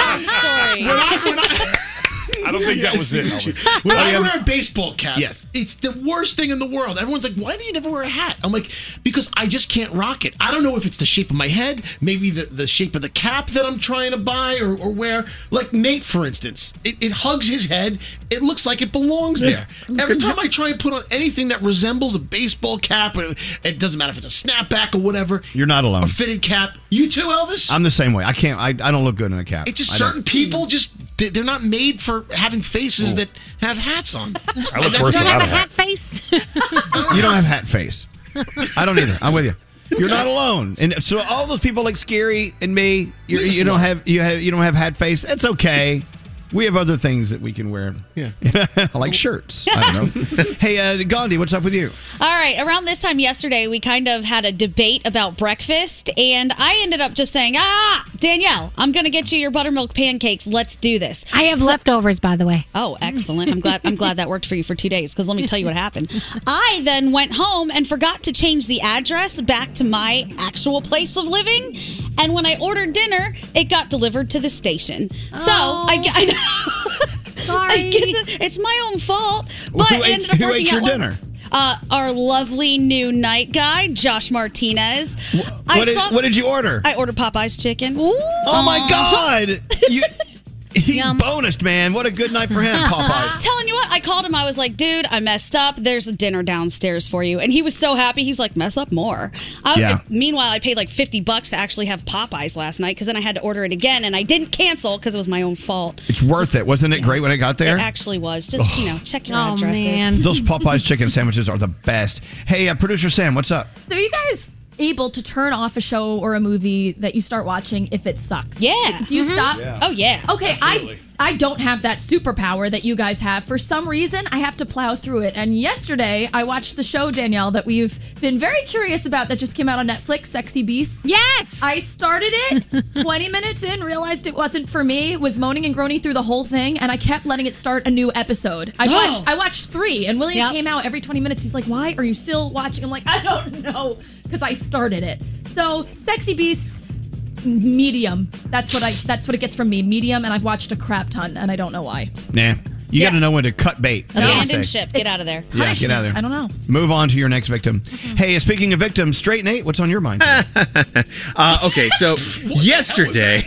Speaker 7: I'm sorry.
Speaker 4: I don't think that was it. Elvis.
Speaker 9: When I wear a baseball cap,
Speaker 1: Yes.
Speaker 9: it's the worst thing in the world. Everyone's like, "Why do you never wear a hat?" I'm like, "Because I just can't rock it. I don't know if it's the shape of my head, maybe the, the shape of the cap that I'm trying to buy or, or wear. Like Nate, for instance, it, it hugs his head. It looks like it belongs there. Every time I try and put on anything that resembles a baseball cap, it, it doesn't matter if it's a snapback or whatever,
Speaker 1: You're not alone.
Speaker 9: a fitted cap. You too, Elvis.
Speaker 1: I'm the same way. I can't. I, I don't look good in a cap.
Speaker 9: It's just
Speaker 1: I don't.
Speaker 9: certain people just they're not made for having faces that have hats on.
Speaker 4: I look worse without a hat.
Speaker 3: face.
Speaker 1: You don't have hat face. I don't either. I'm with you. You're not alone. And so all those people like Skeery and me, you, you don't have you have you don't have hat face. It's okay. We have other things that we can wear.
Speaker 9: Yeah.
Speaker 1: like shirts. I don't know. hey, uh, Gandhi, what's up with you?
Speaker 7: All right, around this time yesterday, we kind of had a debate about breakfast, and I ended up just saying, "Ah, Danielle, I'm going to get you your buttermilk pancakes. Let's do this."
Speaker 3: I have leftovers, by the way.
Speaker 7: Oh, excellent! I'm glad. I'm glad that worked for you for two days. Because let me tell you what happened. I then went home and forgot to change the address back to my actual place of living, and when I ordered dinner, it got delivered to the station. So I, I know.
Speaker 3: Sorry.
Speaker 7: I get the, it's my own fault, but
Speaker 1: Who
Speaker 7: it
Speaker 1: ate-
Speaker 7: ended up
Speaker 1: who
Speaker 7: working
Speaker 1: ate your
Speaker 7: out well.
Speaker 1: dinner?
Speaker 7: Uh, our lovely new night guy, Josh Martinez. I
Speaker 1: What did,
Speaker 7: saw-
Speaker 1: what did you order?
Speaker 7: I ordered Popeye's chicken.
Speaker 1: oh my God! You, he bonused, man. What a good night for him, Popeye.
Speaker 7: Telling you what, I called him. I was like, dude, I messed up. There's a dinner downstairs for you. And he was so happy. He's like, mess up more. I,
Speaker 1: Yeah.
Speaker 7: Meanwhile, I paid like 50 bucks to actually have Popeyes last night because then I had to order it again and I didn't cancel because it was my own fault.
Speaker 1: It's worth it. Wasn't it great when it got there?
Speaker 7: It actually was. Just, you know, check your
Speaker 3: Oh,
Speaker 7: addresses.
Speaker 3: man.
Speaker 1: Those Popeyes chicken sandwiches are the best. Hey, uh, producer Sam, what's up?
Speaker 25: So you guys able to turn off a show or a movie that you start watching if it sucks?
Speaker 7: Yeah.
Speaker 25: Do you
Speaker 7: Mhm.
Speaker 25: stop?
Speaker 7: Yeah. Oh, yeah.
Speaker 25: Okay, I I don't have that superpower that you guys have. For some reason, I have to plow through it. And yesterday, I watched the show Danielle that we've been very curious about that just came out on Netflix, Sexy Beasts.
Speaker 3: Yes.
Speaker 25: I started it 20 minutes in, realized it wasn't for me, was moaning and groaning through the whole thing, and I kept letting it start a new episode. I
Speaker 3: Oh.
Speaker 25: watched I watched 3 and William
Speaker 3: Yep.
Speaker 25: came out every 20 minutes. He's like, "Why are you still watching?" I'm like, "I don't know because I started it." So, Sexy Beasts medium. That's what I that's what it gets from me. Medium and I've watched a crap ton and I don't know why.
Speaker 1: Nah. You got to know when to cut bait. You know what I'm
Speaker 7: Abandoned
Speaker 1: saying?
Speaker 7: ship. Get out of there.
Speaker 1: Yeah, get out of there.
Speaker 25: I don't know.
Speaker 1: Move on to your next victim. Hey, speaking of victims, straight Nate, what's on your mind?
Speaker 5: Uh, okay, so yesterday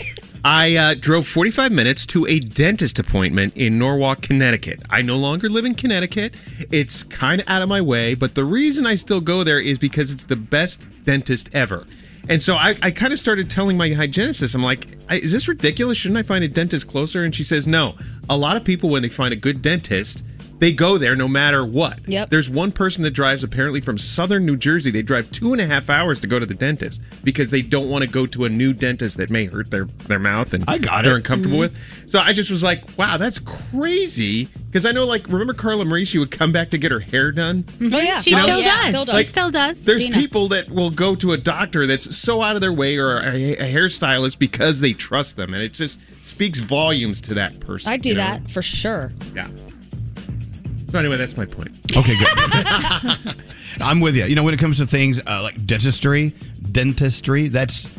Speaker 5: I uh, drove 45 minutes to a dentist appointment in Norwalk, Connecticut. I no longer live in Connecticut. It's kind of out of my way, but the reason I still go there is because it's the best dentist ever. And so I, I kind of started telling my hygienist, I'm like, is this ridiculous? Shouldn't I find a dentist closer? And she says, no. A lot of people, when they find a good dentist, they go there no matter what.
Speaker 7: Yep.
Speaker 5: There's one person that drives apparently from southern New Jersey. They drive two and a half hours to go to the dentist because they don't want to go to a new dentist that may hurt their, their mouth and
Speaker 1: I got
Speaker 5: they're
Speaker 1: it.
Speaker 5: uncomfortable
Speaker 7: Mm-hmm.
Speaker 5: with. So I just was like, wow, that's crazy. Because I know, like, remember Carla Marie? She would come back to get her hair done.
Speaker 7: Oh, yeah.
Speaker 3: She
Speaker 5: You know?
Speaker 3: still
Speaker 7: Yeah,
Speaker 3: does.
Speaker 7: still does.
Speaker 3: She still does.
Speaker 5: There's
Speaker 7: Dina.
Speaker 5: people that will go to a doctor that's so out of their way or a, a hairstylist because they trust them, and it just speaks volumes to that person.
Speaker 7: I do
Speaker 5: you know?
Speaker 7: that for sure.
Speaker 5: Yeah. So anyway, that's my point.
Speaker 1: Okay, good. I'm with you. You know, when it comes to things uh, like dentistry, dentistry, that's th-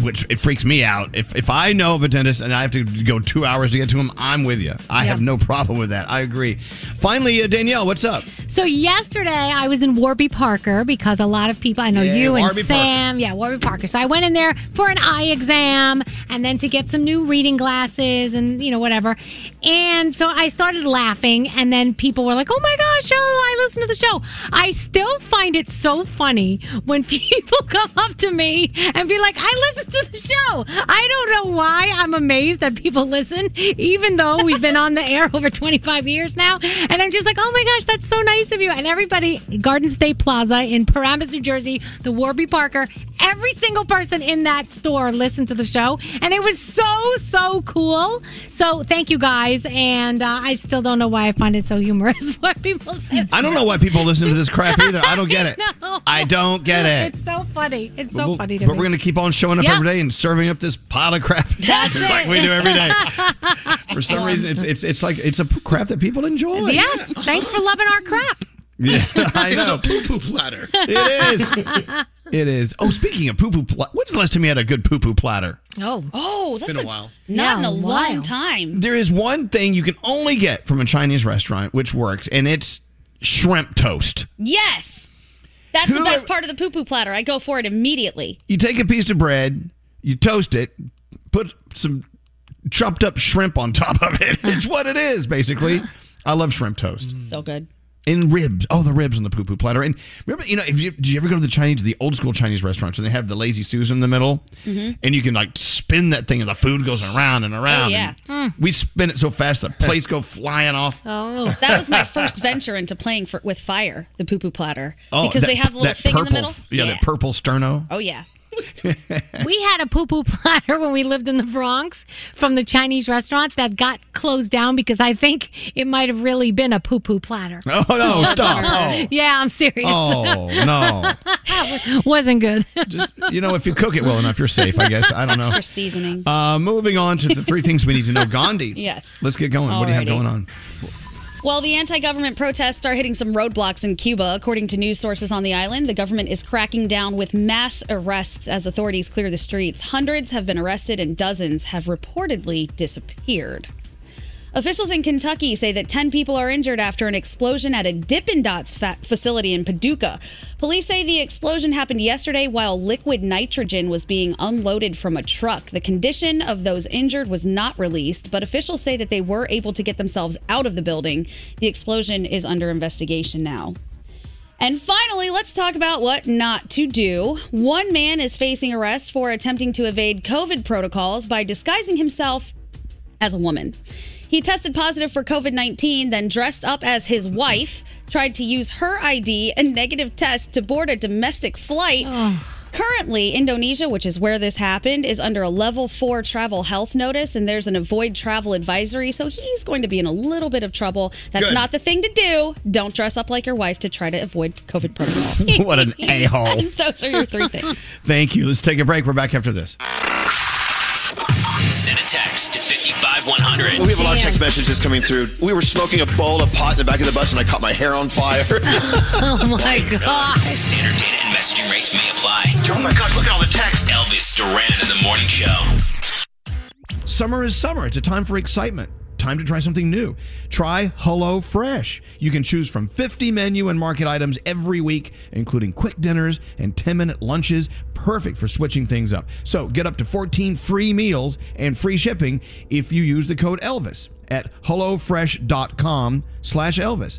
Speaker 1: which it freaks me out. If if I know of a dentist and I have to go two hours to get to him, I'm with you. I
Speaker 3: Yeah.
Speaker 1: have no problem with that. I agree. Finally, uh, Danielle, what's up?
Speaker 3: So yesterday I was in Warby Parker because a lot of people I know
Speaker 1: Yeah,
Speaker 3: you and
Speaker 1: Warby
Speaker 3: Sam, yeah, Warby Parker. So I went in there for an eye exam and then to get some new reading glasses and you know whatever. And so I started laughing and then people were like, "Oh my gosh, oh, I listen to the show." I still find it so funny when people come up to me and be like, "I listen to the show." I don't know why I'm amazed that people listen even though we've been on the air over 25 years now. And I'm just like, "Oh my gosh, that's so nice of you." And everybody, Garden State Plaza in Paramus, New Jersey, the Warby Parker, every single person in that store listened to the show, and it was so so cool. So thank you guys, and uh, I still don't know why I find it so humorous. Why people say
Speaker 1: I don't know why people listen to this crap either. I don't get it.
Speaker 3: know.
Speaker 1: I don't get it.
Speaker 3: It's so funny. It's so
Speaker 1: But
Speaker 3: funny
Speaker 1: we'll-
Speaker 3: to
Speaker 1: but
Speaker 3: me.
Speaker 1: we're going to keep on showing up
Speaker 3: Yeah.
Speaker 1: every day and serving up this pile of crap
Speaker 3: That's
Speaker 1: like we do every day. For some reason, it's it's it's like it's a crap that people enjoy.
Speaker 3: Yes, thanks for loving our crap.
Speaker 1: Yeah, I
Speaker 9: It's
Speaker 1: know.
Speaker 9: a poo poo platter.
Speaker 1: It is. It is. Oh, speaking of poo poo, pla- when's the last time you had a good poo poo platter?
Speaker 3: Oh,
Speaker 7: oh, that's
Speaker 1: been a
Speaker 7: a
Speaker 1: while.
Speaker 7: Not in
Speaker 3: Yeah,
Speaker 7: a
Speaker 3: a
Speaker 7: long time.
Speaker 1: There is one thing you can only get from a Chinese restaurant which works, and it's shrimp toast.
Speaker 7: Yes. That's the
Speaker 1: Who-
Speaker 7: best part of the poo poo platter. I go for it immediately.
Speaker 1: You take a piece of bread, you toast it, put some chopped up shrimp on top of it. It's what it is, basically. I love shrimp toast. Mm.
Speaker 7: So good.
Speaker 1: And ribs. Oh, the ribs on the poo poo platter. And remember, you know, if you, did you ever go to the Chinese, the old school Chinese restaurants, and they have the lazy Susan in the middle?
Speaker 7: Mhm.
Speaker 1: And you can like spin that thing, and the food goes around and around.
Speaker 7: Oh, yeah.
Speaker 1: and We spin it so fast, the plates go flying off.
Speaker 3: Oh,
Speaker 7: That was my first venture into playing for, with fire, the poo poo platter.
Speaker 1: Oh,
Speaker 7: because
Speaker 1: that-
Speaker 7: they have the little
Speaker 1: that
Speaker 7: thing in the
Speaker 1: purple-
Speaker 7: middle.
Speaker 1: Yeah, that purple sterno.
Speaker 7: Oh, yeah.
Speaker 3: We had a poo poo platter when we lived in the Bronx from the Chinese restaurant that got closed down because I think it might have really been a poo poo platter.
Speaker 1: Oh, no, stop. Oh.
Speaker 3: Yeah, I'm serious.
Speaker 1: Oh, no.
Speaker 3: Wasn't good.
Speaker 1: Just, you know, if you cook it well enough, you're safe, I guess. I don't know.
Speaker 7: Extra seasoning.
Speaker 1: Uh, moving on to the three things we need to know. Gandhi.
Speaker 7: Yes.
Speaker 1: Let's get going. What do you have going on?
Speaker 7: Well, the anti government protests are hitting some roadblocks in Cuba. According to news sources on the island, the government is cracking down with mass arrests as authorities clear the streets. Hundreds have been arrested and dozens have reportedly disappeared. Officials in Kentucky say that 10 people are injured after an explosion at a Dippin' Dots fa- facility in Paducah. Police say the explosion happened yesterday while liquid nitrogen was being unloaded from a truck. The condition of those injured was not released, but officials say that they were able to get themselves out of the building. The explosion is under investigation now. And finally, let's talk about what not to do. One man is facing arrest for attempting to evade COVID protocols by disguising himself as a woman. He tested positive for COVID 19, then dressed up as his wife, tried to use her ID and negative test to board a domestic flight. Currently, Indonesia, which is where this happened, is under a level four travel health notice, and there's an avoid travel advisory. So he's going to be in a little bit of trouble. That's
Speaker 1: Good.
Speaker 7: not the thing to do. Don't dress up like your wife to try to avoid COVID protocol.
Speaker 1: what an a hole.
Speaker 7: Those are your three things.
Speaker 1: Thank you. Let's take a break. We're back after this.
Speaker 8: Send a text to 55100.
Speaker 15: We have a lot of text messages coming through. We were smoking a bowl of pot in the back of the bus and I caught my hair on fire.
Speaker 3: oh my god.
Speaker 8: Standard data and messaging rates may apply.
Speaker 15: Oh my gosh, look at all the text.
Speaker 8: Elvis Duran in the morning show.
Speaker 1: Summer is summer. It's a time for excitement. Time to try something new. Try Hello Fresh. You can choose from 50 menu and market items every week, including quick dinners and 10 minute lunches, perfect for switching things up. So get up to 14 free meals and free shipping if you use the code Elvis at hellofresh.com slash Elvis.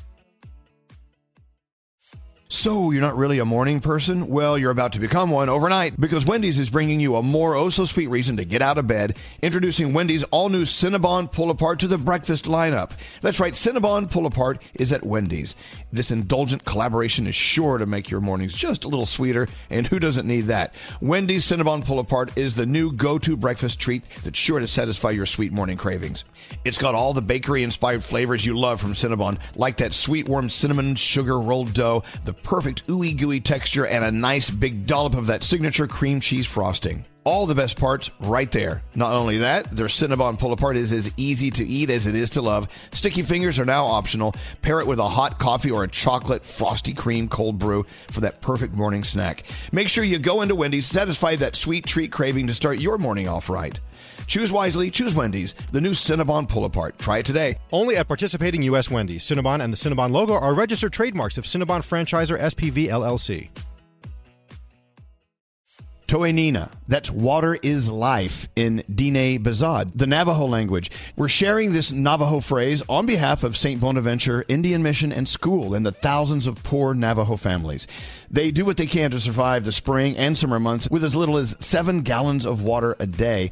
Speaker 1: So, you're not really a morning person? Well, you're about to become one overnight because Wendy's is bringing you a more oh so sweet reason to get out of bed. Introducing Wendy's all new Cinnabon Pull Apart to the breakfast lineup. That's right, Cinnabon Pull Apart is at Wendy's. This indulgent collaboration is sure to make your mornings just a little sweeter, and who doesn't need that? Wendy's Cinnabon Pull Apart is the new go to breakfast treat that's sure to satisfy your sweet morning cravings. It's got all the bakery inspired flavors you love from Cinnabon, like that sweet warm cinnamon sugar rolled dough, the perfect ooey gooey texture, and a nice big dollop of that signature cream cheese frosting. All the best parts right there. Not only that, their Cinnabon pull apart is as easy to eat as it is to love. Sticky fingers are now optional. Pair it with a hot coffee or a chocolate frosty cream cold brew for that perfect morning snack. Make sure you go into Wendy's, satisfy that sweet treat craving to start your morning off right. Choose wisely, choose Wendy's, the new Cinnabon pull apart. Try it today.
Speaker 26: Only at participating U.S. Wendy's. Cinnabon and the Cinnabon logo are registered trademarks of Cinnabon Franchisor SPV LLC.
Speaker 1: Toenina. That's water is life in Diné Bizaad, the Navajo language. We're sharing this Navajo phrase on behalf of St. Bonaventure Indian Mission and School and the thousands of poor Navajo families. They do what they can to survive the spring and summer months with as little as seven gallons of water a day.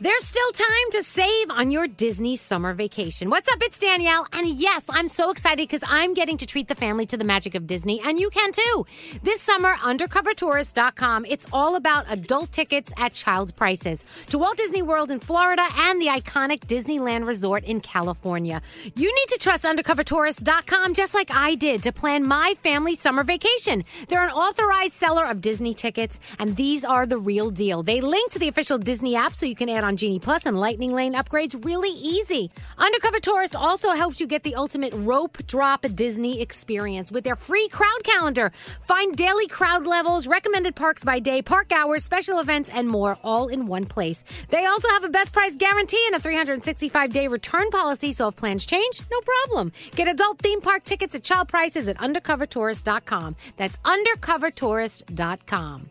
Speaker 3: There's still time to save on your Disney summer vacation. What's up? It's Danielle. And yes, I'm so excited because I'm getting to treat the family to the magic of Disney, and you can too. This summer, undercovertourist.com, it's all about adult tickets at child prices to Walt Disney World in Florida and the iconic Disneyland Resort in California. You need to trust undercovertourist.com just like I did to plan my family summer vacation. They're an authorized seller of Disney tickets, and these are the real deal. They link to the official Disney app so you can add on Genie Plus and Lightning Lane upgrades really easy. Undercover Tourist also helps you get the ultimate rope drop Disney experience with their free crowd calendar. Find daily crowd levels, recommended parks by day, park hours, special events, and more all in one place. They also have a best price guarantee and a 365 day return policy, so if plans change, no problem. Get adult theme park tickets at child prices at undercovertourist.com. That's undercovertourist.com.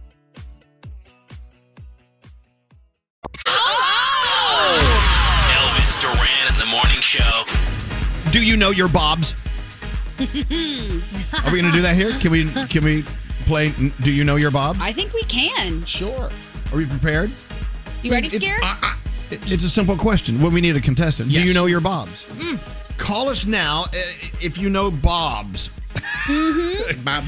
Speaker 8: show.
Speaker 9: Do you know your bobs? Are we going to do that here? Can we can we play Do you know your bobs?
Speaker 27: I think we can.
Speaker 28: Sure.
Speaker 9: Are we prepared?
Speaker 27: You ready,
Speaker 9: It-
Speaker 27: Scare?
Speaker 9: It's a simple question. When we need a contestant, do you know your bobs?
Speaker 27: Mm.
Speaker 9: Call us now uh, if you know bobs.
Speaker 27: Mm-hmm.
Speaker 9: Bob.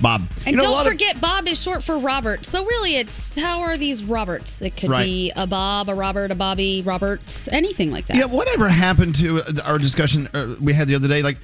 Speaker 9: Bob.
Speaker 27: And
Speaker 9: You know,
Speaker 27: don't
Speaker 9: lot of-
Speaker 27: forget, Bob is short for Robert. So really, it's how are these Roberts? It could
Speaker 9: Right.
Speaker 27: be a Bob, a Robert, a Bobby, Roberts, anything like that.
Speaker 9: Yeah, whatever happened to uh, our discussion uh, we had the other day? Like,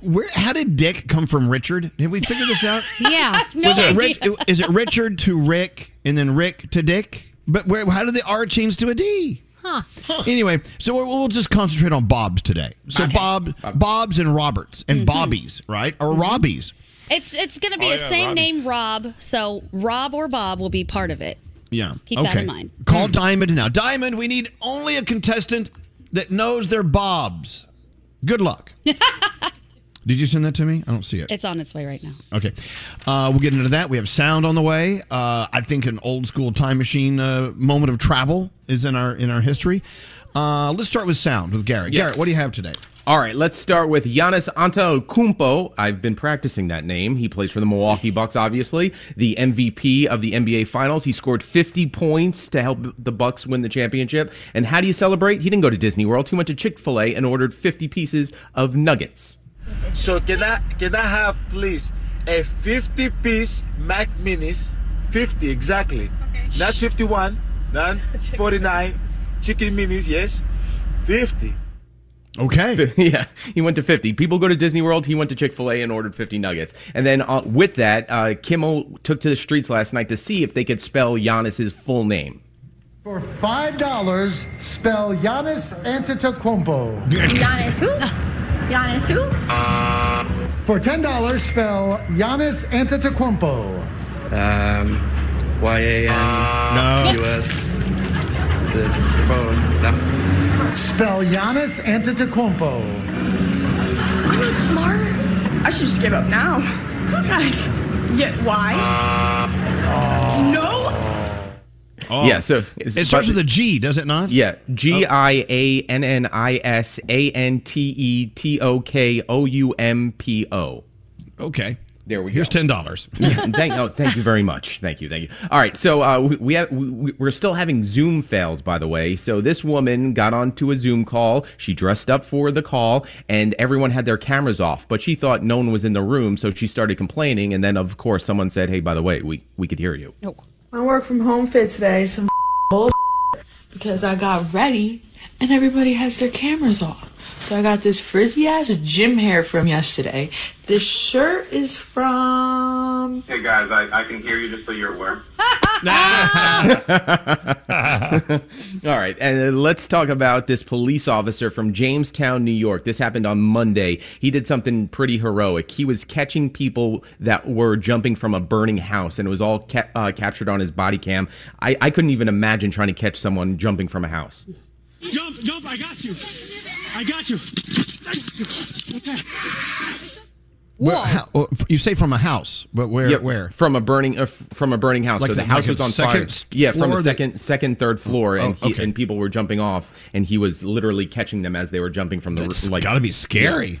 Speaker 9: where? How did Dick come from Richard? Did we figure this out?
Speaker 3: Yeah.
Speaker 27: No
Speaker 9: Was it
Speaker 27: idea.
Speaker 9: Rich- is it Richard to Rick and then Rick to Dick? But where? How did the R change to a D?
Speaker 3: Huh.
Speaker 1: Anyway, so we'll, we'll just concentrate on Bob's today. So Bob, Bob's and Roberts and
Speaker 7: Mhm.
Speaker 1: Bobbies, right? Or Robbies.
Speaker 7: It's it's going to be
Speaker 1: Oh,
Speaker 7: the
Speaker 1: yeah,
Speaker 7: same
Speaker 1: Robbie's.
Speaker 7: name, Rob. So Rob or Bob will be part of it.
Speaker 1: Yeah.
Speaker 7: keep that in mind.
Speaker 1: Call Diamond now. Diamond, we need only a contestant that knows their Bobs. Good luck. Did you send that to me? I don't see it.
Speaker 7: It's on its way right now.
Speaker 1: Okay. Uh, we'll get into that. We have sound on the way. Uh, I think an old school time machine uh, moment of travel is in our in our history. Uh, let's start with sound with Garrett.
Speaker 29: Yes.
Speaker 1: Garrett, what do you have today?
Speaker 29: All right, let's start with Giannis Antetokounmpo. I've been practicing that name. He plays for the Milwaukee Bucks, obviously, the MVP of the NBA Finals. He scored 50 points to help the Bucks win the championship. And how do you celebrate? He didn't go to Disney World. He went to Chick-fil-A and ordered 50 pieces of nuggets.
Speaker 26: So can I can I have please a 50 piece Mac Minis, 50 exactly, not 51, not 49 chicken minis, yes, 50.
Speaker 1: Okay.
Speaker 29: yeah, he went to 50. People go to Disney World. He went to Chick fil A and ordered 50 nuggets. And then uh, with that, uh, Kimmel took to the streets last night to see if they could spell Giannis's full name.
Speaker 23: For five dollars, spell Giannis Antetokounmpo.
Speaker 30: Giannis who? Giannis who?
Speaker 23: For ten dollars, spell Giannis Antetokounmpo.
Speaker 31: Um, Y A N
Speaker 23: No.
Speaker 31: U S. The phone. No.
Speaker 23: Spell Giannis Antetokounmpo.
Speaker 30: I'm not smart. I should just give up now. Guys, yeah, why? Uh, no. Oh.
Speaker 29: Yeah, so
Speaker 1: it starts with a G, does it not?
Speaker 29: Yeah, G I A N N I S A N T E T O K O U M P O.
Speaker 1: Okay.
Speaker 29: There we go.
Speaker 1: Here's ten dollars.
Speaker 29: yeah, thank, oh, thank you very much. Thank you, thank you. All right, so uh, we, we have we, we're still having Zoom fails, by the way. So this woman got onto a Zoom call. She dressed up for the call, and everyone had their cameras off. But she thought no one was in the room, so she started complaining. And then, of course, someone said, "Hey, by the way, we we could hear you." Nope.
Speaker 32: My work from home fit today some bull because I got ready and everybody has their cameras off. So I got this frizzy ass gym hair from yesterday. This shirt is from
Speaker 33: Hey guys, I, I can hear you just so you're aware.
Speaker 29: All right, and uh, let's talk about this police officer from Jamestown, New York. This happened on Monday. He did something pretty heroic. He was catching people that were jumping from a burning house, and it was all ca- uh, captured on his body cam. I-, I couldn't even imagine trying to catch someone jumping from a house.
Speaker 34: Jump, jump, I got you. I got you. Okay.
Speaker 1: Where, how, oh, you say from a house, but where?
Speaker 29: Yeah,
Speaker 1: where?
Speaker 29: From a burning, uh, from a burning house.
Speaker 1: Like
Speaker 29: so the
Speaker 1: the-
Speaker 29: house
Speaker 1: like
Speaker 29: was on
Speaker 1: second
Speaker 29: fire. Yeah, from
Speaker 1: the
Speaker 29: a
Speaker 1: that-
Speaker 29: second, second, third floor, and
Speaker 1: Oh,
Speaker 29: he,
Speaker 1: okay.
Speaker 29: and people were jumping off, and he was literally catching them as they were jumping from the.
Speaker 1: That's
Speaker 29: like,
Speaker 1: gotta be scary.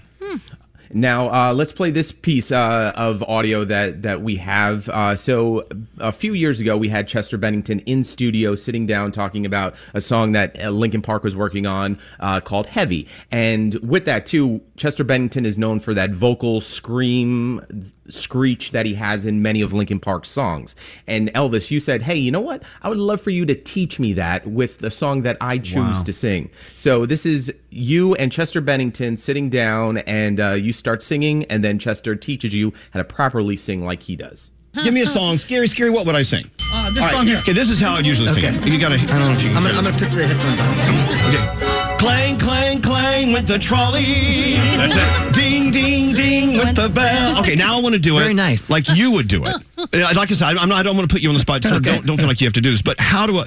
Speaker 29: Now uh, let's play this piece uh, of audio that that we have. Uh, so a few years ago, we had Chester Bennington in studio, sitting down, talking about a song that uh, Linkin Park was working on uh, called "Heavy." And with that too, Chester Bennington is known for that vocal scream screech that he has in many of Linkin Park's songs. And Elvis, you said, "Hey, you know what? I would love for you to teach me that with the song that I choose
Speaker 1: Wow.
Speaker 29: to sing." So this is you and Chester Bennington sitting down, and uh, you start singing, and then Chester teaches you how to properly sing like he does.
Speaker 1: Give me a song, Skeery, Skeery. What would I sing?
Speaker 35: Uh, this
Speaker 1: All right,
Speaker 35: song here.
Speaker 1: Okay, this is how I usually sing.
Speaker 35: Okay.
Speaker 1: it. You gotta. I don't know if you can.
Speaker 35: I'm gonna,
Speaker 1: hear
Speaker 35: I'm gonna put the headphones on.
Speaker 1: Okay. Clang, clang, clang with the trolley. That's it. Ding, ding, ding with the bell. Okay, now I want to do it. Very nice. Like you would do it. Like I said, I'm not, I don't want to put you on the spot, so don't, don't feel like you have to do this. But how do I?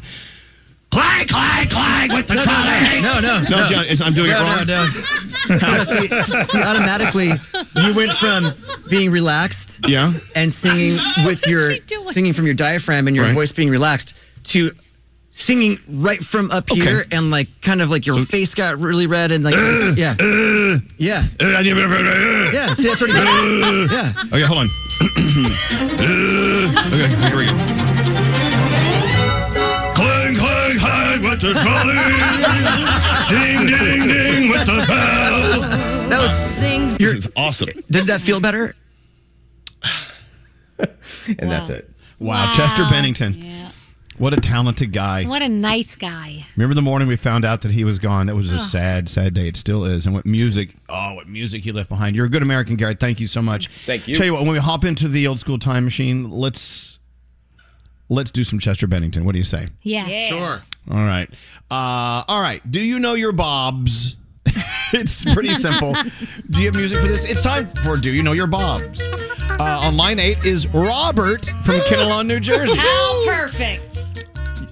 Speaker 1: Clang, clang, clang with the
Speaker 35: No, no,
Speaker 1: trolley.
Speaker 35: no, no,
Speaker 1: no.
Speaker 35: no.
Speaker 1: John, I'm doing
Speaker 35: No,
Speaker 1: it wrong.
Speaker 35: no, no. No, see, see, automatically, you went from being relaxed,
Speaker 1: yeah,
Speaker 35: and singing with your singing from your diaphragm and your
Speaker 1: Right.
Speaker 35: voice being relaxed to singing right from up here and like kind of like your face got really red and like uh, yeah, uh, yeah, uh, yeah. See, that's what he yeah.
Speaker 1: Okay, hold on. okay, here we go. Clang, clang, clang with the trolley. ding, ding, ding with the bell.
Speaker 35: That was
Speaker 1: this is awesome.
Speaker 35: Did that feel better?
Speaker 29: And that's it.
Speaker 1: Wow,
Speaker 3: Wow.
Speaker 1: Chester Bennington. What a talented guy.
Speaker 3: What a nice guy.
Speaker 1: Remember the morning we found out that he was gone? That was a
Speaker 3: Ugh.
Speaker 1: sad, sad day. It still is. And what music, oh, what music he left behind. You're a good American, Garrett. Thank you so much.
Speaker 29: Thank you.
Speaker 1: Tell you what, when we hop into the old school time machine, let's let's do some Chester Bennington. What do you say?
Speaker 3: Yeah.
Speaker 5: Sure.
Speaker 1: All right. Uh, all right. Do you know your Bobs? it's pretty simple. Do you have music for this? It's time for Do You Know Your Bobs? Uh, on line eight is Robert from Kinnelon, New Jersey.
Speaker 7: How perfect.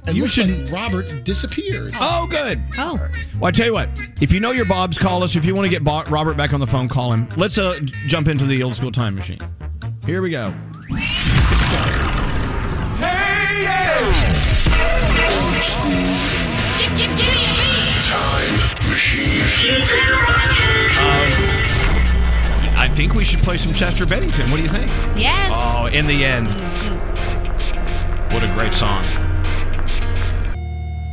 Speaker 9: It looks like Robert disappeared.
Speaker 1: Oh, good.
Speaker 3: Oh.
Speaker 1: Well, I tell you what. If you know your Bobs, call us. If you want to get Bo- Robert back on the phone, call him. Let's uh, jump into the old school time machine. Here we go. Hey!
Speaker 36: Time machine.
Speaker 1: I think we should play some Chester Bennington. What do you think?
Speaker 3: Yes.
Speaker 1: Oh, in the end. What a great song.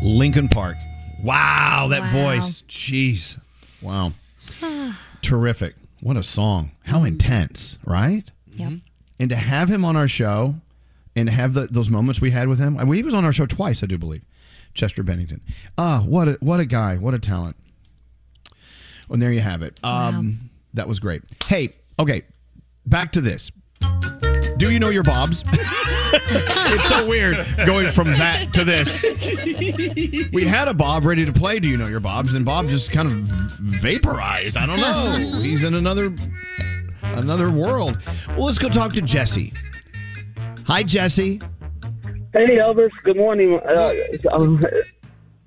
Speaker 1: Linkin Park. Wow, that
Speaker 3: Wow.
Speaker 1: voice. Jeez. Wow. Terrific. What a song. How intense, right?
Speaker 3: Yep.
Speaker 1: And to have him on our show and to have the, those moments we had with him. I mean, he was on our show twice, I do believe. Chester Bennington. Ah, what a what a guy. What a talent. And there you have it. Um, That was great. Hey, okay, back to this. Do you know your Bobs? it's so weird going from that to this. We had a Bob ready to play Do You Know Your Bobs, and Bob just kind of vaporized. I don't know. He's in another another world. Well, let's go talk to Jesse. Hi, Jesse.
Speaker 37: Hey Elvis, good morning. Uh,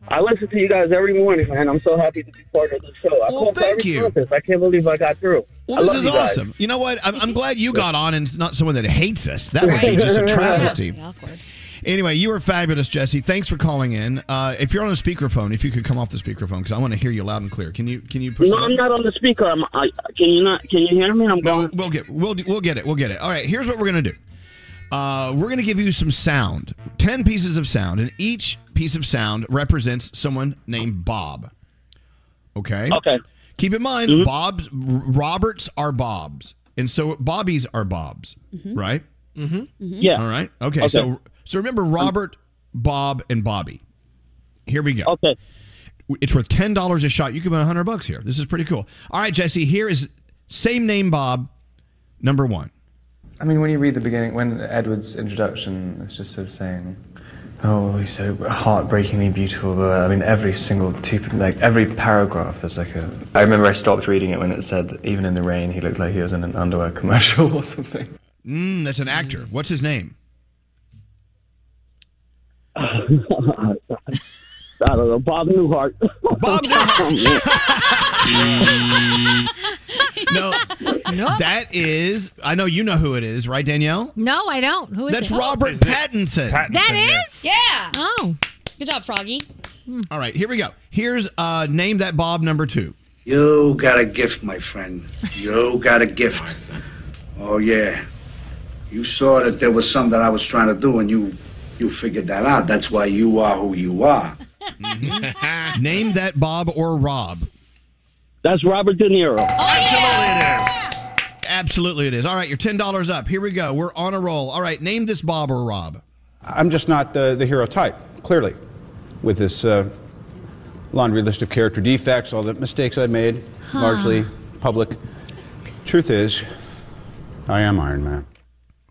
Speaker 37: I listen to you guys every morning, man. I'm so happy to be part of the show. I
Speaker 1: Well, thank you.
Speaker 37: contest. I can't believe I got through.
Speaker 1: Well,
Speaker 37: I
Speaker 1: this is
Speaker 37: you
Speaker 1: awesome. You know what? I'm, I'm glad you got on and it's not someone that hates us. That would be just a travesty. Anyway, you were fabulous, Jesse. Thanks for calling in. Uh, if you're on a speakerphone, if you could come off the speakerphone because I want to hear you loud and clear. Can you can you push?
Speaker 37: No. I'm not on the speaker. I'm, I, can you not? Can you hear me? I'm going.
Speaker 1: We'll get we'll we'll get it. We'll get it. All right. Here's what we're gonna do. Uh, we're gonna give you some sound, ten pieces of sound, and each piece of sound represents someone named Bob. Okay.
Speaker 37: Okay.
Speaker 1: Keep in mind, mm-hmm. Bob's Roberts are Bobs, and so Bobbies are Bobs, mm-hmm. right?
Speaker 37: Mm-hmm. mm-hmm. Yeah.
Speaker 1: All right. Okay.
Speaker 37: Okay.
Speaker 1: So so remember Robert, Bob, and Bobby. Here we go.
Speaker 37: Okay.
Speaker 1: It's worth ten dollars a shot. You can win hundred bucks here. This is pretty cool. All right, Jesse. Here is same name Bob, number one.
Speaker 38: I mean, when you read the beginning, when Edward's introduction, it's just sort of saying, "Oh, he's so heartbreakingly beautiful." But I mean, every single two, like every paragraph, there's like a. I remember I stopped reading it when it said, "Even in the rain, he looked like he was in an underwear commercial or something."
Speaker 1: Mm, that's an actor. What's his name?
Speaker 37: I don't know. Bob Newhart.
Speaker 1: Bob No, that is. I know you know who it is, right, Danielle?
Speaker 3: No, I don't. Who is
Speaker 1: That's
Speaker 3: it?
Speaker 1: Robert Pattinson.
Speaker 3: That is?
Speaker 7: Yeah.
Speaker 3: Oh.
Speaker 7: Good job, Froggy.
Speaker 1: All right, here we go. Here's uh, name that Bob number two.
Speaker 39: You got a gift, my friend. You got a gift. Oh yeah. You saw that there was something that I was trying to do, and you you figured that out. That's why you are who you are.
Speaker 1: Name that Bob or Rob.
Speaker 37: That's Robert De Niro.
Speaker 1: Absolutely it is. Absolutely it is. All right, you're ten dollars up. Here we go. We're on a roll. All right, name this Bob or Rob.
Speaker 40: I'm just not the, the hero type, clearly, with this uh, laundry list of character defects, all the mistakes I made,
Speaker 3: Huh.
Speaker 40: largely public. Truth is, I am Iron Man.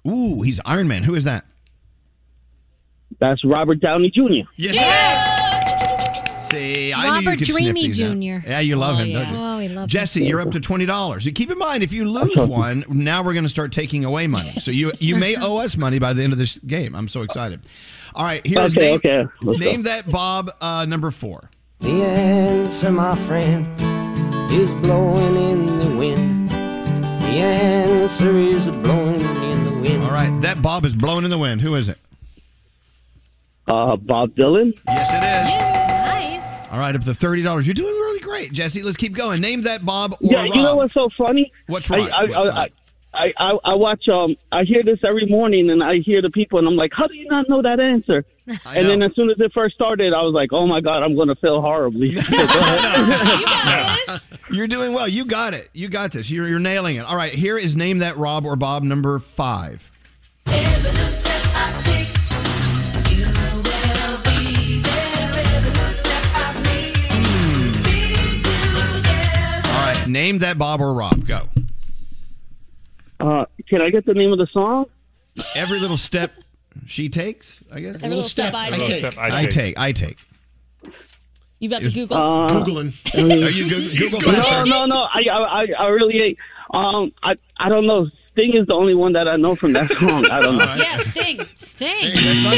Speaker 1: Ooh, he's Iron Man. Who is that?
Speaker 37: That's Robert Downey Jr.
Speaker 1: Yes. See, I knew you
Speaker 3: Robert
Speaker 1: could sniff
Speaker 3: Dreamy
Speaker 1: these out.
Speaker 3: Jr..
Speaker 1: Yeah, you love
Speaker 3: Oh,
Speaker 1: him,
Speaker 3: yeah.
Speaker 1: don't you?
Speaker 3: Oh, we love him.
Speaker 1: Jesse, you're up to twenty dollars. Keep in mind, if you lose one, now we're going to start taking away money. So you you may owe us money by the end of this game. I'm so excited. All right, here's
Speaker 37: Okay,
Speaker 1: name,
Speaker 37: okay.
Speaker 1: Name
Speaker 37: go.
Speaker 1: that Bob uh, number four.
Speaker 41: The answer, my friend, is blowing in the wind. The answer is blowing in the wind.
Speaker 1: All right, that Bob is blowing in the wind. Who is it?
Speaker 37: Uh, Bob Dylan.
Speaker 1: Yes, it is. Nice. All right, up to thirty dollars. You're doing really great, Jesse. Let's keep going. Name that Bob or
Speaker 37: Yeah,
Speaker 1: Rob.
Speaker 37: you know what's so funny?
Speaker 1: What's
Speaker 37: I,
Speaker 1: right?
Speaker 37: I,
Speaker 1: What's
Speaker 37: I,
Speaker 1: right?
Speaker 37: I, I, I watch. Um, I hear this every morning, and I hear the people, and I'm like, "How do you not know that answer?"
Speaker 1: I
Speaker 37: and then as soon as it first started, I was like, "Oh my god, I'm going to fail horribly." Go ahead.
Speaker 1: You're doing well. You got it. You got this. You're, you're nailing it. All right, here is name that Rob or Bob number five. Name that Bob or Rob. Go.
Speaker 37: Uh, can I get the name of the song?
Speaker 1: Every little step She takes, I guess.
Speaker 7: Every little step I,
Speaker 1: little
Speaker 7: take.
Speaker 1: step I take. I take.
Speaker 7: You about to Google?
Speaker 9: Uh,
Speaker 1: Googling. Are you Goog- Google
Speaker 37: No, no, no. I, I, I- I really ain't. Um, I, I don't know. Sting is the only one that I know from that song. I don't know.
Speaker 7: Yeah, Sting.
Speaker 3: Sting.
Speaker 1: That's not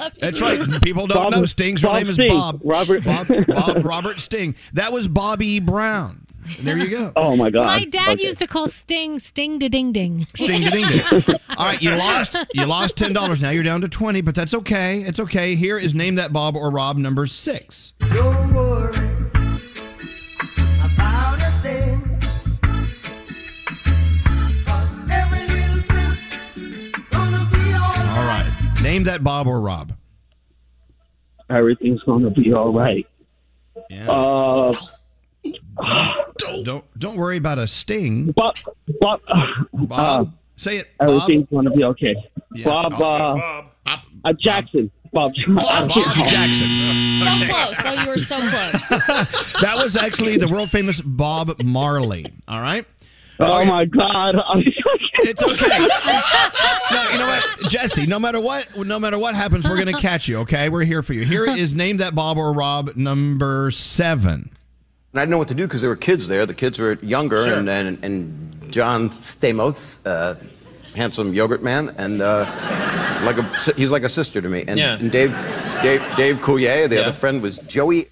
Speaker 1: Sting. That's right. People don't
Speaker 37: Bob-
Speaker 1: know Sting's
Speaker 37: Bob
Speaker 1: name is Bob.
Speaker 37: Robert-
Speaker 1: Bob, Bob Robert Sting. That was Bobby Brown. There you go.
Speaker 37: Oh my God.
Speaker 3: My dad used to call Sting Sting da ding ding.
Speaker 1: Sting da ding ding. All right, you lost. You lost ten dollars. Now you're down to twenty, but that's okay. It's okay. Here is name that Bob or Rob number six.
Speaker 41: Don't
Speaker 1: name that Bob or Rob.
Speaker 37: Everything's gonna be all right.
Speaker 1: Yeah.
Speaker 37: Uh,
Speaker 1: Don't don't worry about a sting.
Speaker 37: Bob, Bob,
Speaker 1: Bob,
Speaker 37: uh,
Speaker 1: say it. Bob.
Speaker 37: everything's gonna be okay.
Speaker 1: Yeah.
Speaker 37: Bob, uh, uh, Jackson. Bob,
Speaker 1: Bob Jackson.
Speaker 7: So close. Oh, you were so close.
Speaker 1: That was actually the world famous Bob Marley. All right.
Speaker 37: Oh my God!
Speaker 1: It's okay. no, you know what, Jesse? No matter what, no matter what happens, we're gonna catch you. Okay, we're here for you. Here is name that Bob or Rob number seven.
Speaker 42: And I didn't know what to do because there were kids there. The kids were younger,
Speaker 1: Sure.
Speaker 42: and, and and John Stamos, uh, handsome yogurt man, and uh, like a he's like a sister to me. And,
Speaker 1: Yeah.
Speaker 42: and Dave, Dave, Dave Coulier, the
Speaker 1: Yeah.
Speaker 42: other friend was Joey.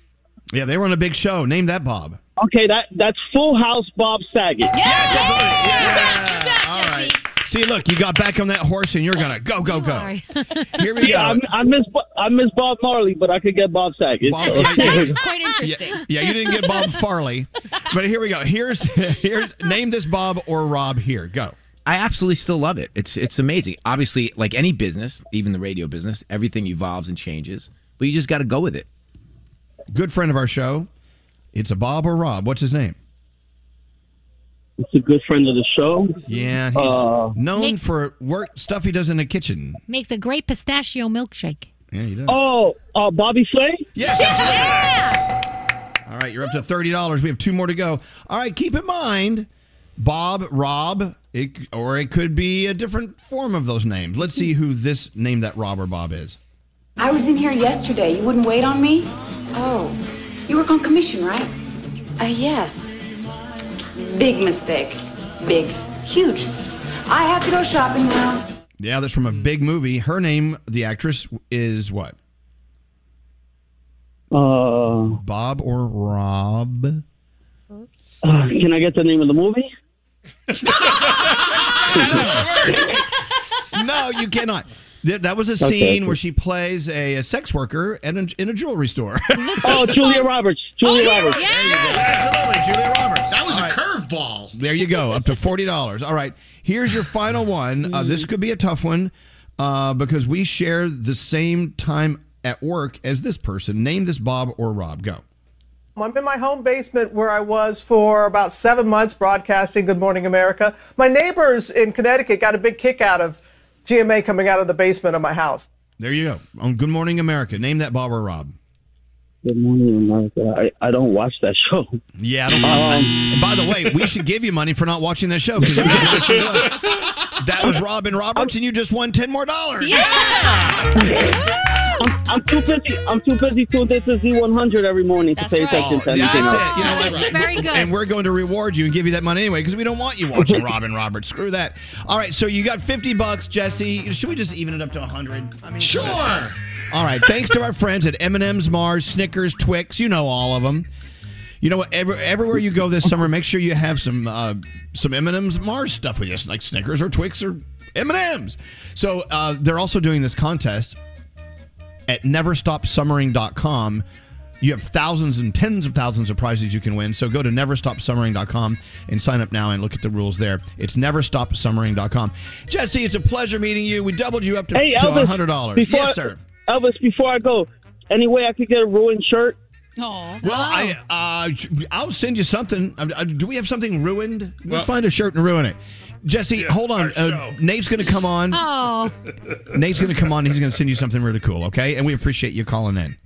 Speaker 1: Yeah, they were on a big show. Name that Bob.
Speaker 37: Okay, that that's Full House Bob Saget.
Speaker 1: Yeah, All right. See, look, you got back on that horse, and you're gonna go, go, go. Here we
Speaker 37: yeah,
Speaker 1: go.
Speaker 37: I, I miss I miss Bob Marley, but I could get Bob Saget.
Speaker 1: Bob- That is
Speaker 7: quite interesting.
Speaker 1: Yeah, yeah, you didn't get Bob Farley, but here we go. Here's here's name this Bob or Rob. Here, go.
Speaker 43: I absolutely still love it. It's it's amazing. Obviously, like any business, even the radio business, everything evolves and changes, but you just got to go with it.
Speaker 1: Good friend of our show. It's a Bob or Rob. What's his name?
Speaker 37: It's a good friend of the show.
Speaker 1: Yeah, he's
Speaker 37: Uh,
Speaker 1: known
Speaker 3: Make-
Speaker 1: for work stuff he does in the kitchen.
Speaker 3: Makes a great pistachio milkshake.
Speaker 1: Yeah, he does.
Speaker 37: Oh, uh, Bobby Flay.
Speaker 1: Yes. All right, you're up to thirty dollars. We have two more to go. All right, keep in mind, Bob, Rob, it, or it could be a different form of those names. Let's see who this name that Rob or Bob is.
Speaker 44: I was in here yesterday. You wouldn't wait on me? Oh, you work on commission, right? Uh, yes. Big mistake. Big. Huge. I have to go shopping now.
Speaker 1: Yeah, that's from a big movie. Her name, the actress, is what?
Speaker 37: Uh,
Speaker 1: Bob or Rob?
Speaker 37: uh, can I get the name of the movie?
Speaker 1: no, you cannot. Th- That was a
Speaker 37: Okay,
Speaker 1: scene
Speaker 37: okay.
Speaker 1: where she plays a, a sex worker in a, in a jewelry store.
Speaker 37: Oh, Julia Roberts. Julia Roberts. Yeah.
Speaker 1: Absolutely, Julia Roberts.
Speaker 9: That was
Speaker 1: All
Speaker 9: a
Speaker 1: right.
Speaker 9: curveball.
Speaker 1: There you go, up to forty dollars. All right, here's your final one. Uh, this could be a tough one uh, because we share the same time at work as this person. Name this Bob or Rob. Go.
Speaker 45: I'm in my home basement where I was for about seven months broadcasting Good Morning America. My neighbors in Connecticut got a big kick out of GMA coming out of the basement of my house.
Speaker 1: There you go. On Good Morning America. Name that Bob or Rob.
Speaker 37: Good morning, America. I, I don't watch that show.
Speaker 1: Yeah, I don't
Speaker 37: Um,
Speaker 1: and by the way, we should give you money for not watching that show. 'cause it was a show. that was Robin Roberts, and you just won ten more dollars.
Speaker 37: I'm, I'm too busy. I'm too busy tuned into Z100 every morning to pay attention to
Speaker 1: Yeah,
Speaker 37: anything
Speaker 1: that's
Speaker 37: else.
Speaker 1: it. You know what?
Speaker 3: Very good.
Speaker 1: And we're going to reward you and give you that money anyway because we don't want you watching Robin Roberts. Screw that. All right, so you got 50 bucks, Jesse. Should we just even it up to 100? I mean,
Speaker 9: Sure.
Speaker 1: All right, thanks to our friends at M&M's, Mars, Snickers, Twix. You know all of them. You know what? Every, everywhere you go this summer, make sure you have some uh, some M&M's, Mars stuff with you, like Snickers or Twix or M&M's. So uh, they're also doing this contest at neverstopsummering.com. You have thousands and tens of thousands of prizes you can win. So go to neverstopsummering.com and sign up now and look at the rules there. It's neverstopsummering.com. Jesse, it's a pleasure meeting you. We doubled you up to,
Speaker 37: Hey,
Speaker 1: to
Speaker 37: Elvis.
Speaker 1: $100.
Speaker 37: Before,
Speaker 1: Yes, sir.
Speaker 37: Elvis, before I go, any way I could get a ruined shirt?
Speaker 7: Oh.
Speaker 1: Well, I uh, I'll send you something. Uh, uh, do we have something ruined? We'll
Speaker 5: Well-
Speaker 1: find a shirt and ruin it. Jesse, hold on. Uh, Nate's going to come on.
Speaker 3: Oh.
Speaker 1: Nate's going to come on. He's going to send you something really cool. Okay, and we appreciate you calling in.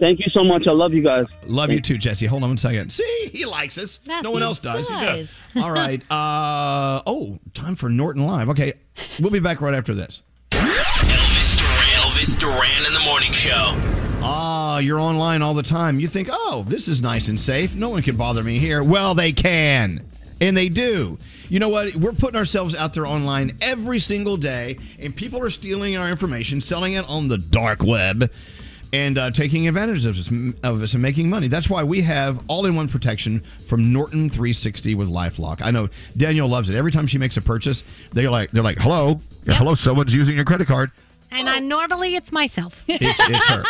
Speaker 37: Thank you so much. I love you guys.
Speaker 1: Love you too, Jesse. Hold on one second. See, he likes us. no one else does.
Speaker 37: does.
Speaker 1: All right. Uh, oh, time for Norton Live. Okay, we'll be back right after this.
Speaker 8: Elvis Duran. Elvis Duran in the morning show.
Speaker 1: Ah, you're online all the time. You think, oh, this is nice and safe. No one can bother me here. Well, they can. And they do. You know what? We're putting ourselves out there online every single day, and people are stealing our information, selling it on the dark web, and uh, taking advantage of us, of us and making money. That's why we have all in one protection from Norton 360 with Lifelock. I know Danielle loves it. Every time she makes a purchase, they're like, they're like, hello, hello, someone's using your credit card.
Speaker 3: And I normally it's myself.
Speaker 1: It's, it's her.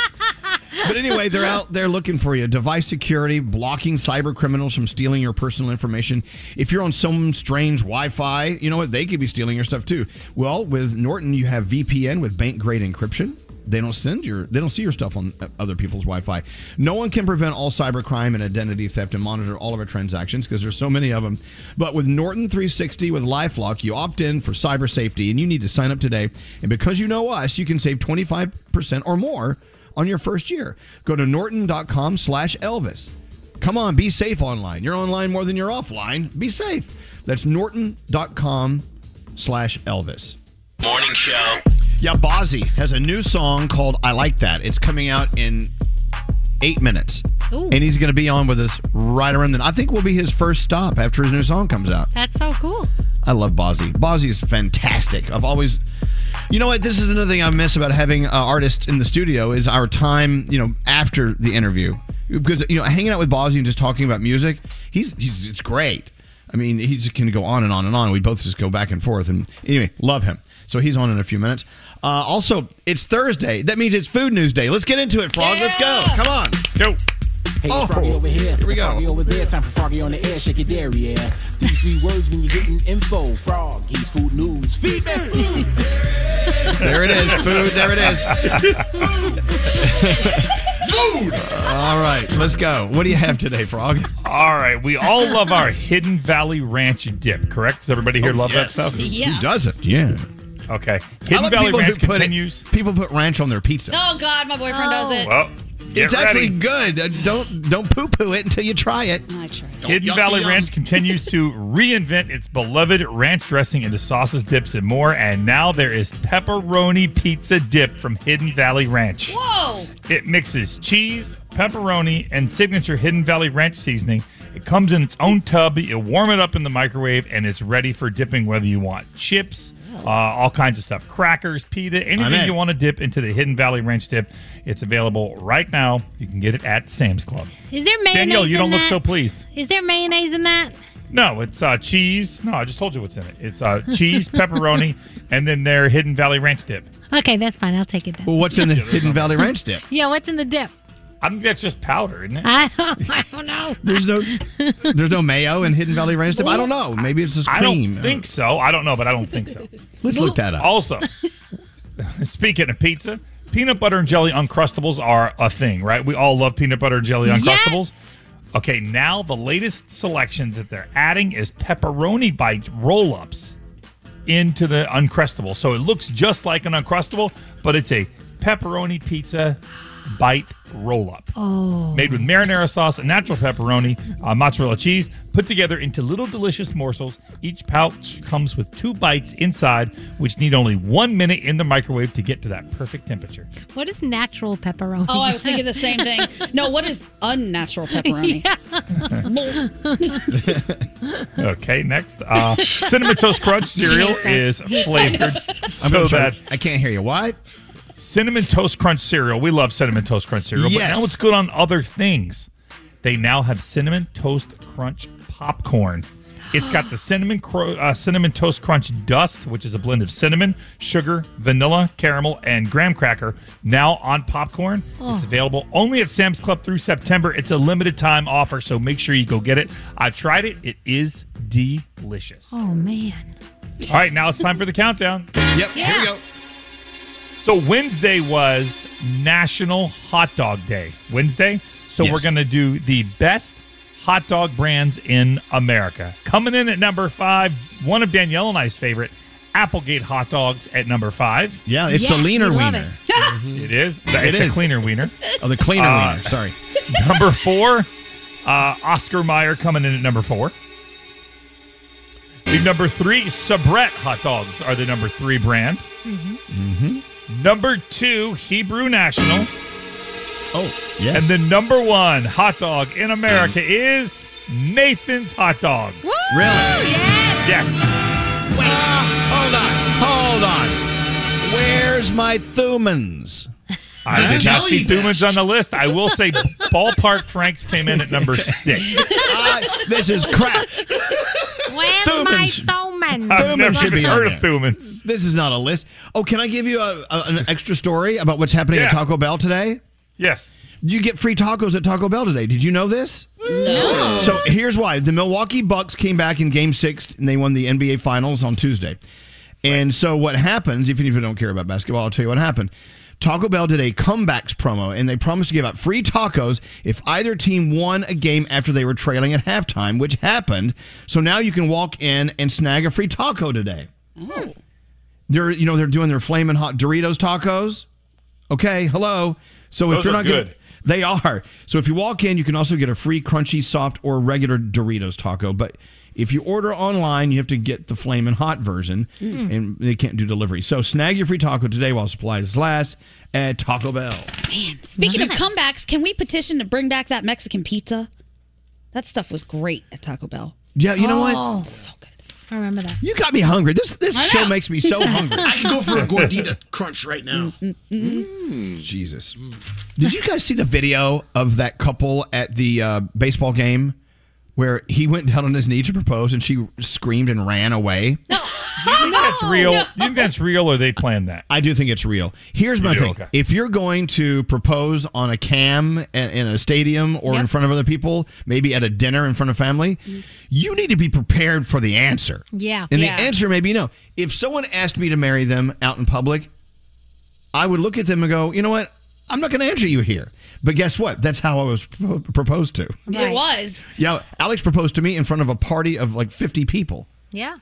Speaker 1: But anyway, they're out there looking for you. Device security, blocking cyber criminals from stealing your personal information. If you're on some strange Wi-Fi, you know what? They could be stealing your stuff too. Well, with Norton, you have VPN with bank grade encryption. They don't send your, they don't see your stuff on other people's Wi-Fi. No one can prevent all cybercrime and identity theft and monitor all of our transactions because there's so many of them. But with Norton 360 with LifeLock, you opt in for cyber safety, and you need to sign up today. And because you know us, you can save 25% or more on your first year. Go to norton.com slash Elvis. Come on, be safe online. You're online more than you're offline. Be safe. That's norton.com slash Elvis.
Speaker 8: Morning show.
Speaker 1: Yeah, Bazzi has a new song called I Like That. It's coming out in eight minutes.
Speaker 3: Ooh.
Speaker 1: And he's going to be on with us right around then. I think will be his first stop after his new song comes out.
Speaker 3: That's so cool.
Speaker 1: I love Bazzi. Bazzi is fantastic. I've always, you know what? This is another thing I miss about having uh, artists in the studio is our time, you know, after the interview. Because you know, hanging out with Bazzi and just talking about music, he's, he's it's great. I mean, he just can go on and on and on. We both just go back and forth. And anyway, love him. So he's on in a few minutes. Uh, also, it's Thursday. That means it's Food News Day. Let's get into it, Frog. Let's go. Come on. Let's go.
Speaker 46: Hey,
Speaker 1: Oh,
Speaker 46: it's Froggy over here.
Speaker 1: here we go.
Speaker 46: Froggy over there. Time for Froggy on the air. Shake your dairy, yeah. These three words when you're getting info. Frog, Froggy's food news. Feedback food.
Speaker 1: There it is. Food. There it is.
Speaker 4: Food.
Speaker 1: All right, let's go. What do you have today, Frog?
Speaker 4: All right, we all love our Hidden Valley Ranch dip, correct? Does everybody here
Speaker 1: Oh,
Speaker 4: love
Speaker 1: yes.
Speaker 4: that stuff? Yeah.
Speaker 1: Who doesn't? Yeah.
Speaker 4: Okay. Hidden Valley
Speaker 1: people
Speaker 4: Ranch
Speaker 1: who put it-
Speaker 4: continues.
Speaker 1: people put ranch on their pizza.
Speaker 7: Oh God, my boyfriend does it.
Speaker 4: Well, get
Speaker 1: it's actually good. Uh, Don't don't poo poo it until you try it.
Speaker 7: I tried.
Speaker 4: Hidden Valley Ranch continues to reinvent its beloved ranch dressing into sauces, dips, and more. And now there is pepperoni pizza dip from Hidden Valley Ranch.
Speaker 7: Whoa!
Speaker 4: It mixes cheese, pepperoni, and signature Hidden Valley Ranch seasoning. It comes in its own tub. You warm it up in the microwave, and it's ready for dipping whether you want chips, uh, all kinds of stuff, crackers, pita, anything you want to dip into the Hidden Valley Ranch dip. It's available right now. You can get it at Sam's Club.
Speaker 3: Is there mayonnaise
Speaker 4: Danielle, you don't look
Speaker 3: that?
Speaker 4: so pleased.
Speaker 3: Is there mayonnaise in that?
Speaker 4: No, it's uh, cheese. No, I just told you what's in it. It's uh, cheese, pepperoni, and then their Hidden Valley Ranch dip.
Speaker 3: Okay, that's fine. I'll take it then.
Speaker 1: Well, what's in the Hidden Valley Ranch dip?
Speaker 3: Yeah, what's in the dip?
Speaker 4: I think that's just powder, isn't it?
Speaker 3: I don't, I don't know.
Speaker 1: There's no there's no mayo in Hidden Valley Ranch dip. I don't know. Maybe it's just cream.
Speaker 4: I don't think so. I don't know, but I don't think so.
Speaker 1: Let's look that up.
Speaker 4: Also, speaking of pizza, peanut butter and jelly uncrustables are a thing, right? We all love peanut butter and jelly uncrustables. Yes! Okay, now the latest selection that they're adding is pepperoni bite roll-ups into the uncrustable. So it looks just like an uncrustable, but it's a pepperoni pizza bite roll-up.
Speaker 3: Oh.
Speaker 4: Made with marinara sauce and natural pepperoni, uh, mozzarella cheese, put together into little delicious morsels. Each pouch comes with two bites inside, which need only one minute in the microwave to get to that perfect temperature.
Speaker 3: What is natural pepperoni?
Speaker 7: Oh, I was thinking the same thing. No, what is unnatural pepperoni?
Speaker 4: Okay, next. Uh, Cinnamon Toast Crunch cereal is flavored
Speaker 1: I'm
Speaker 4: so
Speaker 1: sorry.
Speaker 4: that
Speaker 1: I can't hear you. What?
Speaker 4: Cinnamon Toast Crunch cereal. We love Cinnamon Toast Crunch cereal,
Speaker 1: Yes.
Speaker 4: but now it's good on other things. They now have Cinnamon Toast Crunch popcorn. It's got the cinnamon cro- uh, cinnamon toast crunch dust, which is a blend of cinnamon, sugar, vanilla, caramel, and graham cracker. Now on popcorn,
Speaker 3: Oh.
Speaker 4: it's available only at Sam's Club through September. It's a limited time offer, so make sure you go get it. I've tried it; it is delicious.
Speaker 3: Oh man.
Speaker 4: All right, now it's time for the countdown.
Speaker 1: Yep, here we go.
Speaker 4: So Wednesday was National Hot Dog Day. Wednesday. So
Speaker 1: Yes.
Speaker 4: we're going to do the best hot dog brands in America. Coming in at number five, one of Danielle and I's favorite,
Speaker 47: Applegate hot dogs at number five.
Speaker 1: Yeah, it's the Yes, leaner we love wiener.
Speaker 47: it is. It's
Speaker 1: It
Speaker 47: a
Speaker 1: is.
Speaker 47: cleaner wiener.
Speaker 1: Oh, the cleaner
Speaker 47: Uh,
Speaker 1: wiener. Sorry.
Speaker 47: Number four, uh, Oscar Mayer coming in at number four. The number three, Sabrett hot dogs are the number three brand.
Speaker 1: Mm-hmm.
Speaker 47: Number two, Hebrew National.
Speaker 1: Oh, yes.
Speaker 47: And the number one hot dog in America is Nathan's Hot Dogs.
Speaker 1: Really?
Speaker 47: Yes. Yes. Wait.
Speaker 1: Hold on. Hold on. Where's my Thumann's?
Speaker 47: I did not see Thumann's on the list. I will say Ballpark Franks came in at number six.
Speaker 1: Uh, this is crap.
Speaker 3: Where's
Speaker 1: Thumann's.
Speaker 3: my Thumann?
Speaker 47: I've never
Speaker 1: should
Speaker 47: even
Speaker 1: be on
Speaker 47: heard of
Speaker 1: there.
Speaker 47: Thumann's.
Speaker 1: This is not a list. Oh, can I give you a, a- an extra story about what's happening at Taco Bell today?
Speaker 47: Yes.
Speaker 1: You get free tacos at Taco Bell today. Did you know this?
Speaker 7: No.
Speaker 1: So here's why: the Milwaukee Bucks came back in Game Six, and they won the NBA Finals on Tuesday. And so what happens? If you don't care about basketball, I'll tell you what happened. Taco Bell did a comebacks promo, and they promised to give out free tacos if either team won a game after they were trailing at halftime, which happened. So now you can walk in and snag a free taco today.
Speaker 7: Oh.
Speaker 1: They're you know they're doing their flaming hot Doritos tacos. Okay, hello. So if
Speaker 47: Those
Speaker 1: you're
Speaker 47: are
Speaker 1: not gonna-
Speaker 47: good.
Speaker 1: they are. So if you walk in, you can also get a free crunchy, soft, or regular Doritos taco. But if you order online, you have to get the flaming hot version,
Speaker 7: Mm.
Speaker 1: and they can't do delivery. So snag your free taco today while supplies last at Taco Bell.
Speaker 7: Man, speaking of comebacks, can we petition to bring back that Mexican pizza? That stuff was great at Taco Bell.
Speaker 1: Yeah, you know what?
Speaker 3: Oh, so good. I remember that.
Speaker 1: You got me hungry. This this
Speaker 7: I
Speaker 1: show makes me so hungry.
Speaker 9: I could go for a gordita crunch right now.
Speaker 1: Jesus. Did you guys see the video of that couple at the uh, baseball game where he went down on his knee to propose and she screamed and ran away?
Speaker 47: Do you think that's real? Do you think that's real or they planned that?
Speaker 1: I do think it's real. Here's my
Speaker 47: do?
Speaker 1: thing.
Speaker 47: Okay.
Speaker 1: If you're going to propose on a cam in, in a stadium or in front of other people, maybe at a dinner in front of family, mm. you need to be prepared for the answer.
Speaker 3: Yeah.
Speaker 1: And
Speaker 3: Yeah.
Speaker 1: the answer may be no. If someone asked me to marry them out in public, I would look at them and go, you know what? I'm not going to answer you here. But guess what? That's how I was pro- proposed to.
Speaker 7: It was.
Speaker 1: Yeah, Alex proposed to me in front of a party of like 50 people.
Speaker 3: Yeah.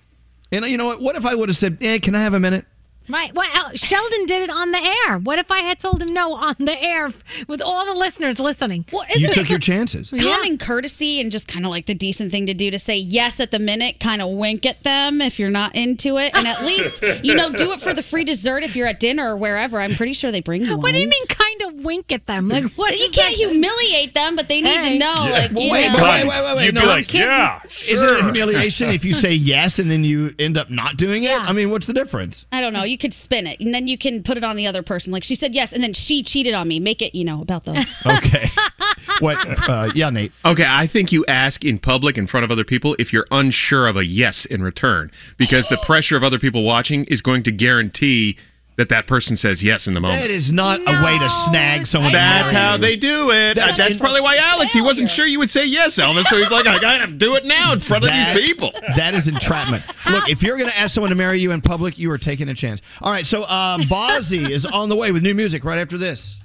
Speaker 1: And you know what? What if I would have said, eh, can I have a minute?
Speaker 3: Right. Well, Sheldon did it on the air. What if I had told him no on the air with all the listeners listening?
Speaker 7: Well,
Speaker 1: You took your chances.
Speaker 7: Common courtesy and just kind of like the decent thing to do to say yes at the minute, kind of wink at them if you're not into it. And at least, you know, do it for the free dessert if you're at dinner or wherever. I'm pretty sure they bring you one.
Speaker 3: What do you mean, kind of wink at them? Like, what?
Speaker 7: You can't
Speaker 3: that?
Speaker 7: humiliate them, but they need
Speaker 3: Hey.
Speaker 7: to know, like,
Speaker 1: Well,
Speaker 7: you
Speaker 1: wait,
Speaker 7: know.
Speaker 1: wait, wait, wait, wait, wait.
Speaker 47: You'd
Speaker 1: no,
Speaker 47: be like,
Speaker 1: kidding.
Speaker 47: yeah,
Speaker 1: Is it a humiliation if you say yes and then you end up not doing it? I mean, what's the difference?
Speaker 7: I don't know. You could spin it, and then you can put it on the other person. Like she said yes, and then she cheated on me. Make it, you know, about them.
Speaker 1: Okay. what? Uh, yeah, Nate.
Speaker 5: Okay, I think you ask in public in front of other people if you're unsure of a yes in return because the pressure of other people watching is going to guarantee that that person says yes in the moment.
Speaker 1: That is not a way to snag someone. to
Speaker 5: That's
Speaker 1: marry
Speaker 5: how they do it.
Speaker 1: That's-
Speaker 5: That's, probably why Alex, he wasn't sure you would say yes, Elvis. So he's like, I gotta do it now in front of these people.
Speaker 1: That is entrapment. Look, if you're going to ask someone to marry you in public, you are taking a chance. All right, so um, Bazzi is on the way with new music right after this.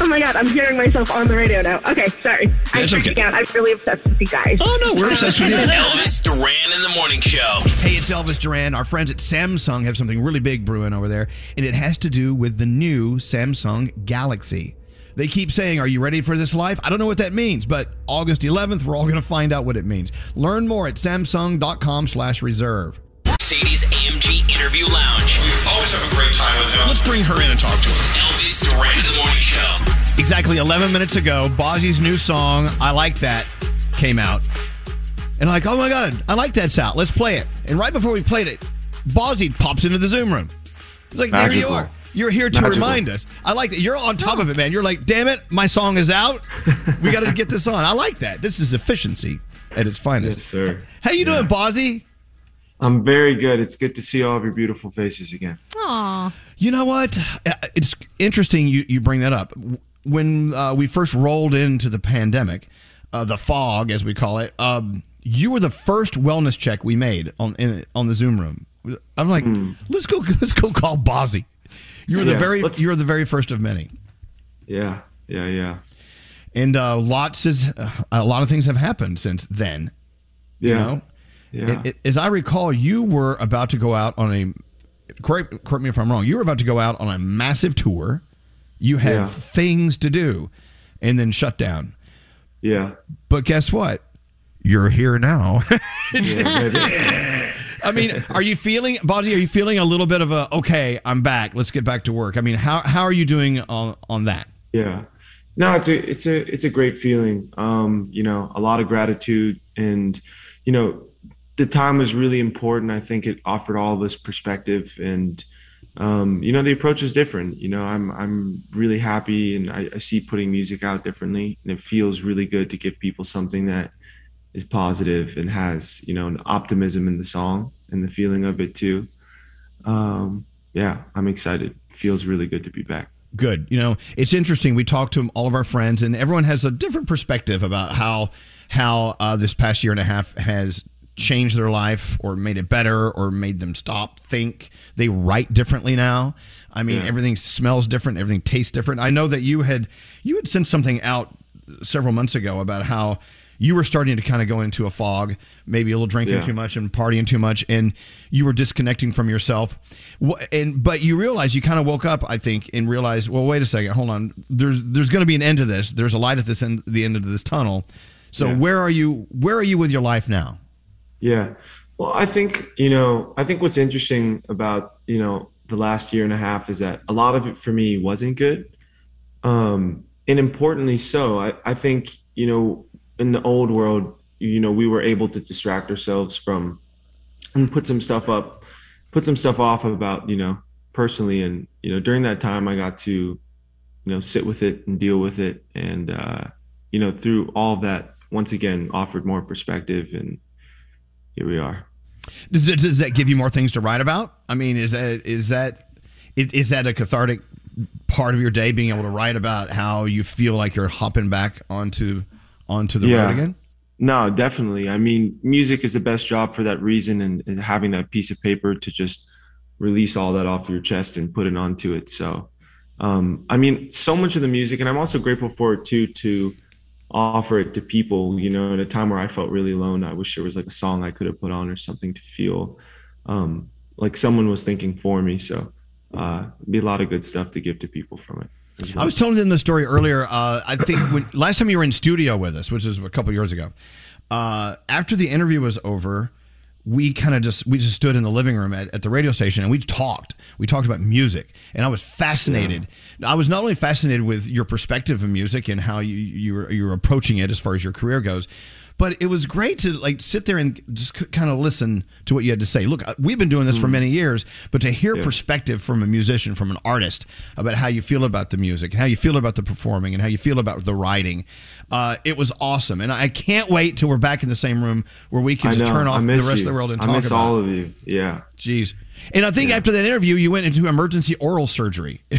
Speaker 48: Oh my god, I'm hearing myself on the radio now. Okay, sorry. I'm
Speaker 1: That's
Speaker 48: freaking
Speaker 1: okay.
Speaker 48: out. I'm really obsessed with you guys.
Speaker 1: Oh no, we're obsessed with you.
Speaker 36: Elvis Duran in the morning show.
Speaker 1: Hey, it's Elvis Duran. Our friends at Samsung have something really big brewing over there, and it has to do with the new Samsung Galaxy. They keep saying, Are you ready for this life? I don't know what that means, but August 11th, we're all going to find out what it means. Learn more at samsung.com slash reserve.
Speaker 36: Sadie's AMG Interview Lounge.
Speaker 9: We always have a great time with him. Let's bring her in and talk to her.
Speaker 36: Elvis Duran in the morning show.
Speaker 1: Exactly 11 minutes ago, Bazzi's new song, I Like That, came out. And like, oh my God, I like that sound. Let's play it. And right before we played it, Bazzi pops into the Zoom room. He's like, there you are. You're here to
Speaker 49: Magical.
Speaker 1: remind us. I like that. You're on top of it, man. You're like, damn it, my song is out. We got to get this on. I like that. This is efficiency at its finest.
Speaker 49: Yes, sir.
Speaker 1: How you doing, Bazzi?
Speaker 49: I'm very good. It's good to see all of your beautiful faces again.
Speaker 3: Aw.
Speaker 1: You know what? Uh, It's interesting you, you bring that up. When uh, we first rolled into the pandemic, uh, the fog, as we call it, um, you were the first wellness check we made on in, on the Zoom room. I'm like, let's go, let's go call Bazzi. You were the
Speaker 49: Hmm.
Speaker 1: Very,
Speaker 49: let's-
Speaker 1: you were the very first of many,
Speaker 49: Yeah, yeah, yeah.
Speaker 1: and uh, lots is uh, a lot of things have happened since then. You
Speaker 49: Yeah.
Speaker 1: know,
Speaker 49: Yeah.
Speaker 1: It- it- as I recall, you were about to go out on a. Correct, correct me if I'm wrong. You were about to go out on a massive tour. You had
Speaker 49: Yeah.
Speaker 1: things to do, and then shut down.
Speaker 49: Yeah.
Speaker 1: But guess what? You're here now.
Speaker 49: Yeah.
Speaker 1: I mean, are you feeling, Bazzi? Are you feeling a little bit of a okay? I'm back. Let's get back to work. I mean, how how are you doing on on that?
Speaker 49: Yeah. No, it's a it's a it's a great feeling. Um, you know, a lot of gratitude and you know, the time was really important. I think it offered all of us perspective and um, you know, the approach is different. You know, I'm I'm really happy and I, I see putting music out differently and it feels really good to give people something that is positive and has, you know, an optimism in the song and the feeling of it too. Um, yeah, I'm excited. Feels really good to be back.
Speaker 1: Good. You know, it's interesting. We talked to all of our friends, and everyone has a different perspective about how how uh, this past year and a half has changed their life, or made it better, or made them stop, think. They write differently now. I mean,
Speaker 49: Yeah.
Speaker 1: everything smells different. Everything tastes different. I know that you had you had sent something out several months ago about how you were starting to kind of go into a fog, maybe a little drinking
Speaker 49: Yeah.
Speaker 1: too much and partying too much, and you were disconnecting from yourself. And but you realized you kind of woke up, I think, and realized, well, wait a second, hold on. There's there's going to be an end to this. There's a light at this end, the end of this tunnel. So
Speaker 49: Yeah.
Speaker 1: where are you? Where are you with your life now?
Speaker 49: Yeah. Well, I think, you know, I think what's interesting about, you know, the last year and a half is that a lot of it for me wasn't good. Um, and importantly so, I, I think, you know, in the old world, you know, we were able to distract ourselves from and put some stuff up, put some stuff off about, you know, personally. And, you know, during that time I got to, you know, sit with it and deal with it. And, uh, you know, through all of that, once again, offered more perspective and here we are.
Speaker 1: Does, does that give you more things to write about? I mean, is that is that is is that a cathartic part of your day, being able to write about how you feel like you're hopping back onto onto the road again?
Speaker 49: No, definitely. I mean, music is the best job for that reason, and, and having that piece of paper to just release all that off your chest and put it onto it. So, um, I mean, so much of the music, and I'm also grateful for it too to offer it to people. You know, in a time where I felt really alone, I wish there was like a song I could have put on or something to feel um, like someone was thinking for me. So, uh, be a lot of good stuff to give to people from it. well.
Speaker 1: I was telling them the story earlier. Uh, I think when last time you were in studio with us, which is a couple years ago, uh, after the interview was over, we kind of just we just stood in the living room at, at the radio station and we talked. We talked about music, and I was fascinated. I was not only fascinated with your perspective of music and how you you were, you were approaching it as far as your career goes. But it was great to like sit there and just kind of listen to what you had to say. Look, uh, we've been doing this for
Speaker 49: Mm.
Speaker 1: many years, but to hear
Speaker 49: Yeah.
Speaker 1: perspective from a musician, from an artist, about how you feel about the music, and how you feel about the performing, and how you feel about the writing, uh, it was awesome. And I can't wait till we're back in the same room where we can just turn off the rest
Speaker 49: you.
Speaker 1: of the world and
Speaker 49: I
Speaker 1: talk
Speaker 49: miss
Speaker 1: about
Speaker 49: all of you. Yeah.
Speaker 1: Jeez. And I think after that interview, you went into emergency oral surgery.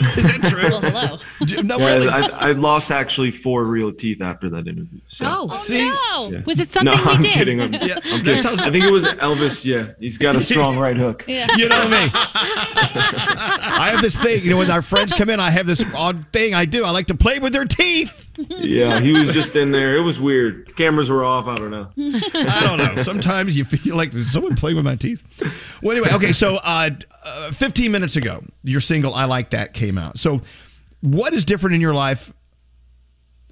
Speaker 1: Is that true?
Speaker 7: Well, hello.
Speaker 1: No,
Speaker 49: Yeah,
Speaker 1: really?
Speaker 49: I, I lost actually four real teeth after that interview. So.
Speaker 3: Oh, oh
Speaker 1: See?
Speaker 49: Yeah.
Speaker 3: Was it something
Speaker 49: no,
Speaker 3: we
Speaker 49: I'm
Speaker 3: did?
Speaker 49: kidding. I'm,
Speaker 1: Yeah.
Speaker 49: I'm kidding. I think it was Elvis. Yeah, he's got a strong right hook. Yeah.
Speaker 1: You know me. I have this thing, you know, when our friends come in, I have this odd thing I do. I like to play with their teeth.
Speaker 49: Yeah, he was just in there. It was weird. Cameras were off. I don't know.
Speaker 1: I don't know. Sometimes you feel like there's someone playing with my teeth. Well, anyway, okay. So, uh, uh, 15 minutes ago, your single "I Like That" came out. So, what is different in your life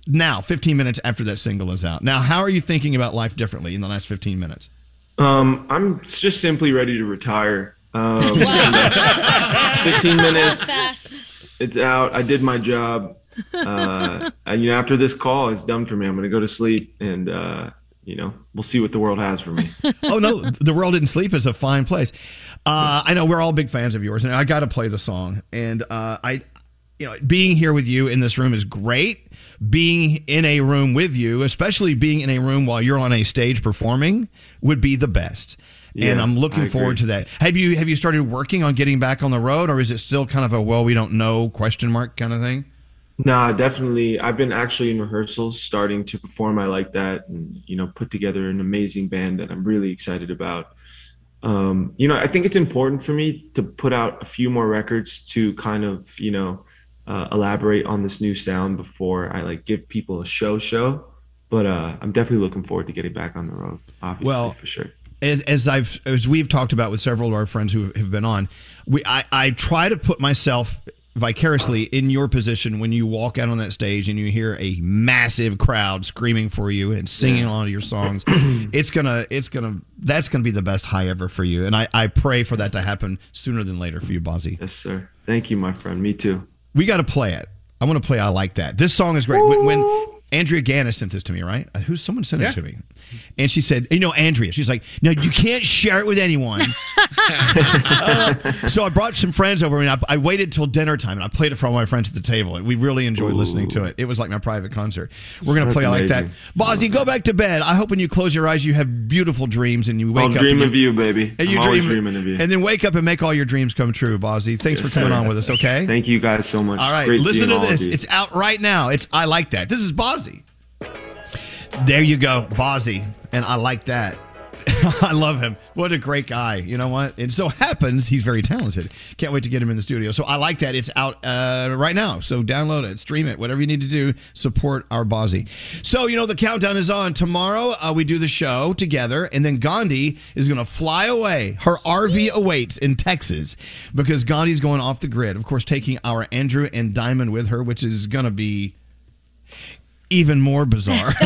Speaker 1: now? 15 minutes after that single is out. Now, how are you thinking about life differently in the last 15 minutes?
Speaker 49: Um, I'm just simply ready to retire. Um, 15 minutes. It's out. I did my job. Uh, and, you know, after this call, it's done for me. I'm going to go to sleep and, uh, you know, we'll see what the world has for me.
Speaker 1: oh no, the world didn't sleep is a fine place. Uh, I know we're all big fans of yours, and I got to play the song. And uh, I, you know, being here with you in this room is great. Being in a room with you, especially being in a room while you're on a stage performing, would be the best. and I'm looking forward to that. Have you have you started working on getting back on the road, or is it still kind of a well, we don't know question mark kind of thing?
Speaker 49: Nah, definitely. I've been actually in rehearsals starting to perform I Like That and, you know, put together an amazing band that I'm really excited about. Um, you know, I think it's important for me to put out a few more records to kind of, you know, uh, elaborate on this new sound before I like give people a show show. but uh, I'm definitely looking forward to getting back on the road. Obviously,
Speaker 1: Well,
Speaker 49: for sure.
Speaker 1: As, as I've as we've talked about with several of our friends who have been on, we I, I try to put myself vicariously in your position when you walk out on that stage and you hear a massive crowd screaming for you and singing
Speaker 49: Yeah.
Speaker 1: all of your songs. it's gonna it's gonna that's gonna be the best high ever for you. And I, I pray for that to happen sooner than later for you, Bazzi.
Speaker 49: Yes, sir. Thank you, my friend. Me too.
Speaker 1: We got to play it. I want to play. I like that. This song is great. When, when Andrea Ganis sent this to me, right? Uh, Who's someone sent
Speaker 49: Yeah.
Speaker 1: it to me, and she said, "You know, Andrea." She's like, "No, you can't share it with anyone." Uh, so I brought some friends over, and I, I waited till dinner time, and I played it for all my friends at the table. And we really enjoyed listening to it. It was like my private concert. We're gonna
Speaker 49: That's
Speaker 1: play I like that.
Speaker 49: amazing.
Speaker 1: Bazzi, go back to bed. I hope when you close your eyes, you have beautiful dreams, and you wake
Speaker 49: I'll
Speaker 1: up.
Speaker 49: dream
Speaker 1: and
Speaker 49: of you, baby.
Speaker 1: And you
Speaker 49: I'm always dreaming of you.
Speaker 1: and then wake up and make all your dreams come true, Bazzi. Thanks
Speaker 49: Yes,
Speaker 1: for coming
Speaker 49: sir.
Speaker 1: on with us. Okay.
Speaker 49: Thank you guys so much.
Speaker 1: All right,
Speaker 49: Great
Speaker 1: listen to this. It's out right now. It's I like that. This is Bazzi. There you go, Bazzi, and I like that. I love him. What a great guy. You know what? It so happens he's very talented. Can't wait to get him in the studio. So I like that. It's out uh, right now. So download it, stream it, whatever you need to do. Support our Bazzi. So you know the countdown is on. Tomorrow uh, we do the show together, and then Gandhi is going to fly away. Her RV awaits in Texas because Gandhi's going off the grid. Of course, taking our Andrew and Diamond with her, which is going to be even more bizarre.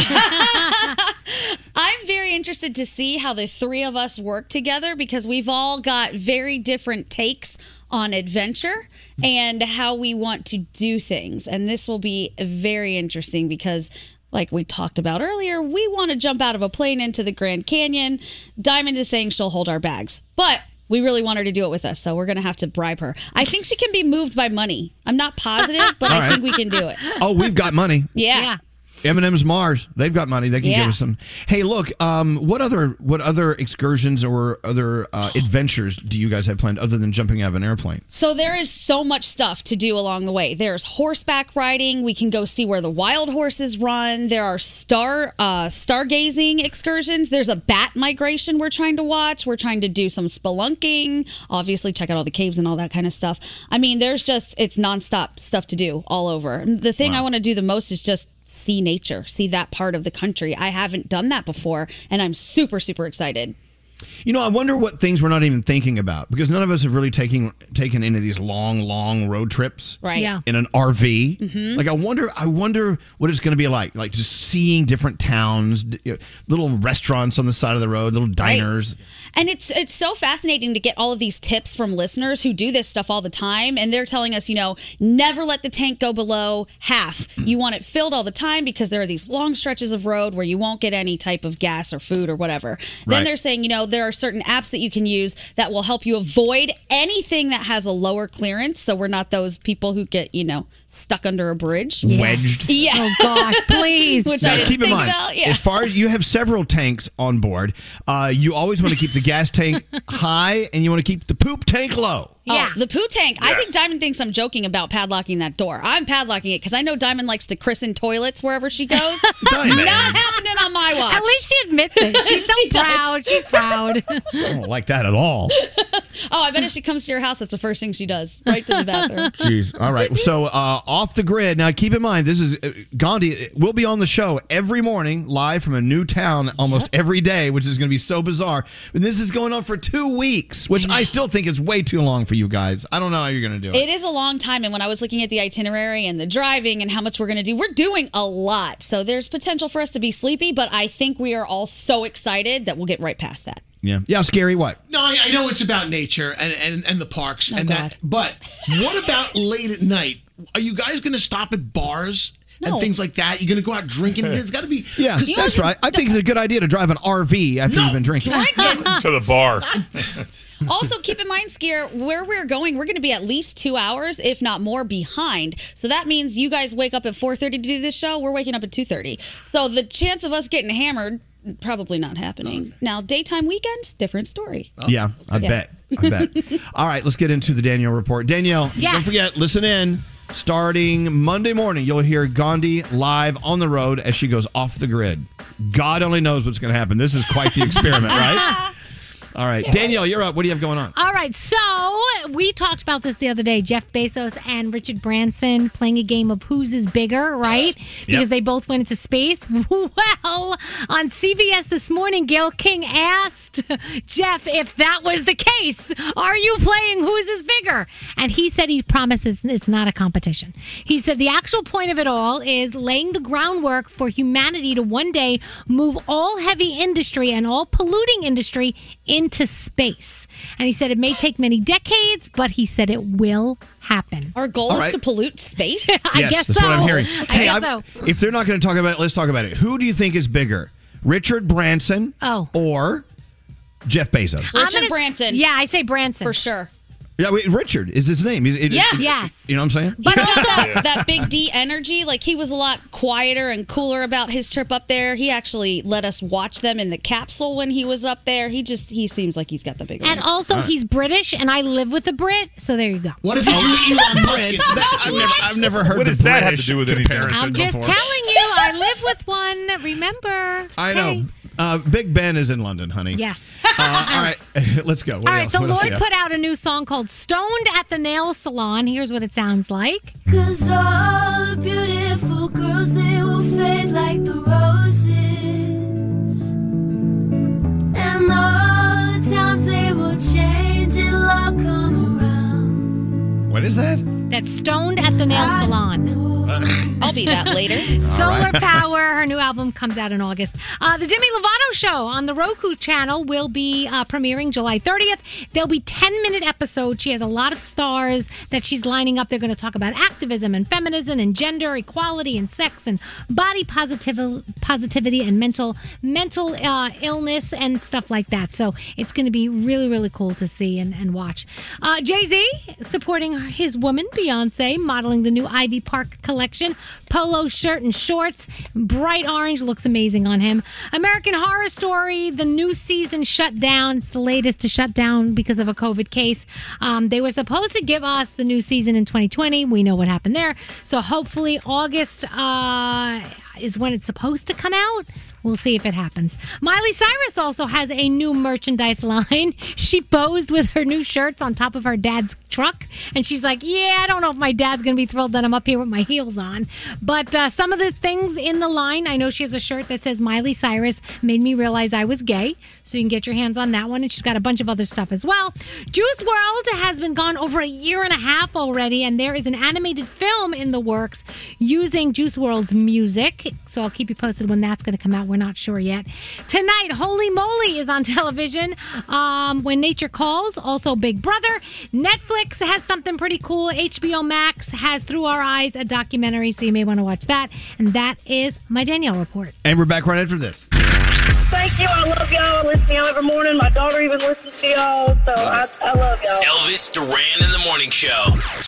Speaker 7: I'm very interested to see how the three of us work together because we've all got very different takes on adventure and how we want to do things. And this will be very interesting because like we talked about earlier, we want to jump out of a plane into the Grand Canyon. Diamond is saying she'll hold our bags. But we really want her to do it with us, so we're going to have to bribe her. I think she can be moved by money. I'm not positive, but
Speaker 1: All
Speaker 7: I think we can do it.
Speaker 1: oh, we've got money.
Speaker 7: Yeah.
Speaker 1: M&M's Mars. They've got money. They can give us some. Hey, look. Um, what other what other excursions or other uh, adventures do you guys have planned other than jumping out of an airplane?
Speaker 7: So there is so much stuff to do along the way. There's horseback riding. We can go see where the wild horses run. There are star uh, stargazing excursions. There's a bat migration we're trying to watch. We're trying to do some spelunking. Obviously, check out all the caves and all that kind of stuff. I mean, there's just it's nonstop stuff to do all over. The thing I want to do the most is just see nature, see that part of the country. I haven't done that before, and I'm super super excited.
Speaker 1: You know, I wonder what things we're not even thinking about because none of us have really taken taken any of these long, long road trips,
Speaker 7: Right. Yeah.
Speaker 1: In an RV,
Speaker 7: Mhm.
Speaker 1: like I wonder, I wonder what it's going to be like, like just seeing different towns, you know, little restaurants on the side of the road, little diners.
Speaker 7: And it's it's so fascinating to get all of these tips from listeners who do this stuff all the time and they're telling us, you know, never let the tank go below half. You want it filled all the time because there are these long stretches of road where you won't get any type of gas or food or whatever. Then
Speaker 50: Right.
Speaker 7: they're saying, you know, there are certain apps that you can use that will help you avoid anything that has a lower clearance. So we're not those people who get, you know, stuck under a bridge.
Speaker 1: Wedged.
Speaker 7: Yeah.
Speaker 3: Oh gosh, please.
Speaker 7: Which
Speaker 1: Now,
Speaker 7: I didn't
Speaker 1: keep in mind,
Speaker 7: about. Yeah.
Speaker 1: as far as you have several tanks on board, uh, you always want to keep the gas tank high and you want to keep the poop tank low.
Speaker 7: Yeah. the poo tank. I think Diamond thinks I'm joking about padlocking that door. I'm padlocking it because I know Diamond likes to christen toilets wherever she goes.
Speaker 1: Diamond.
Speaker 7: Not happening on my watch.
Speaker 3: At least she admits it. She's so
Speaker 7: She does.
Speaker 3: proud. She's proud.
Speaker 1: I don't like that at all.
Speaker 7: Oh, I bet if she comes to your house, that's the first thing she does. Right to the bathroom.
Speaker 1: Jeez. All right. So uh, off the grid. Now keep in mind, this is uh, Gandhi. will be on the show every morning, live from a new town almost every day, which is going to be so bizarre. And this is going on for two weeks, which I still think is way too long for you guys. I don't know how you're going to do it.
Speaker 7: It is a long time. And when I was looking at the itinerary and the driving and how much we're going to do, we're doing a lot. So there's potential for us to be sleepy, but I think we are all so excited that we'll get right past that.
Speaker 1: Yeah. Yeah. Scary. What?
Speaker 9: No, I, I know it's about nature and, and, and the parks
Speaker 7: Oh,
Speaker 9: and that. But what about late at night? Are you guys going to stop at bars and things like that? You're going to go out drinking? It's got to be.
Speaker 1: Yeah, that's right. I think it's a good idea to drive an RV after you've been drinking.
Speaker 47: to the bar.
Speaker 7: also, keep in mind, Skeery, where we're going, we're going to be at least two hours, if not more, behind. So that means you guys wake up at 4.30 to do this show. We're waking up at 2.30. So the chance of us getting hammered, probably not happening. Now, daytime weekends, different story. Oh.
Speaker 1: Yeah, I
Speaker 7: Yeah.
Speaker 1: bet. I bet. All right, let's get into the Danielle report. Danielle,
Speaker 7: Yes.
Speaker 1: don't forget, listen in. Starting Monday morning, you'll hear Gandhi live on the road as she goes off the grid. God only knows what's going to happen. This is quite the experiment, right? All right, Danielle, you're up. What do you have going on?
Speaker 3: All right, so we talked about this the other day. Jeff Bezos and Richard Branson playing a game of whose is bigger, right? Because they both went into space. Well, on CBS this morning, Gayle King asked Jeff if that was the case. Are you playing whose is bigger? And he said he promises it's not a competition. He said the actual point of it all is laying the groundwork for humanity to one day move all heavy industry and all polluting industry into space. And he said it may take many decades, but he said it will happen.
Speaker 7: Our goal
Speaker 51: All
Speaker 7: is
Speaker 51: right.
Speaker 7: to pollute space?
Speaker 3: I
Speaker 51: yes,
Speaker 3: guess
Speaker 51: that's
Speaker 3: so.
Speaker 51: what I'm hearing.
Speaker 3: I
Speaker 51: Hey,
Speaker 3: guess
Speaker 51: I'm-
Speaker 3: so.
Speaker 51: if they're not going to talk about it, let's talk about it. Who do you think is bigger, Richard Branson
Speaker 3: Oh.
Speaker 51: or Jeff Bezos?
Speaker 7: Richard
Speaker 3: gonna-
Speaker 7: Branson.
Speaker 3: Yeah, I say Branson.
Speaker 7: For sure.
Speaker 51: Yeah, wait, Richard is his name. Is it-
Speaker 7: Yeah.
Speaker 51: it-
Speaker 3: Yes.
Speaker 51: You know what I'm saying?
Speaker 7: But also that big D energy, like he was a lot quieter and cooler about his trip up there. He actually let us watch them in the capsule when he was up there. He just he seems like he's got the bigger.
Speaker 3: And
Speaker 7: one.
Speaker 3: also, he's British, and I live with a Brit, so there you go.
Speaker 9: What if you do Elon Musk?
Speaker 51: I've never, I've never heard
Speaker 4: What
Speaker 51: the
Speaker 4: does that have to do with anything?
Speaker 51: comparison
Speaker 3: I'm just
Speaker 51: before.
Speaker 3: telling you, I live with one. Remember?
Speaker 51: I
Speaker 3: Okay.
Speaker 51: know. Uh, Big Ben is in London, honey.
Speaker 3: Yes.
Speaker 51: Uh, all right, let's go. What
Speaker 3: All right,
Speaker 51: else?
Speaker 3: so
Speaker 51: What Lorde
Speaker 3: put out a new song called Stoned at the Nail Salon. Here's what it sounds like.
Speaker 50: Cause all the beautiful girls, they will fade like the roses. And all the times they will change, it'll all come around.
Speaker 51: What is that?
Speaker 3: That's Stoned at the Nail Salon.
Speaker 7: I'll be that later.
Speaker 3: Solar Power. Her new album comes out in August. Uh, the Demi Lovato show on the Roku channel will be uh, premiering July 30th. There'll be 10 minute episodes. She has a lot of stars that she's lining up. They're going to talk about activism and feminism and gender equality and sex and body positiv- positivity and mental mental uh, illness and stuff like that. So it's going to be really really cool to see and, and watch. Uh, Jay Z supporting his woman Beyonce, modeling the new Ivy Park collection, polo shirt and shorts, bright orange looks amazing on him. American Horror Story, the new season shut down. It's the latest to shut down because of a COVID case. Um, they were supposed to give us the new season in 2020. We know what happened there. So hopefully August uh, is when it's supposed to come out. We'll see if it happens. Miley Cyrus also has a new merchandise line. She posed with her new shirts on top of her dad's truck, and she's like, "Yeah, I don't know if my dad's gonna be thrilled that I'm up here with my heels on." But uh, some of the things in the line, I know she has a shirt that says Miley Cyrus made me realize I was gay, so you can get your hands on that one. And she's got a bunch of other stuff as well. Juice WRLD has been gone over a year and a half already, and there is an animated film in the works using Juice WRLD's music. So I'll keep you posted when that's going to come out. We're not sure yet. Tonight, Holy Moly is on television. Um, when Nature Calls, also Big Brother. Netflix has something pretty cool. HBO Max has Through Our Eyes, a documentary, so you may want to watch that. And that is my Danielle report.
Speaker 51: And we're back right after this.
Speaker 37: Thank you. I love y'all. I listen to y'all every morning. My daughter even listens to y'all. So I, I love y'all.
Speaker 8: Elvis Duran in the morning show.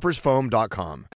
Speaker 1: coffeetoppersfoam.com.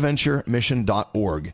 Speaker 1: stbonaventuremission.org.